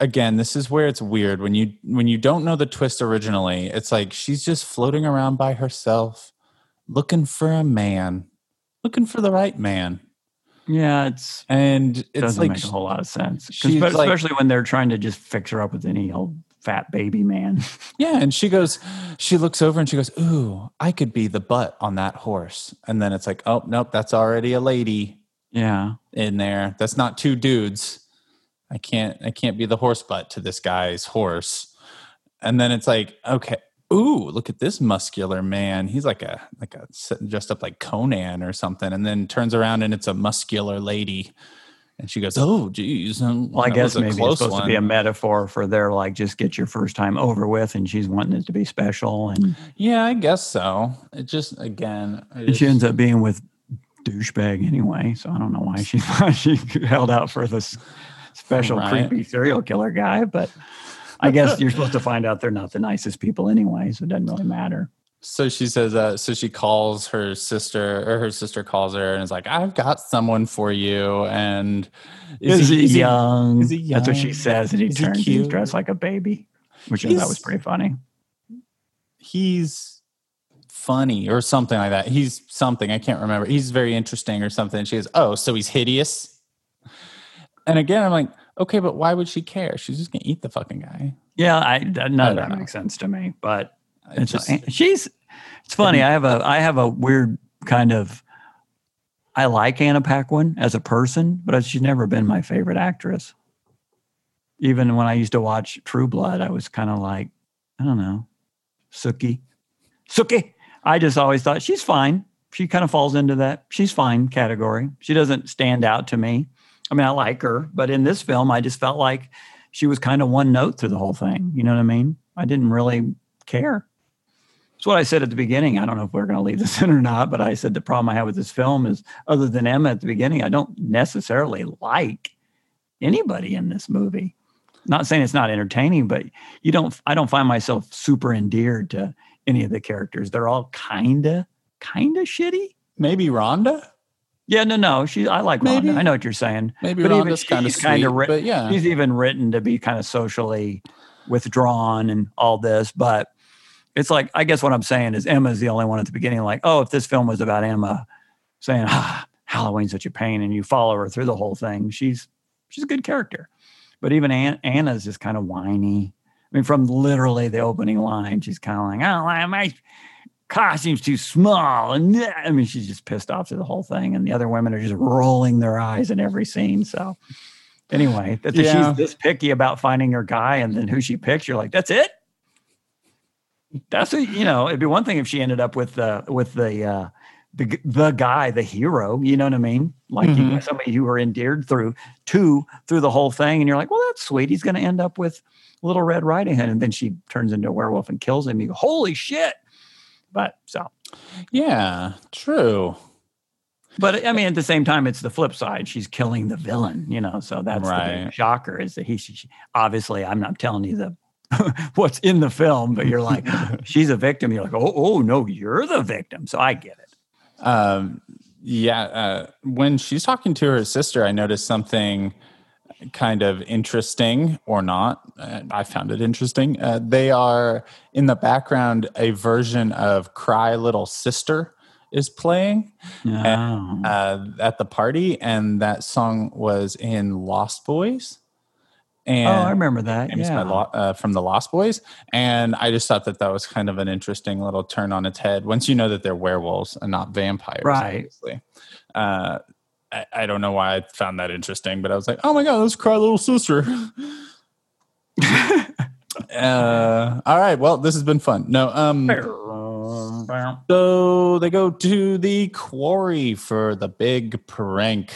Again, this is where it's weird when you when you don't know the twist originally. It's like she's just floating around by herself, looking for a man, looking for the right man, Yeah, it's and it it's doesn't like make a whole lot of sense. spe- like- especially when they're trying to just fix her up with any old fat baby man. [LAUGHS] Yeah, and she goes, she looks over and she goes, "Ooh, I could be the butt on that horse." And then it's like, "Oh, nope, that's already a lady yeah. in there. That's not two dudes. I can't I can't be the horse butt to this guy's horse." And then it's like, "Okay, ooh, look at this muscular man. He's like a like a dressed up like Conan or something." And then turns around and it's a muscular lady. And she goes, "Oh, geez, um, Well, I guess maybe it's supposed to be a metaphor for their like just get your first time over with, and she's wanting it to be special, and, Yeah, I guess so. It just again, and she just- ends up being with douchebag anyway. So I don't know why she [LAUGHS] why she held out for this special Right. creepy serial killer guy, but I guess you're supposed to find out they're not the nicest people anyway, so it doesn't really matter. So she says, uh, so she calls her sister, or her sister calls her and is like, I've got someone for you. And Is, he, is young? is he That's what she says, and he Is he turns. He's cute? dressed like a baby, which I thought was pretty funny. he's funny or something like that. He's something, I can't remember. He's very interesting or something. She goes, Oh, so he's hideous. And again, I'm like, okay, but why would she care? She's just gonna eat the fucking guy. Yeah, I none of that know. makes sense to me, but It's It's just she's it's funny. I have a I have a weird kind of I like Anna Paquin as a person, but she's never been my favorite actress. Even when I used to watch True Blood, I was kind of like, I don't know, Sookie. Sookie. I just always thought she's fine. She kind of falls into that she's fine category. She doesn't stand out to me. I mean, I like her, but in this film, I just felt like she was kind of one note through the whole thing. You know what I mean? I didn't really care. It's what I said at the beginning. I don't know if we're going to leave this in or not, but I said the problem I have with this film is, other than Emma at the beginning, I don't necessarily like anybody in this movie. Not saying it's not entertaining, but you don't. I don't find myself super endeared to any of the characters. They're all kinda, kinda shitty. maybe Rhonda. Yeah, no, no. She, I like Maybe. Rhonda. I know what you're saying. Maybe But Rhonda's kind of kinda sweet, but yeah. She's even written to be kind of socially withdrawn and all this, but it's like I guess what I'm saying is Emma's the only one at the beginning, like, oh, if this film was about Emma saying, ah, Halloween's such a pain, and you follow her through the whole thing, she's she's a good character. But even An- Anna's just kind of whiny. I mean, from literally the opening line, she's kind of like, oh, my costume's too small. And [LAUGHS] I mean, she's just pissed off through the whole thing. And the other women are just rolling their eyes in every scene. So anyway, that that Yeah. she's this picky about finding her guy and then who she picks, you're like, that's it? That's a, you know, it'd be one thing if she ended up with the with the uh the the guy, the hero, you know what I mean? Like you Mhm. got somebody you were endeared through to through the whole thing, and you're like, well, that's sweet. He's gonna end up with Little Red Riding Hood, and then she turns into a werewolf and kills him. You go, holy shit! But so, yeah, true. but I mean, at the same time, it's the flip side. She's killing the villain, you know. So that's the Right. big shocker. Is that he? She- obviously, I'm not telling you the [LAUGHS] what's in the film, but you're like, [LAUGHS] she's a victim. You're like, oh, oh no, you're the victim. So I get it. Um, yeah, uh, when she's talking to her sister, I noticed something kind of interesting or not. Uh, I found it interesting. Uh, they are in the background, a version of Cry Little Sister is playing Oh. uh, at the party, and that song was in Lost Boys. And oh, I remember that. Yeah. Lo- uh, from the Lost Boys, and I just thought that that was kind of an interesting little turn on its head. Once you know that they're werewolves and not vampires, Right. Obviously, uh, I, I don't know why I found that interesting, but I was like, oh my god, let's cry, little sister. [LAUGHS] uh, all right, well, this has been fun. No, um, so they go to the quarry for the big prank.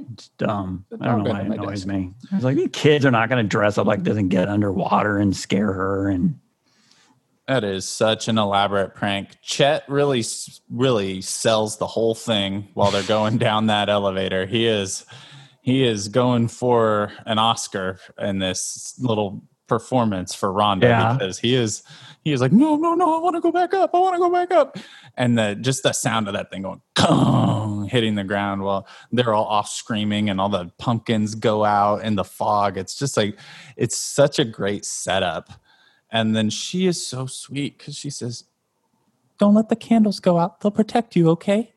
Um, it's dumb. I don't know why it annoys me. I was like, these kids are not going to dress up like this and get underwater and scare her. And That is such an elaborate prank. Chet really, really sells the whole thing while they're going [LAUGHS] down that elevator. He is, he is going for an Oscar in this little performance for Rhonda Yeah. because he is he is like no no no I want to go back up I want to go back up. And the just the sound of that thing going Kong, hitting the ground while they're all off screaming and all the pumpkins go out in the fog. It's just like it's such a great setup. And then she is so sweet because she says don't let the candles go out they'll protect you okay?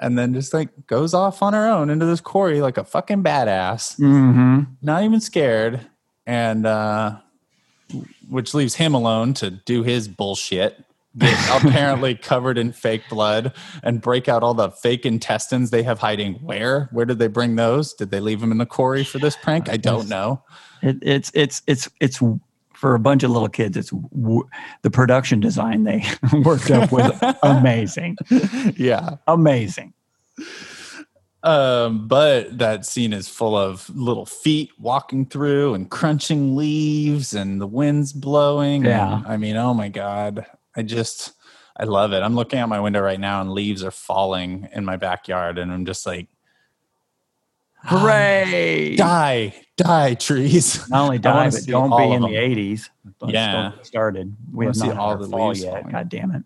And then just like goes off on her own into this quarry like a fucking badass. Mm-hmm. not even scared. And uh which leaves him alone to do his bullshit get [LAUGHS] apparently covered in fake blood and break out all the fake intestines they have hiding where? Where did they bring those? Did they leave them in the quarry for this prank? I don't know. It, it's it's it's it's for a bunch of little kids. It's w- the production design they [LAUGHS] worked up was [LAUGHS] amazing, yeah. Amazing. Um but that scene is full of little feet walking through and crunching leaves and the wind's blowing Yeah. and, i mean oh my god i just i love it i'm looking out my window right now and leaves are falling in my backyard and i'm just like Hooray! die die trees Not only [LAUGHS] die, but don't be in them. the eighties. Yeah. started. We have not all all the the fall leaves yet. falling. God damn it!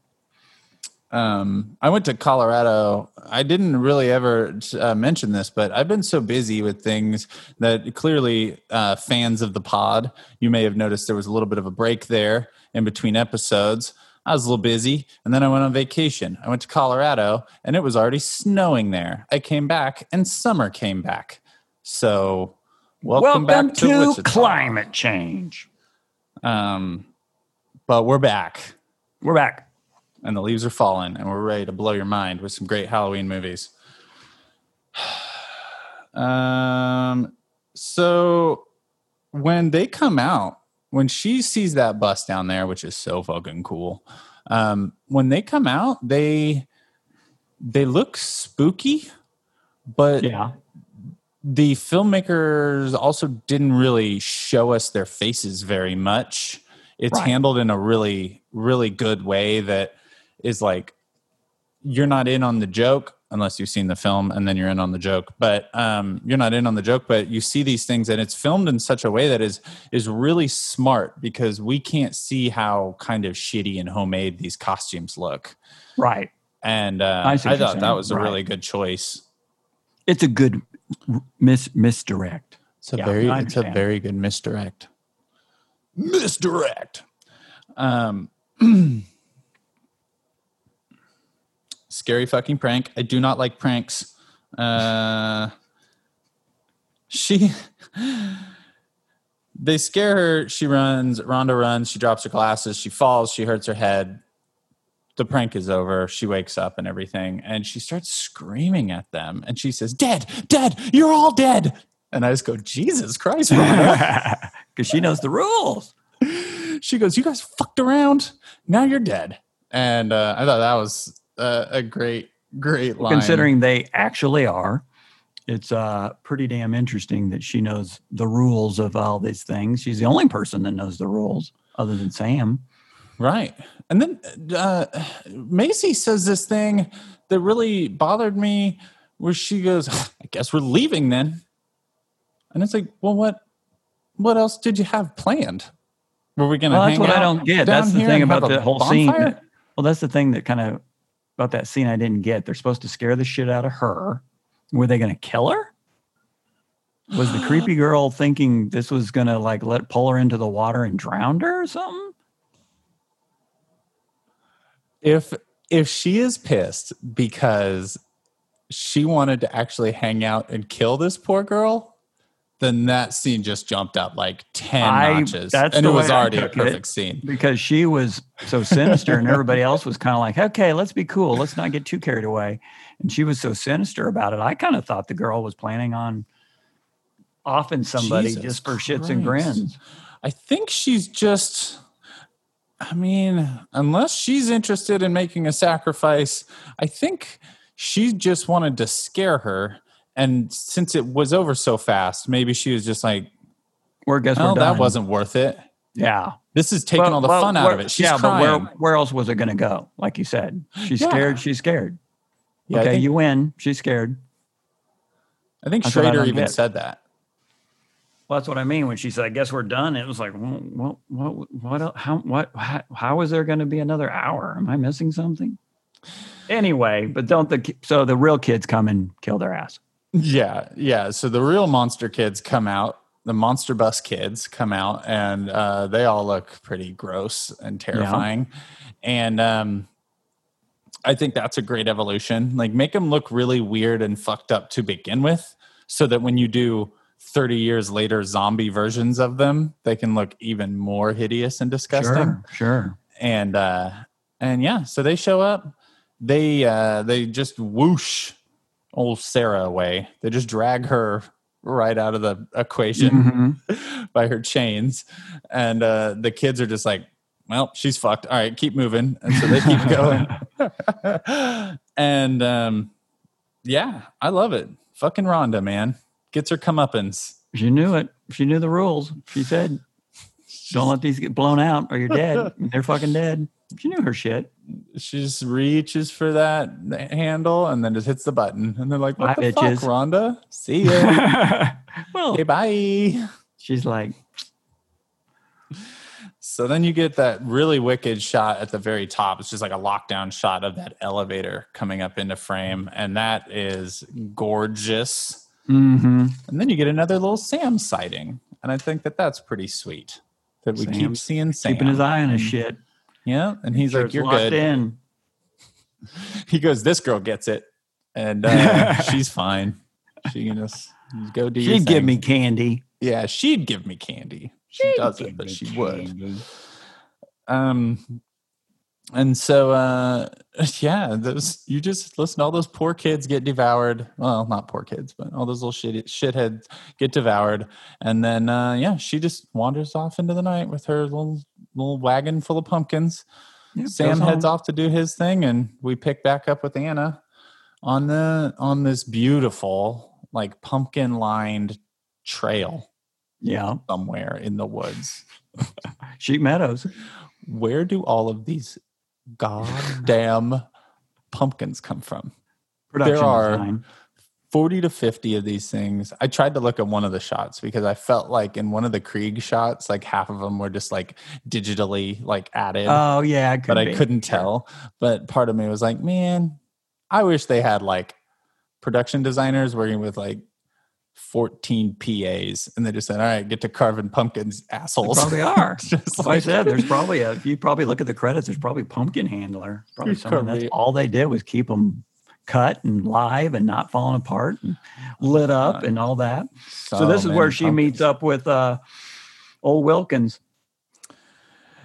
Um, I went to Colorado. I didn't really ever uh, mention this, but I've been so busy with things that clearly uh, fans of the pod, you may have noticed there was a little bit of a break there in between episodes. I was a little busy, and then I went on vacation. I went to Colorado, and it was already snowing there. I came back, and summer came back. So, welcome, back to, Wichita. climate change. Um, but we're back. We're back. And the leaves are falling and we're ready to blow your mind with some great halloween movies [SIGHS] um so when they come out when she sees that bus down there which is so fucking cool um when they come out they they look spooky but Yeah. the filmmakers also didn't really show us their faces very much. It's Right. handled in a really, really good way that is like you're not in on the joke unless you've seen the film and then you're in on the joke. But um, you're not in on the joke, but you see these things and it's filmed in such a way that is is really smart because we can't see how kind of shitty and homemade these costumes look. Right. And uh, I I, see what thought that was a Right. really good choice. It's a good mis- misdirect. It's a Yeah, very it's a very good misdirect. Misdirect. Um [CLEARS THROAT] scary fucking prank. I do not like pranks. Uh she [LAUGHS] they scare her, she runs, Rhonda runs, she drops her glasses, she falls, she hurts her head. The prank is over. She wakes up and everything, and she starts screaming at them. And she says, Dead, dead, you're all dead. And I just go, Jesus Christ, Because [LAUGHS] she knows the rules. she goes, "You guys fucked around. Now you're dead." And uh, I thought that was uh, a great, great line. Considering they actually are, it's uh, pretty damn interesting that she knows the rules of all these things. She's the only person that knows the rules other than Sam. right, and then uh, Macy says this thing that really bothered me, where she goes, "I guess we're leaving then," and it's like, well, what, what else did you have planned? Were we going to? Well, that's what I don't get. That's the thing about the whole scene. Bonfire? Well, that's the thing that kind of about that scene I didn't get. They're supposed to scare the shit out of her. Were they going to kill her? Was the [GASPS] creepy girl thinking this was going to like let pull her into the water and drown her or something? if if she is pissed because she wanted to actually hang out and kill this poor girl, then that scene just jumped up like ten I- notches, that's and it was already a took it. perfect scene. Because she was so sinister and everybody else was kind of like, okay, let's be cool. Let's not get too carried away. And she was so sinister about it. I kind of thought the girl was planning on offing somebody Jesus just for shits and grins. I think she's just. I mean, unless she's interested in making a sacrifice, I think she just wanted to scare her. And since it was over so fast, maybe she was just like, Or guess "Oh, we're done. that wasn't worth it." Yeah. This is taking Well- all the well, fun out of it. She's yeah, crying. but where, where else was it going to go? Like you said, she's Yeah. scared. She's scared. Yeah, okay, think- you win. She's scared. I think That's what I even get. said that. Well, that's what I mean when she said, "I guess we're done." It was like, well, what, what, what, how, what, how, how is there going to be another hour? Am I missing something? Anyway, but don't the so the real kids come and kill their ass. Yeah, yeah. So the real monster kids come out. The monster bus kids come out, and uh, they all look pretty gross and terrifying. And um, I think that's a great evolution. Like, make them look really weird and fucked up to begin with, so that when you do 30 years later zombie versions of them, they can look even more hideous and disgusting Sure, sure. and uh and yeah so they show up they uh they just whoosh old sarah away they just drag her right out of the equation Mhm. [LAUGHS] by her chains and uh the kids are just like well she's fucked all right keep moving and so they keep [LAUGHS] going [LAUGHS] and um yeah i love it fucking rhonda man gets her comeuppance She knew it. She knew the rules. She said, "Don't let these get blown out, or you're dead." And They're fucking dead. She knew her shit. She just reaches for that handle and then just hits the button. And they're like what Bye, the bitches." fuck rhonda? See ya. [LAUGHS] Well, okay bye. she's like, so then you get that really wicked shot at the very top. It's just like a lockdown shot of that elevator coming up into frame. And that is gorgeous. Mm-hmm. and then you get another little sam sighting. And i think that that's pretty sweet that we keep seeing sam keeping his eye on his And- shit. Yeah and he's like you're good In. [LAUGHS] he goes, "This girl gets it," and uh, [LAUGHS] she's fine. She can just go do." She'd give me candy. Yeah, she'd give me candy. She She'd doesn't, but she would. Um, and so uh, [LAUGHS] yeah, those you just listen all those poor kids get devoured. Well, not poor kids, but all those little shit shitheads get devoured, and then uh, yeah, she just wanders off into the night with her little little wagon full of pumpkins. Yeah, Sam heads home. off to do his thing, and we pick back up with Anna on the on this beautiful like pumpkin lined trail Yeah, somewhere in the woods. [LAUGHS] Sheep Meadows. Where do all of these goddamn pumpkins come from? Production are- design. 40 to 50 of these things. I tried to look at one of the shots because I felt like in one of the Kreeg shots, like half of them were just like digitally like added. Oh yeah, but I couldn't tell. But part of me was like, man, I wish they had like production designers working with like 14 PAs and they just said, all right, get to carving pumpkins, They assholes. probably [LAUGHS] are. Just Like I said, there's [LAUGHS] probably a. If you probably look at the credits, there's probably pumpkin handler. Probably someone that's all they did was keep them cut and live and not falling apart and lit up and all that. So, this is where she meets up with uh, old Wilkins.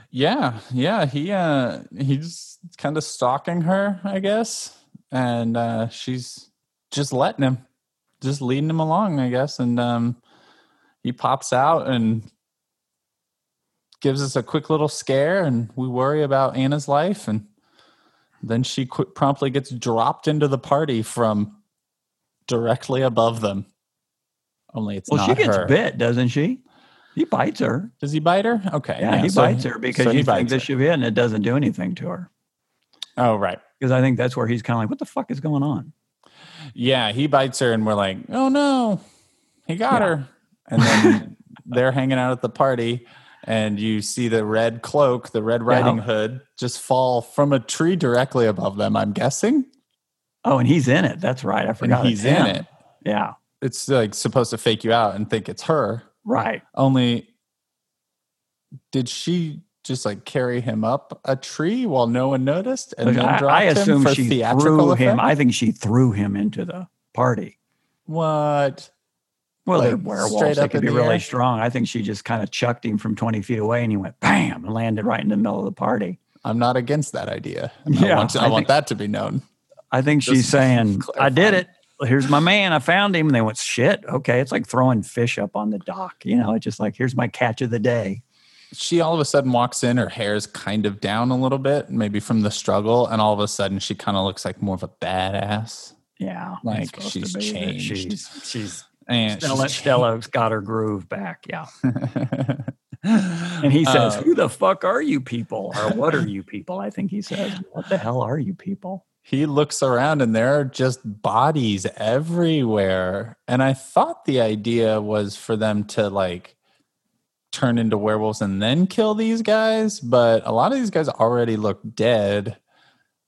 Yeah, yeah. He uh he's kind of stalking her, I guess. And uh she's just letting him, just leading him along, I guess. And um he pops out and gives us a quick little scare and we worry about Anna's life and then she qu- promptly gets dropped into the party from directly above them. Only it's Well, she gets her. bit, doesn't she? He bites her. Does he bite her? Okay. Yeah, he so- bites her because so he you think bites this her. should be it, and it doesn't do anything to her. Oh, right. Because I think that's where he's kind of like, "What the fuck is going on?" Yeah, he bites her, and we're like, "Oh no, he got Yeah. her!" And then [LAUGHS] they're hanging out at the party, and you see the red cloak, the Red Riding Yeah. Hood, just fall from a tree directly above them. I'm guessing, Oh, and he's in it. That's right. I and forgot. he's in it. Yeah, It's like supposed to fake you out and think it's her. right. Only, did she just like carry him up a tree while no one noticed, and then I, dropped I him assume for she theatrical threw him. I think she threw him into the party. what? Well, they're Like, werewolves. straight They could be really air? strong. I think she just kind of chucked him from 20 feet away and he went bam and landed right in the middle of the party. I'm not against that idea. I Yeah, want, to- I I want think- that to be known. I think she's Just saying, I did it. Here's my man. I found him. And they went, shit. Okay. It's like throwing fish up on the dock. You know, it's just like, here's my catch of the day. she all of a sudden walks in her hair's kind of down a little bit maybe from the struggle and all of a sudden she kind of looks like more of a badass Yeah. Like, she's to be that changed. She's, she's, and Stella, Stella's got her groove back. Yeah. and And he [LAUGHS] says, Uh, Who the fuck are you people? Or [LAUGHS] what are you people? I think he says, What the hell are you people? he looks around and there are just bodies everywhere. And I thought the idea was for them to like turn into werewolves and then kill these guys, but a lot of these guys already look dead.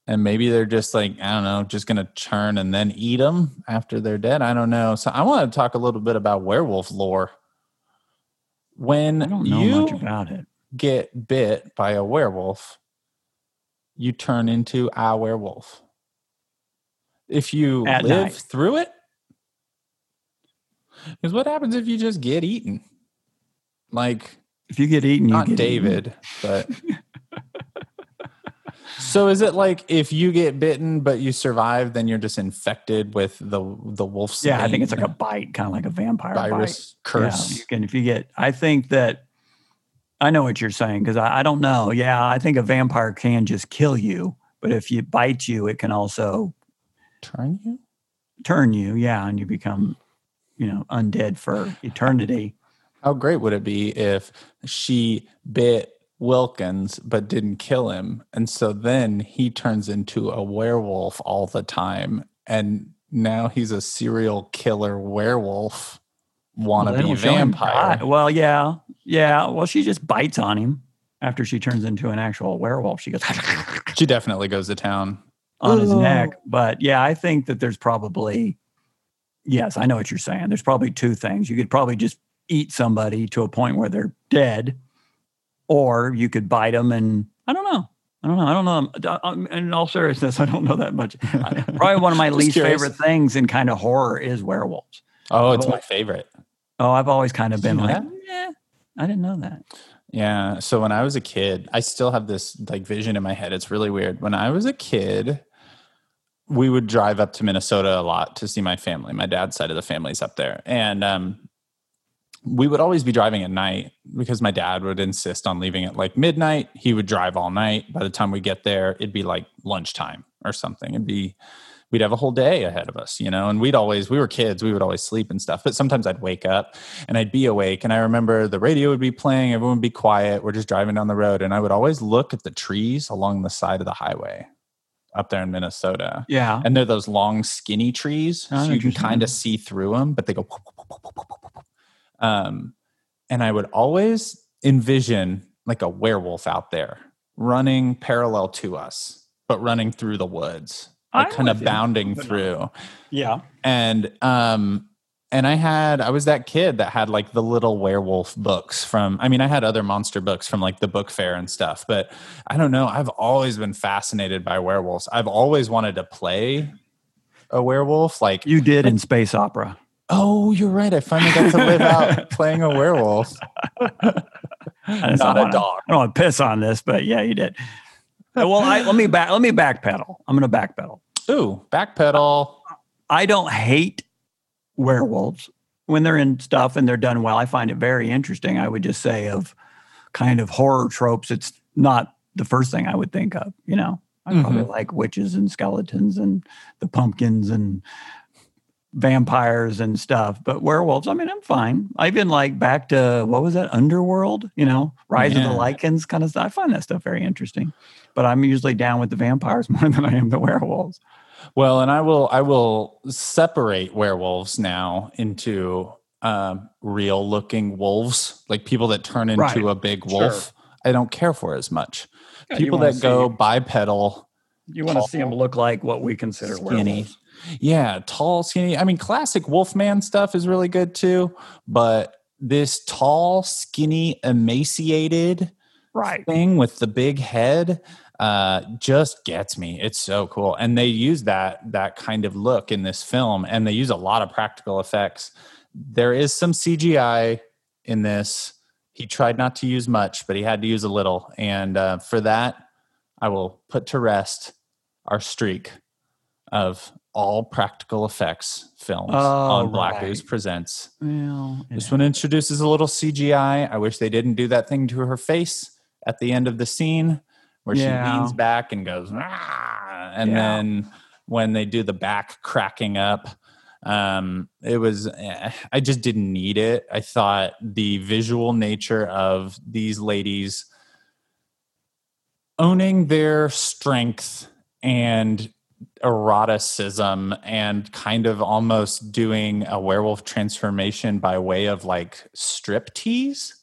And maybe they're just like, I don't know, just going to turn and then eat them after they're dead. I don't know. So I want to talk a little bit about werewolf lore. When I don't know you much about it. get bit by a werewolf, you turn into a werewolf. If you At live night. through it, because what happens if you just get eaten? Like If you get eaten, you not get David, but [LAUGHS] so is it like if you get bitten but you survive, then you're just infected with the the wolf's Yeah, I think it's like a bite, kind of like a vampire virus bite. curse. Yeah, you can if you get. I think that I know what you're saying because I, I don't know. Yeah, I think a vampire can just kill you, but if you bite you, it can also Turn you? turn you. Yeah, and you become, you know, undead for eternity. How great would it be if she bit Wilkins but didn't kill him? And so then he turns into a werewolf all the time. And now he's a serial killer werewolf, wannabe don't show him vampire. Well, yeah, yeah. Well, she just bites on him after she turns into an actual werewolf. She goes [LAUGHS] She definitely goes to town. on his neck. But yeah, I think that there's probably, yes, I know what you're saying. There's probably two things. You could probably just eat somebody to a point where they're dead, or you could bite them and I don't know. I don't know. I don't know. Um, In all seriousness, I don't know that much. [LAUGHS] Probably one of my least curious. favorite things in kind of horror is werewolves. Oh, it's Oh. my favorite. Oh, I've always kind of Did you been know like, yeah, I didn't know that. Yeah. So when I was a kid, I still have this like vision in my head. It's really weird. When I was a kid, we would drive up to Minnesota a lot to see my family. My dad's side of the family's up there. And um, we would always be driving at night because my dad would insist on leaving at like midnight. He would drive all night. By the time we get there, it'd be like lunchtime or something. It'd be we'd have a whole day ahead of us, you know, and we'd always, we were kids, we would always sleep and stuff. But sometimes I'd wake up and I'd be awake. And I remember the radio would be playing, everyone would be quiet. We're just driving down the road. And I would always look at the trees along the side of the highway up there in Minnesota. Yeah. And they're those long, skinny trees. Know So you can kind of see through them, but they go. Um, and I would always envision like a werewolf out there running parallel to us, but running through the woods, like kind of bounding through. Yeah. And um, and I had I was that kid that had like the little werewolf books from. I mean, I had other monster books from like the book fair and stuff, but I don't know. I've always been fascinated by werewolves. I've always wanted to play a werewolf. Like, You did in space opera. Oh, you're right. I finally got to live out [LAUGHS] playing a werewolf. I just Not don't a wanna- dog. I don't want to piss on this, but yeah, you did. Uh, well, I, let me back. Let me backpedal. I'm going to backpedal. Ooh, backpedal. I don't hate werewolves when they're in stuff and they're done well. I find it very interesting. I would just say of kind of horror tropes. It's not the first thing I would think of. You know, I probably like witches and skeletons and the pumpkins and vampires and stuff. But werewolves, I mean, I'm fine. I even like back to what was that Underworld? You know, Rise of the Lycans kind of stuff. I find that stuff very interesting. But I'm usually down with the vampires [LAUGHS] more than I am the werewolves. Well, and I will I will separate werewolves now into um, real looking wolves, like people that turn into Right. a big wolf. I don't care for as much. Yeah, people that go bipedal, You want to see them look like what we consider skinny. werewolves. Yeah, tall, skinny. I mean, classic Wolfman stuff is really good too, but this tall, skinny, emaciated Right. thing with the big head uh just gets me it's so cool and they use that that kind of look in this film and they use a lot of practical effects there is some cgi in this he tried not to use much but he had to use a little and uh, for that i will put to rest our streak of all practical effects films Oh, on black right. Ooze presents Well, this one introduces a little CGI. I wish they didn't do that thing to her face at the end of the scene where Yeah. she leans back and goes, "Ah," and Yeah. then when they do the back cracking up, um, it was, eh, I just didn't need it. I thought the visual nature of these ladies owning their strength and eroticism and kind of almost doing a werewolf transformation by way of like strip tease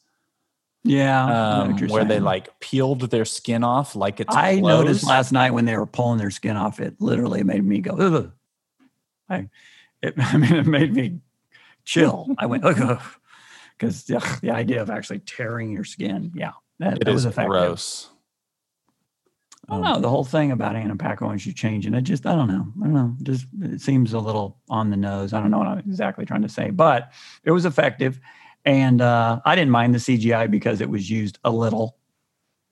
Yeah, um, where they like peeled their skin off like it's I noticed last night when they were pulling their skin off, it literally made me go, ugh. I, it, [LAUGHS] I mean, it made me chill. I went, because the, the idea of actually tearing your skin, yeah, that, It that was effective. gross I don't know the whole thing about Anna Paquin when she's changing it. Just I don't know. I don't know. Just it seems a little on the nose. I don't know what I'm exactly trying to say, but it was effective, and uh, I didn't mind the CGI because it was used a little.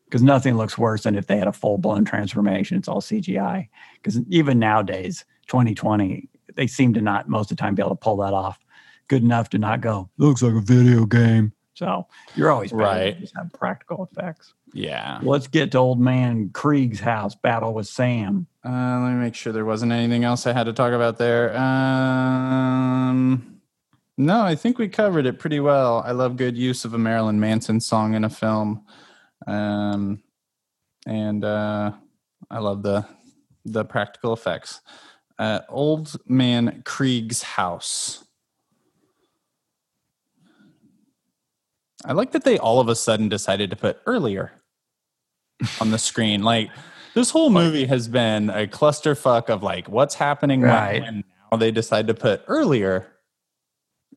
Because nothing looks worse than if they had a full blown transformation. It's all CGI. Because even nowadays, 2020, they seem to not most of the time be able to pull that off good enough to not go looks like a video game. So you're always Right. Just have practical effects. Yeah Let's get to old man Kreeg's house battle with Sam. Uh, let me make sure there wasn't anything else I had to talk about there. Um, no, I think we covered it pretty well. I love good use of a Marilyn Manson song in a film, um, and uh, I love the the practical effects. Uh, Old Man Kreeg's house. I like that they all of a sudden decided to put earlier on the screen. Like this whole movie has been a clusterfuck of like what's happening Right. when now they decide to put earlier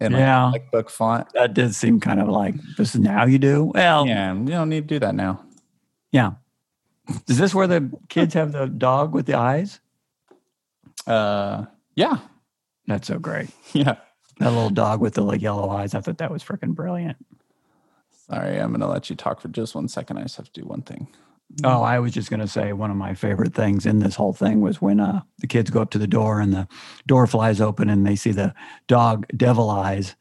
in like, Yeah. comic book font. That did seem kind of like this is now you do. Well, yeah. You don't need to do that now. Yeah. Is this where the kids have the dog with the eyes? Uh, yeah, That's so great. [LAUGHS] yeah. That little dog with the like yellow eyes. I thought that was freaking brilliant. Sorry, I'm gonna let you talk for just one second. I just have to do one thing. Oh, I was just going to say one of my favorite things in this whole thing was when uh, the kids go up to the door and the door flies open and they see the dog devil eyes.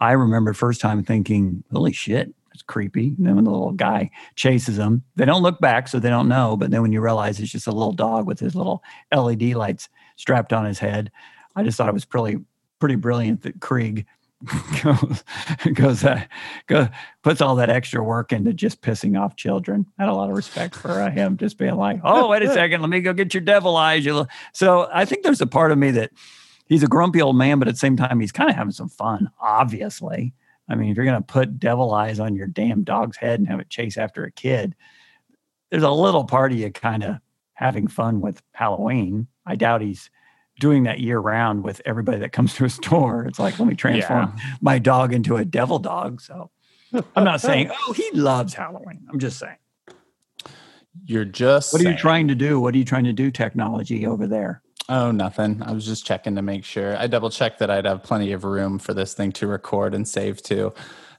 I remember first time thinking, holy shit, it's creepy. And then when the little guy chases them, they don't look back, so they don't know. But then when you realize it's just a little dog with his little LED lights strapped on his head, I just thought it was pretty, pretty brilliant that Kreeg [LAUGHS] goes, goes, uh, go, puts all that extra work into just pissing off children. I had a lot of respect for uh, him just being like, oh, wait a second, let me go get your devil eyes. You So I think there's a part of me that he's a grumpy old man, but at the same time, he's kind of having some fun, obviously. I mean, if you're going to put devil eyes on your damn dog's head and have it chase after a kid, there's a little part of you kind of having fun with Halloween. I doubt he's doing that year round with everybody that comes to a [LAUGHS] store. It's like, let me transform my dog into a devil dog. So I'm not saying, [LAUGHS] oh, he loves Halloween. I'm just saying. You're just What are you trying to do? What are you trying to do technology over there? Oh, nothing. I was just checking to make sure. I double checked that I'd have plenty of room for this thing to record and save to.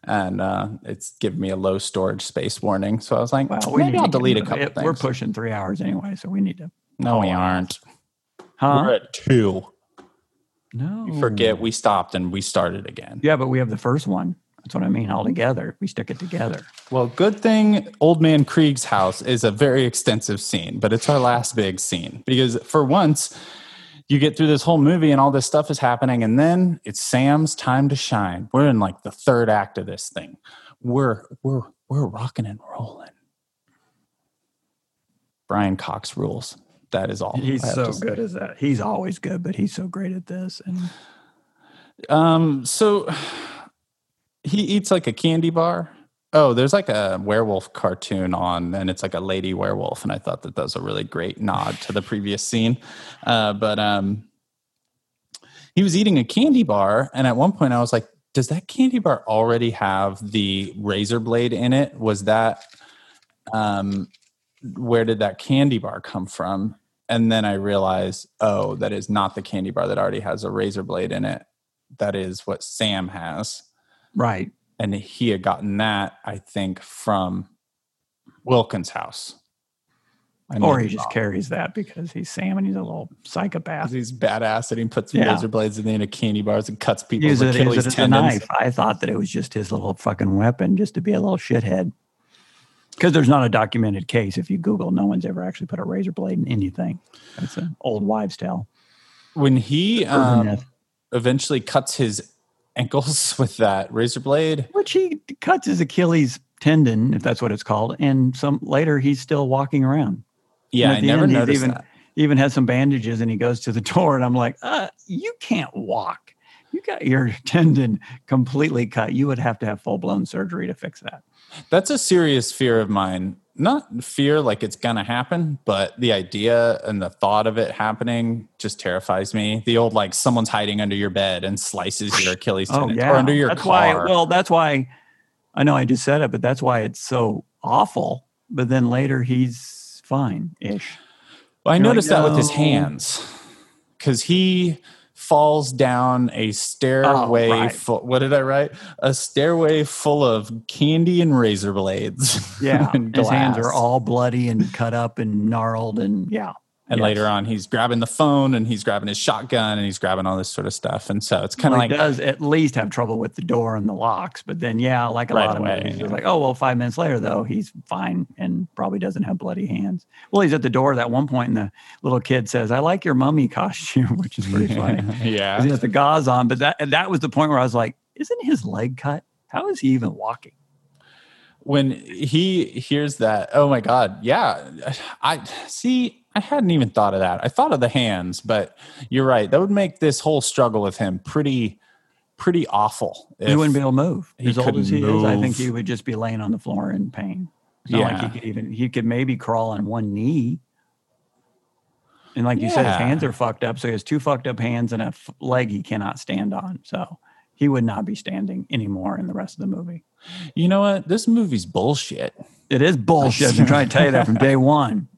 And uh, it's giving me a low storage space warning. So I was like, Well, we need I'll to delete a couple it. things. We're pushing three hours anyway, so we need to. no, we aren't. Huh? We're at two. No. You forget we stopped and we started again. Yeah, but we have the first one. That's what I mean. All together, we stick it together. Well, good thing Old Man Kreeg's house is a very extensive scene, but it's our last big scene because for once you get through this whole movie and all this stuff is happening, and then it's Sam's time to shine. We're in like the third act of this thing. We're we're we're rocking and rolling. Brian Cox rules. That is all. He's so good as that. He's always good, but he's so great at this. And Um, so he eats like a candy bar. Oh, there's like a werewolf cartoon on, and it's like a lady werewolf, and I thought that that was a really great nod to the previous scene. Uh, but um, he was eating a candy bar, and at one point I was like, "Does that candy bar already have the razor blade in it? Was that um, where did that candy bar come from?" And then I realized, oh, that is not the candy bar that already has a razor blade in it that is what Sam has. right. And he had gotten that, I think, from Wilkins' house. Or he just wrong. carries that because he's Sam and he's a little psychopath. He's badass and he puts Yeah. razor blades in the end of candy bars and cuts people's Use it, use Achilles it as a knife. I thought that it was just his little fucking weapon, just to be a little shithead. Because there's not a documented case. If you Google, no one's ever actually put a razor blade in anything. That's an old wives' tale. When he um, eventually cuts his ankles [LAUGHS] with that razor blade, Which he cuts his Achilles tendon, if that's what it's called, and some later he's still walking around. yeah, I never end, noticed even- that. he even has some bandages and he goes to the [LAUGHS] door and I'm like, uh, you can't walk. You got your [LAUGHS] tendon completely cut. You would have to have full blown surgery to fix that. That's a serious fear of mine. Not fear like it's gonna happen, but the idea and the thought of it happening just terrifies me. The old like someone's hiding under your bed and slices your Achilles Oh tendon yeah, or under your that's car. why. Well, that's why. I know I just said it, but that's why it's so awful. But then later he's fine ish. Well, I You're like, noticed that with his hands because he falls down a oh, stairway. Oh, right. full, what did I write? A stairway full of candy and razor blades. Yeah, [LAUGHS] and his hands are all bloody and cut up and gnarled, and yeah. And Yes. later on, he's grabbing the phone and he's grabbing his shotgun and he's grabbing all this sort of stuff. And so it's kind of Well, like he does at least have trouble with the door and the locks, but then yeah, like a Right lot of away, movies, yeah. like oh well, five minutes later though he's fine and probably doesn't have bloody hands. Well, he's at the door at one point, and the little kid says, "I like your mummy costume," [LAUGHS] which is pretty funny. [LAUGHS] yeah. He has the gauze on, but that that was the point where I was like, "Isn't his leg cut? How is he even walking?" when he hears that, oh my God, yeah. [SIGHS] I see, I hadn't even thought of that. I thought of the hands, but you're right. That would make this whole struggle with him pretty, pretty awful. he wouldn't be able to move. As old as he couldn't is, I think he would just be laying on the floor in pain. It's not like Yeah. he could even he could maybe crawl on one knee. And like you said, his hands are fucked up. So he has two fucked up hands and a f- leg he cannot stand on. So he would not be standing anymore in the rest of the movie. You know what? This movie's bullshit. It is bullshit. I'm trying to tell you that from day [LAUGHS] one.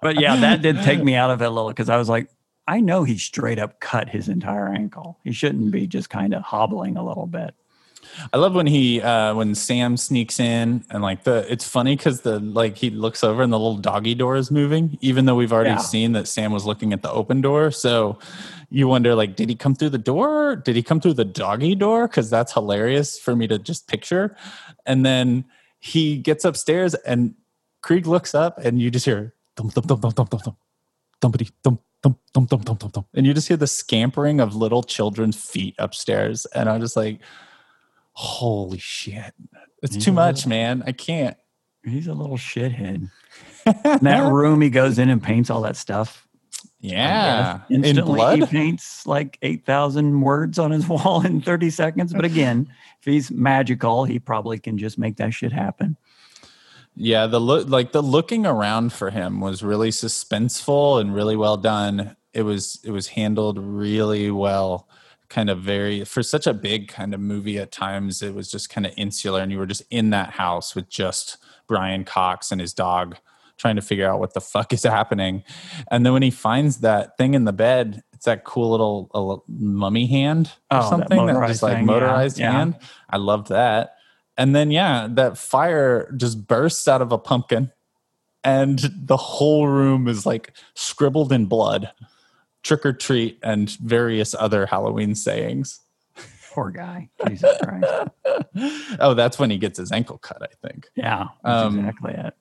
But yeah, that did take me out of it a little because I was like, I know he straight up cut his entire ankle. He shouldn't be just kind of hobbling a little bit. I love when he uh when Sam sneaks in and like the it's funny because the like he looks over and the little doggy door is moving, even though we've already Yeah. seen that Sam was looking at the open door. So you wonder like, did he come through the door? Did he come through the doggy door? Because that's hilarious for me to just picture. And then he gets upstairs and Kreeg looks up and you just hear thump thump thump thump thump thump thump thumpity thump thump thump thump thump thump thump. And you just hear the scampering of little children's feet upstairs. And I'm just like, holy shit. It's too much, man. I can't. He's a little shithead. In that room, he goes in and paints all that stuff. Yeah. Instantly, he paints like 8,000 words on his wall in 30 seconds. But again, if he's magical, he probably can just make that shit happen. Yeah, the look like the looking around for him was really suspenseful and really well done. It was it was handled really well. Kind of very for such a big kind of movie at times it was just kind of insular and you were just in that house with just Brian Cox and his dog trying to figure out what the fuck is happening. And then when he finds that thing in the bed, it's that cool little, uh, mummy hand or Oh, something that, motorized just like thing, motorized yeah. hand. I loved that. And then yeah, that fire just bursts out of a pumpkin and the whole room is like scribbled in blood. Trick or treat and various other Halloween sayings. Poor guy. Jesus Christ. [LAUGHS] Oh, that's when he gets his ankle cut, I think. Yeah, that's Um, exactly it.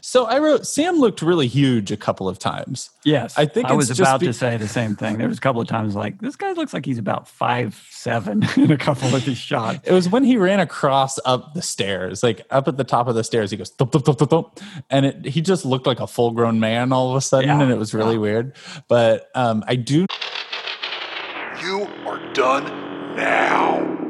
So I wrote Sam looked really huge a couple of times. Yes, I think I was it's just about be- to say the same thing. There was a couple of times like this guy looks like he's about five seven [LAUGHS] in a couple of these shots. It was when he ran across up the stairs, like up at the top of the stairs. He goes thump thump thump thump, thump and it, he just looked like a full grown man all of a sudden, Yeah, and it was really yeah. weird. But um, I do You are done now.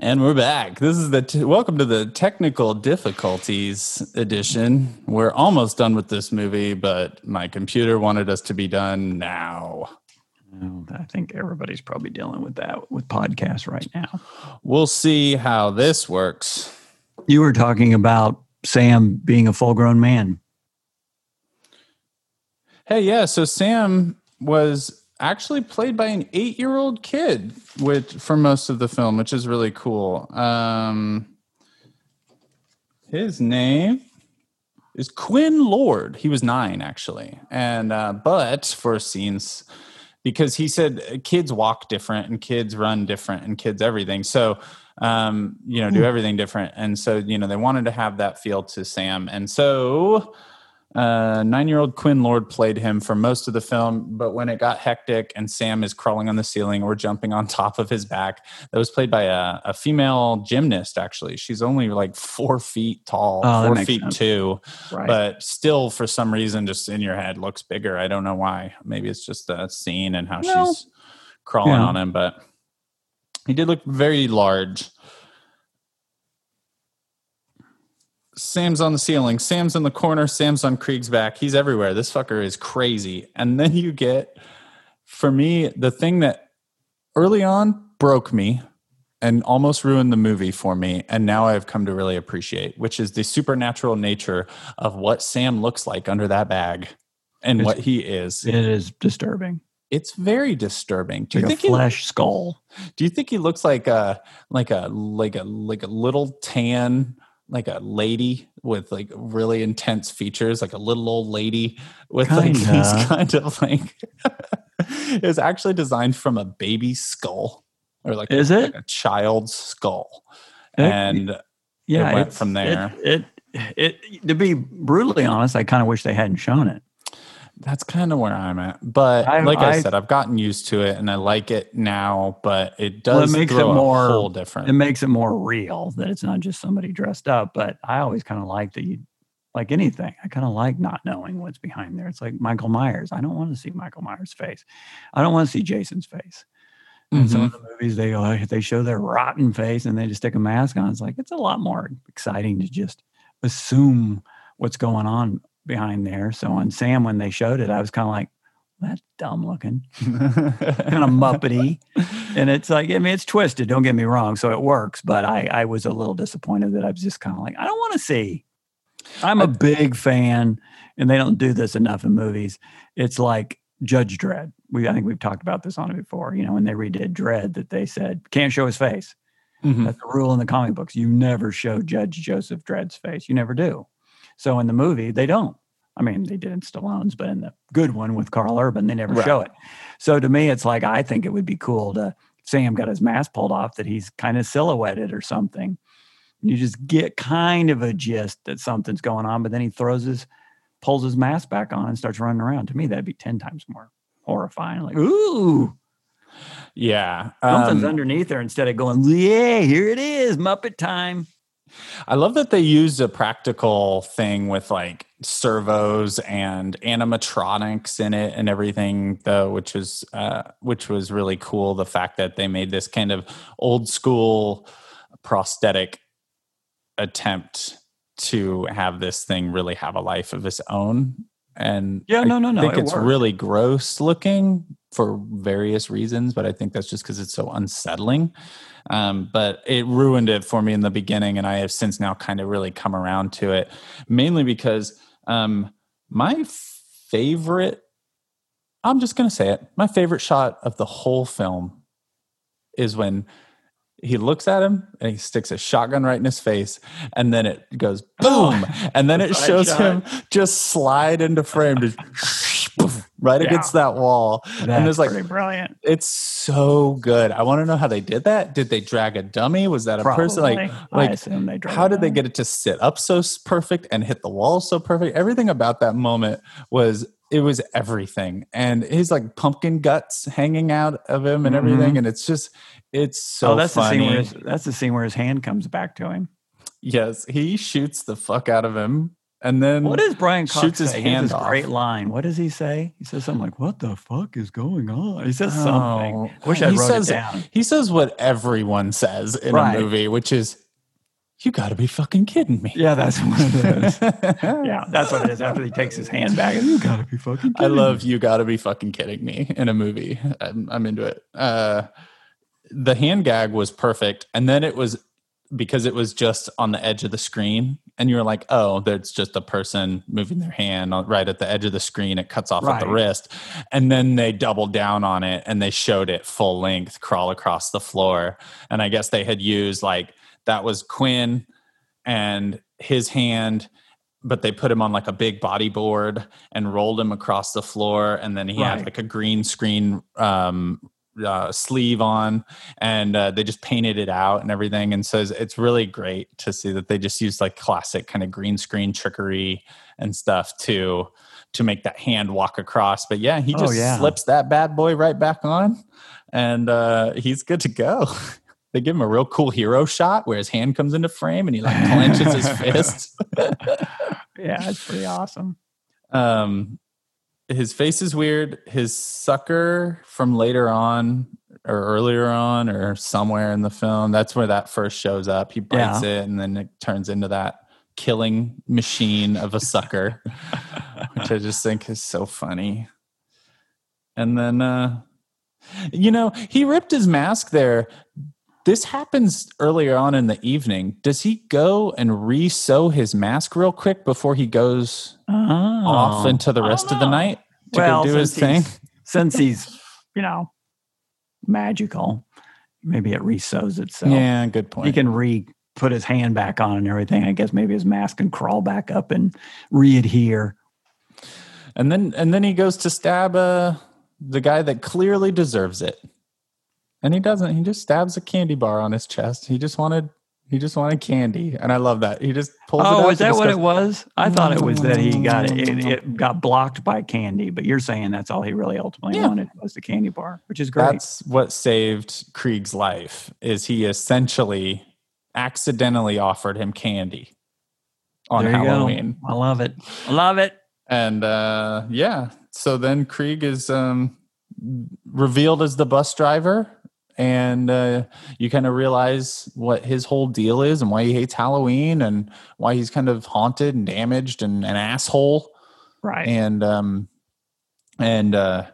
And we're back. This is the t- welcome to the technical difficulties edition. We're almost done with this movie, but my computer wanted us to be done now. I think everybody's probably dealing with that with podcasts right now. We'll see how this works. You were talking about Sam being a full grown man. Hey, yeah. So Sam was actually played by an eight-year-old kid, which for most of the film, which is really cool. Um, his name is Quinn Lord. He was nine actually, and uh, but for scenes because he said kids walk different and kids run different and kids everything. So um, you know, do everything different, and so you know they wanted to have that feel to Sam, and so Uh, nine-year-old Quinn Lord played him for most of the film, but when it got hectic and Sam is crawling on the ceiling or jumping on [LAUGHS] top of his back, that was played by a, a female gymnast. Actually, she's only like four feet tall, Oh, four feet sense. two, Right. but still, for some reason, just in your head looks bigger. I don't know why. Maybe it's just the scene and how Well, she's crawling yeah. on him, but he did look very large. Sam's on the ceiling. Sam's in the corner. Sam's on Kreeg's back. He's everywhere. This fucker is crazy. And then you get, for me, the thing that early on broke me and almost ruined the movie for me. And now I've come to really appreciate, which is the supernatural nature of what Sam looks like under that bag and It's- what he is. it is disturbing. It's very disturbing. Do Like you a think he flesh skull. do you think he looks like a like a like a like a little tan like a lady with like really intense features, like a little old lady with like [LAUGHS] Kinda. these kind of like [LAUGHS] it's actually designed from a baby skull or like, Is like it? a child's skull. It- and Yeah, went from there. It, it, it, to be brutally honest, I kind of wish they hadn't shown it. That's kind of where I'm at. But I- like I, I- said, I've gotten used to it and I like it now, but it Well, it does makes it more- a whole different. It makes it more real that it's not just somebody dressed up. But I always kind of like that you, like anything, I kind of like not knowing what's behind there. It's like Michael Myers. I don't want to see Michael Myers' face. I don't want to see Jason's face. And some Mhm. of the movies they uh, they show their rotten face and they just stick a mask on. It's like it's a lot more exciting to just assume what's going on behind there. So on Sam, when they showed it, I was kind of like, that's dumb looking, [LAUGHS] kind of muppety. And it's like, I mean, it's twisted. Don't get me wrong. So it works, but I I was a little disappointed that I was just kind of like, I don't want to see. I'm a big fan, and they don't do this enough in movies. It's like Judge Dredd. We I think we've talked about this on it before. You know, when they redid Dredd, that they said can't show his face. Mhm. That's the rule in the comic books. You never show Judge Joseph Dredd's face. You never do. So in the movie, they don't. I mean, they did in Stallone's, but in the good one with Karl Urban, they never Right. show it. So to me, it's like I think it would be cool to Sam got his mask pulled off that he's kind of silhouetted or something. You just get kind of a gist that something's going on, but then he throws his pulls his mask back on and starts running around. To me, that'd be ten times more horrifying. Like, ooh, yeah. something's um, underneath there instead of going, yeah, here it is, Muppet time. I love that they used a practical thing with like servos and animatronics in it and everything, though, which was uh, which was really cool. The fact that they made this kind of old school prosthetic attempt to have this thing really have a life of its own. And Yeah, no, no, no, I think it it's worked. really gross looking for various reasons, but I think that's just because it's so unsettling. Um, but it ruined it for me in the beginning, and I have since now kind of really come around to it, mainly because um, my favorite, I'm just going to say it, my favorite shot of the whole film is when he looks at him and he sticks a shotgun right in his face, and then it goes boom, [LAUGHS] and then it shows him just slide into frame, [LAUGHS] [LAUGHS] right Yeah. against that wall. That's and there's like brilliant. it's so good. I want to know how they did that. Did they drag a dummy? Was that a person? Like, Probably. I like assume they how did they get it to sit up so perfect and hit the wall so perfect? Everything about that moment was it was everything. And he's like pumpkin guts hanging out of him and mm-hmm. everything. And it's just it's so oh, that's funny. the scene where his, that's the scene where his hand comes back to him. yes, he shoots the fuck out of him. And then What does Brian Cox shoots his say? Hand off. great line. What does he say? He says something like, "What the fuck is going on?" He says Oh, something. Wish I he wrote says, it down. He says what everyone says in Right. a movie, which is, "You got to be fucking kidding me." Yeah, that's what it is. [LAUGHS] yeah, that's what it is. After he takes his hand back, you gotta be fucking. I love me." you. Got to be fucking kidding me in a movie. I'm, I'm into it. Uh, the hand gag was perfect, and then it was because it was just on the edge of the screen, and you were like, "Oh, there's just a person moving their hand right at the edge of the screen. It cuts off at the wrist." And then they doubled down on it, and they showed it full length, crawl across the floor. And I guess they had used like that was Quinn and his hand but they put him on like a big bodyboard and rolled him across the floor and then he had like a green screen um uh, sleeve on, and uh, they just painted it out and everything. And so it's, it's really great to see that they just used like classic kind of green screen trickery and stuff to to make that hand walk across. But yeah, he Oh, just yeah. slips that bad boy right back on, and uh, he's good to go. [LAUGHS] They give him a real cool hero shot where his hand comes into frame and he like clenches his [LAUGHS] fist. Yeah, it's pretty awesome. [LAUGHS] Um, his face is weird. His sucker from later on or earlier on or somewhere in the film, that's where that first shows up. He bites it and then it turns into that killing machine of a sucker, [LAUGHS] which I just think is so funny. And then, uh, you know, he ripped his mask there. This happens earlier on in the evening. Does he go and re sew his mask real quick before he goes off Oh. into the rest of the night to Well, go do his thing? Since he's, [LAUGHS] [LAUGHS] you know, magical, maybe it resews itself. Yeah, good point. He can re put his hand back on and everything. I guess maybe his mask can crawl back up and re-adhere. and then and then he goes to stab uh, the guy that clearly deserves it, and he doesn't. He just stabs a candy bar on his chest. He just wanted he just wanted candy, and I love that. He just pulls. it Oh, out is to that what it was? I thought it was that he got it, it, it got blocked by candy, but you're saying that's all he really ultimately Yeah. wanted was the candy bar, which is great. That's what saved Kreeg's life. Is he essentially accidentally offered him candy on Halloween? go. I love it. I love it. and uh yeah so then kreeg is um revealed as the bus driver and uh you kind of realize what his whole deal is and why he hates halloween and why he's kind of haunted and damaged and an asshole Right. and um and uh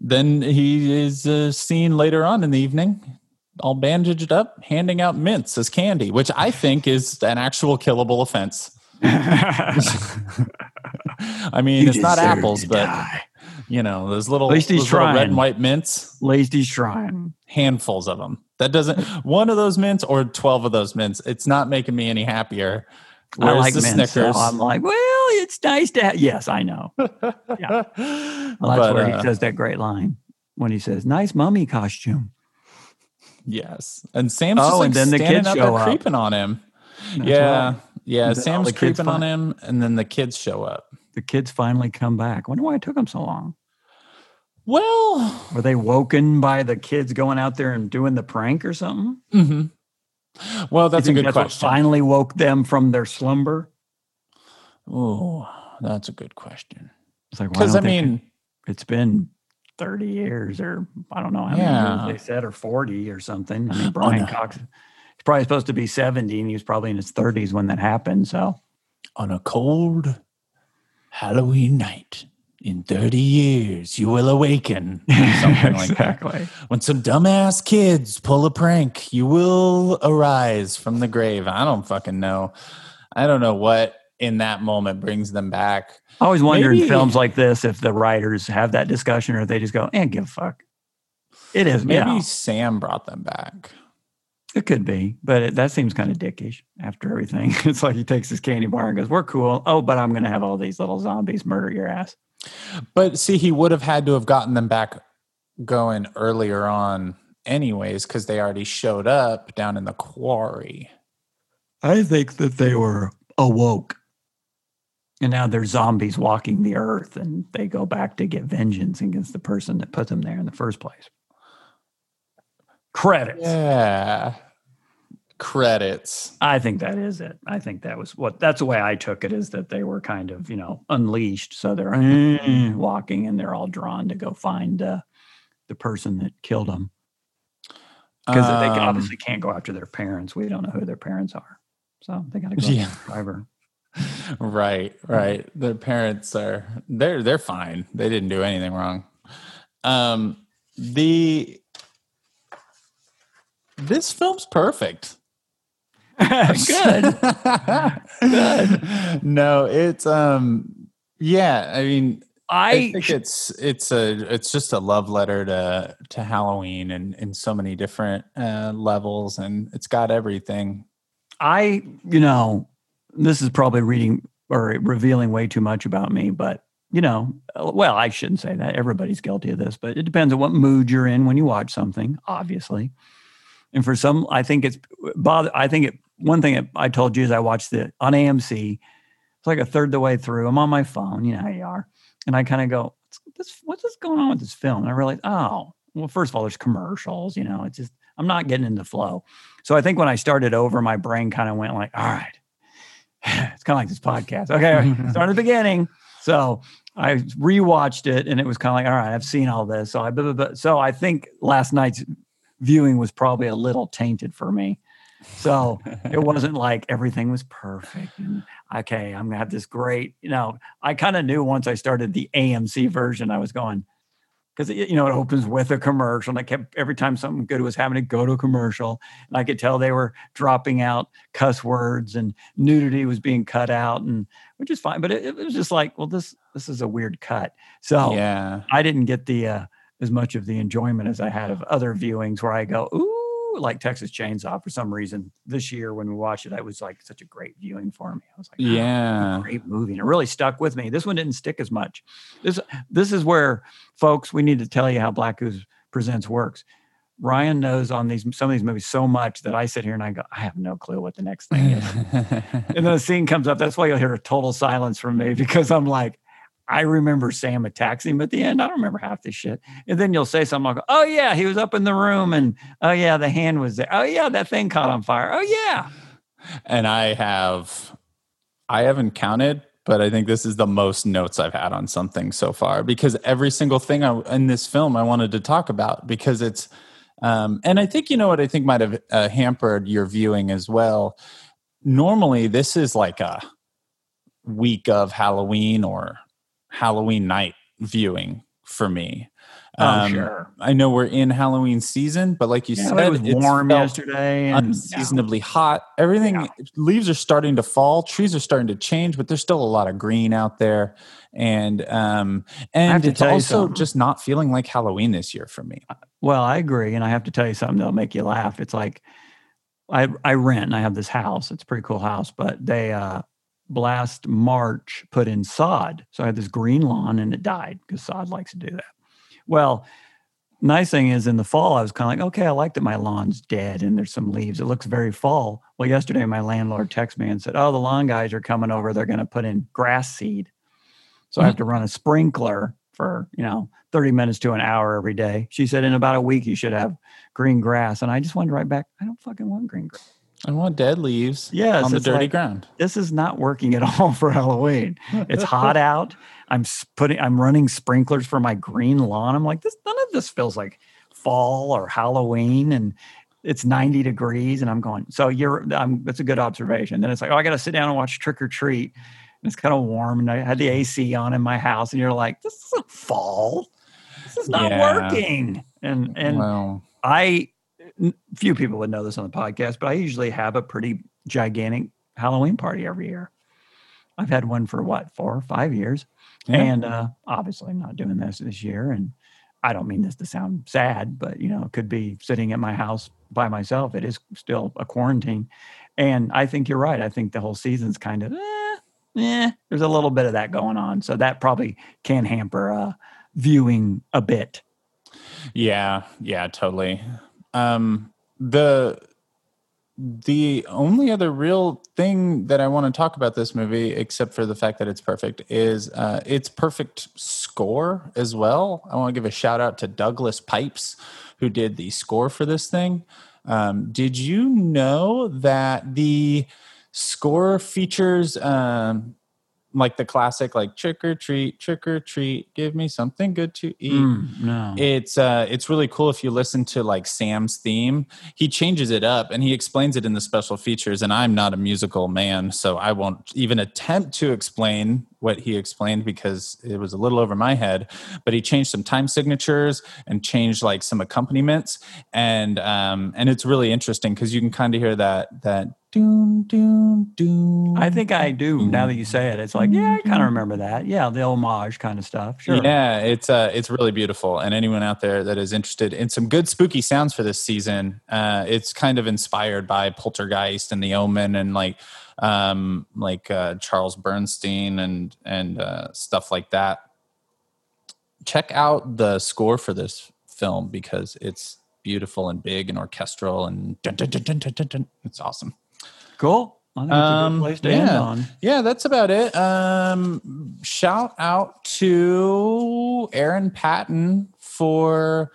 then he is uh, seen later on in the evening all bandaged up handing out mints as candy which i think is an actual killable offense [LAUGHS] [LAUGHS] I mean, You it's not apples, but die. You know, those little, At least he's those little red and white mints, Lazy's trying. handfuls of them. That doesn't one of those mints or twelve of those mints. It's not making me any happier. I like the mints, so Snickers. I'm like, well, it's nice to have. Yes, I know. [LAUGHS] Well, that's But, where uh, he says that great line when he says, "Nice mummy costume." yes, and Sam's Oh, just like and then the standing kids out show up. creeping on him. That's yeah, right. yeah. And then all Sam's creeping on him, and then the kids show up. The kids finally come back. Wonder why it took them so long. Well, Were they woken by the kids going out there and doing the prank or something? mhm. well, that's a good that's what question. finally woke them from their slumber. Oh, that's a good question. It's like, Because I mean, it's been 30 years or I don't know how many years they said or 40 or something. I mean, Brian no. Cox, he's probably supposed to be 70 and he was probably in his 30s when that happened. So on a cold Halloween night in 30 years, you will awaken. [LAUGHS] Something like that. exactly. When some dumbass kids pull a prank, you will arise from the grave. I don't fucking know. I don't know what in that moment brings them back. I always wonder Maybe- in films like this if the writers have that discussion or if they just go, and give a fuck. It is, Maybe maybe Sam brought them back. It could be, but it, that seems kind of dickish after everything. [LAUGHS] It's like he takes his candy bar and goes, "We're cool." Oh, but I'm going to have all these little zombies murder your ass. But see, he would have had to have gotten them back going earlier on, anyways, because they already showed up down in the quarry. I think that they were awoke. And now they're zombies walking the earth and they go back to get vengeance against the person that put them there in the first place. Credits. Yeah. Credits. I think that is it. I think that was what that's the way I took it is that they were kind of, you know, unleashed. So they're eh, walking and they're all drawn to go find uh, the person that killed them. Because they Um, obviously can't go after their parents. We don't know who their parents are. So they got to go Yeah. driver. right right their parents are they're they're fine they didn't do anything wrong um the this film's perfect [LAUGHS] Good. good no it's um yeah i mean I, I think it's it's a it's just a love letter to to Halloween and in so many different uh, levels, and it's got everything. I, you know, this is probably reading or revealing way too much about me, but you know, well, I shouldn't say that. Everybody's guilty of this, but it depends on what mood you're in when you watch something, obviously. And for some, I think it's bother. I think it. One thing I told you is I watched it on AMC. It's like a third the way through. I'm on my phone. You know how you are, and I kind of go, what's this, "What's this going on with this film?" And I realized, oh, well, first of all, there's commercials. You know, it's just I'm not getting in the flow. So I think when I started over, my brain kind of went like, all right, [SIGHS] it's kind of like this podcast. Okay, [LAUGHS] start at the beginning. So I rewatched it and it was kind of like, all right, I've seen all this. So I, blah, blah, blah. so I think last night's viewing was probably a little tainted for me. So it wasn't like everything was perfect. And okay, I'm gonna have this great, you know, I kind of knew once I started the AMC version, I was going, because you know it opens with a commercial and I kept every time something good was happening go to a commercial and I could tell they were dropping out cuss words and nudity was being cut out and which is fine but it, it was just like well this this is a weird cut so yeah. I didn't get the uh, as much of the enjoyment as I had of other viewings where I go ooh like Texas Chainsaw for some reason this year when we watched it. It was like such a great viewing for me. I was like "Oh, Yeah. great movie. And it really stuck with me. This one didn't stick as much. This this is where folks we need to tell you how black Ooze presents works. Ryan knows on these some of these movies so much that i sit here and i go i have no clue what the next thing is. [LAUGHS] And then a scene comes up. That's why you'll hear a total silence from me [LAUGHS] because i'm like i remember sam attacks him at the end. I don't remember half this shit. And then you'll say something like oh yeah he was up in the room and oh yeah the hand was there. Oh yeah that thing caught on fire. Oh yeah. And I have, I haven't counted, but I think this is the most notes I've had on something so far because every single thing I, in this film I wanted to talk about because it's, um, and I think you know what I think might have uh, hampered your viewing as well. Normally, this is like a week of Halloween or Halloween night viewing for me. oh sure I know we're in Halloween season, but like you yeah, said, it was it's warm yesterday and yeah. unseasonably hot. Everything Yeah. leaves are starting to fall, trees are starting to change, but there's still a lot of green out there. And um and it's also just not feeling like Halloween this year for me. Well, I agree, and I have to tell you something that'll make you laugh. It's like I I rent and I have this house. It's a pretty cool house, but they uh last March put in sod. So I had this green lawn and it died because sod likes to do that. Well, nice thing is in the fall, I was kind of like, okay, I like that my lawn's dead and there's some leaves. It looks very fall. Well, yesterday my landlord texted me and said, Oh, the lawn guys are coming over. They're gonna put in grass seed. So I mm-hmm. have to run a sprinkler for, you know, 30 minutes to an hour every day. She said, in about a week, you should have green grass. And I just wanted to write back, I don't fucking want green grass. I want dead leaves Yes, on the dirty like- ground. This is not working at [LAUGHS] all for Halloween. It's hot [LAUGHS] out. I'm putting, I'm running sprinklers for my green lawn. I'm like, this, none of this feels like fall or Halloween. And it's 90 degrees. And I'm going, so you're, I'm, that's a good observation. Then it's like, oh, I got to sit down and watch Trick 'r Treat. And it's kind of warm. And I had the AC on in my house. And you're like, this isn't fall. This is not Yeah. working. And, and, I few people would know this on the podcast, but I usually have a pretty gigantic Halloween party every year. I've had one for what four or five years, Yeah. and uh, obviously I'm not doing this this year. And I don't mean this to sound sad, but you know, it could be sitting at my house by myself. It is still a quarantine, and I think you're right. I think the whole season's kind of, eh, eh, there's a little bit of that going on, so that probably can hamper uh, viewing a bit. Yeah, yeah, totally. Um, the the only other real thing that I want to talk about this movie, except for the fact that it's perfect, is uh, its perfect score as well. I want to give a shout out to Douglas Pipes, who did the score for this thing. Um, did you know that the score features um, like the classic, like trick or treat, trick or treat, give me something good to eat? Mm, no. It's uh it's really cool if you listen to like Sam's theme. He changes it up and he explains it in the special features and I'm not a musical man, so I won't even attempt to explain what he explained because it was a little over my head, but he changed some time signatures and changed like some accompaniments and um and it's really interesting cuz you can kind of hear that that Doom, doom, doom. I think I do. Now that you say it, it's like, yeah, I kind of remember that. Yeah, the homage kind of stuff. Sure. Yeah, it's uh, it's really beautiful. And anyone out there that is interested in some good spooky sounds for this season, uh, it's kind of inspired by Poltergeist and The Omen and like um, like uh, Charles Bernstein and and uh, stuff like that. Check out the score for this film because it's beautiful and big and orchestral and dun, dun, dun, dun, dun, dun, dun. it's awesome. Cool. I think it's a Um, good place to end yeah. on. Yeah, that's about it. Um, shout out to Aaron Patton for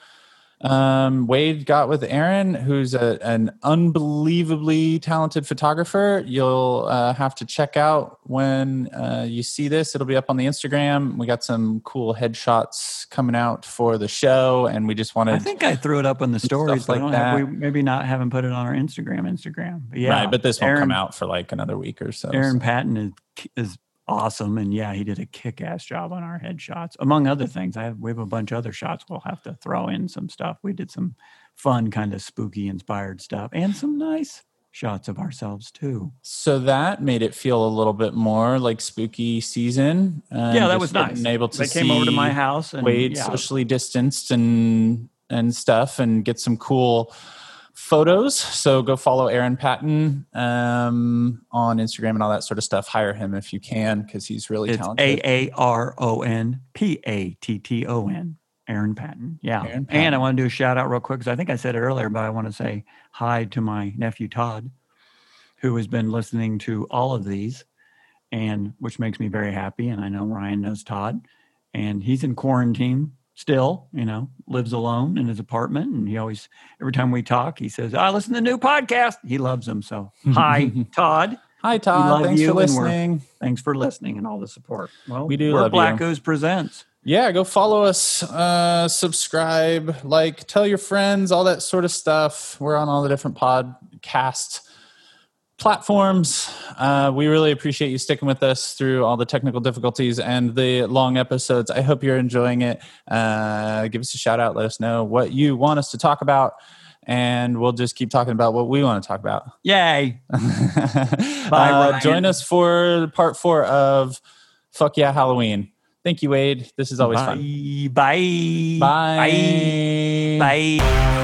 um, Wade got with Aaron, who's a, an unbelievably talented photographer. You'll uh, have to check out when uh, you see this. It'll be up on the Instagram. We got some cool headshots coming out for the show, and we just wanted I think I threw it up in the [LAUGHS] stories, like don't have, that. we maybe not haven't put it on our Instagram. Instagram, but yeah. right, but this won't Aaron, come out for like another week or so. Aaron. Patton is is awesome, and yeah, he did a kick-ass job on our headshots, among other things. I have we have a bunch of other shots. We'll have to throw in some stuff. We did some fun, kind of spooky inspired stuff, and some nice shots of ourselves too. So that made it feel a little bit more like spooky season. Um, yeah, that was nice. Able to they came over to my house and Wade yeah, socially distanced and and stuff, and get some cool photos. So go follow Aaron Patton um, on Instagram and all that sort of stuff. Hire him if you can because he's really it's talented. A A R O N P A T T O N. Aaron Patton. Yeah. Aaron And I want to do a shout out real quick because I think I said it earlier, but I want to say hi to my nephew Todd, who has been listening to all of these, and which makes me very happy. And I know Ryan knows Todd, and he's in quarantine still, you know, lives alone in his apartment. And he always, every time we talk, he says, I listen to the new podcast. He loves them. So [LAUGHS] hi, Todd. Hi Todd, thanks for listening. Thanks for listening and all the support. Well, We do we're love Black you. Ooze Presents. yeah go follow us uh subscribe like tell your friends all that sort of stuff we're on all the different podcast platforms uh, we really appreciate you sticking with us through all the technical difficulties and the long episodes i hope you're enjoying it uh, give us a shout out let us know what you want us to talk about and we'll just keep talking about what we want to talk about Yay. [LAUGHS] uh, Ryan. join us for part four of fuck yeah halloween thank you wade this is always Bye. fun Bye. Bye. Bye. Bye.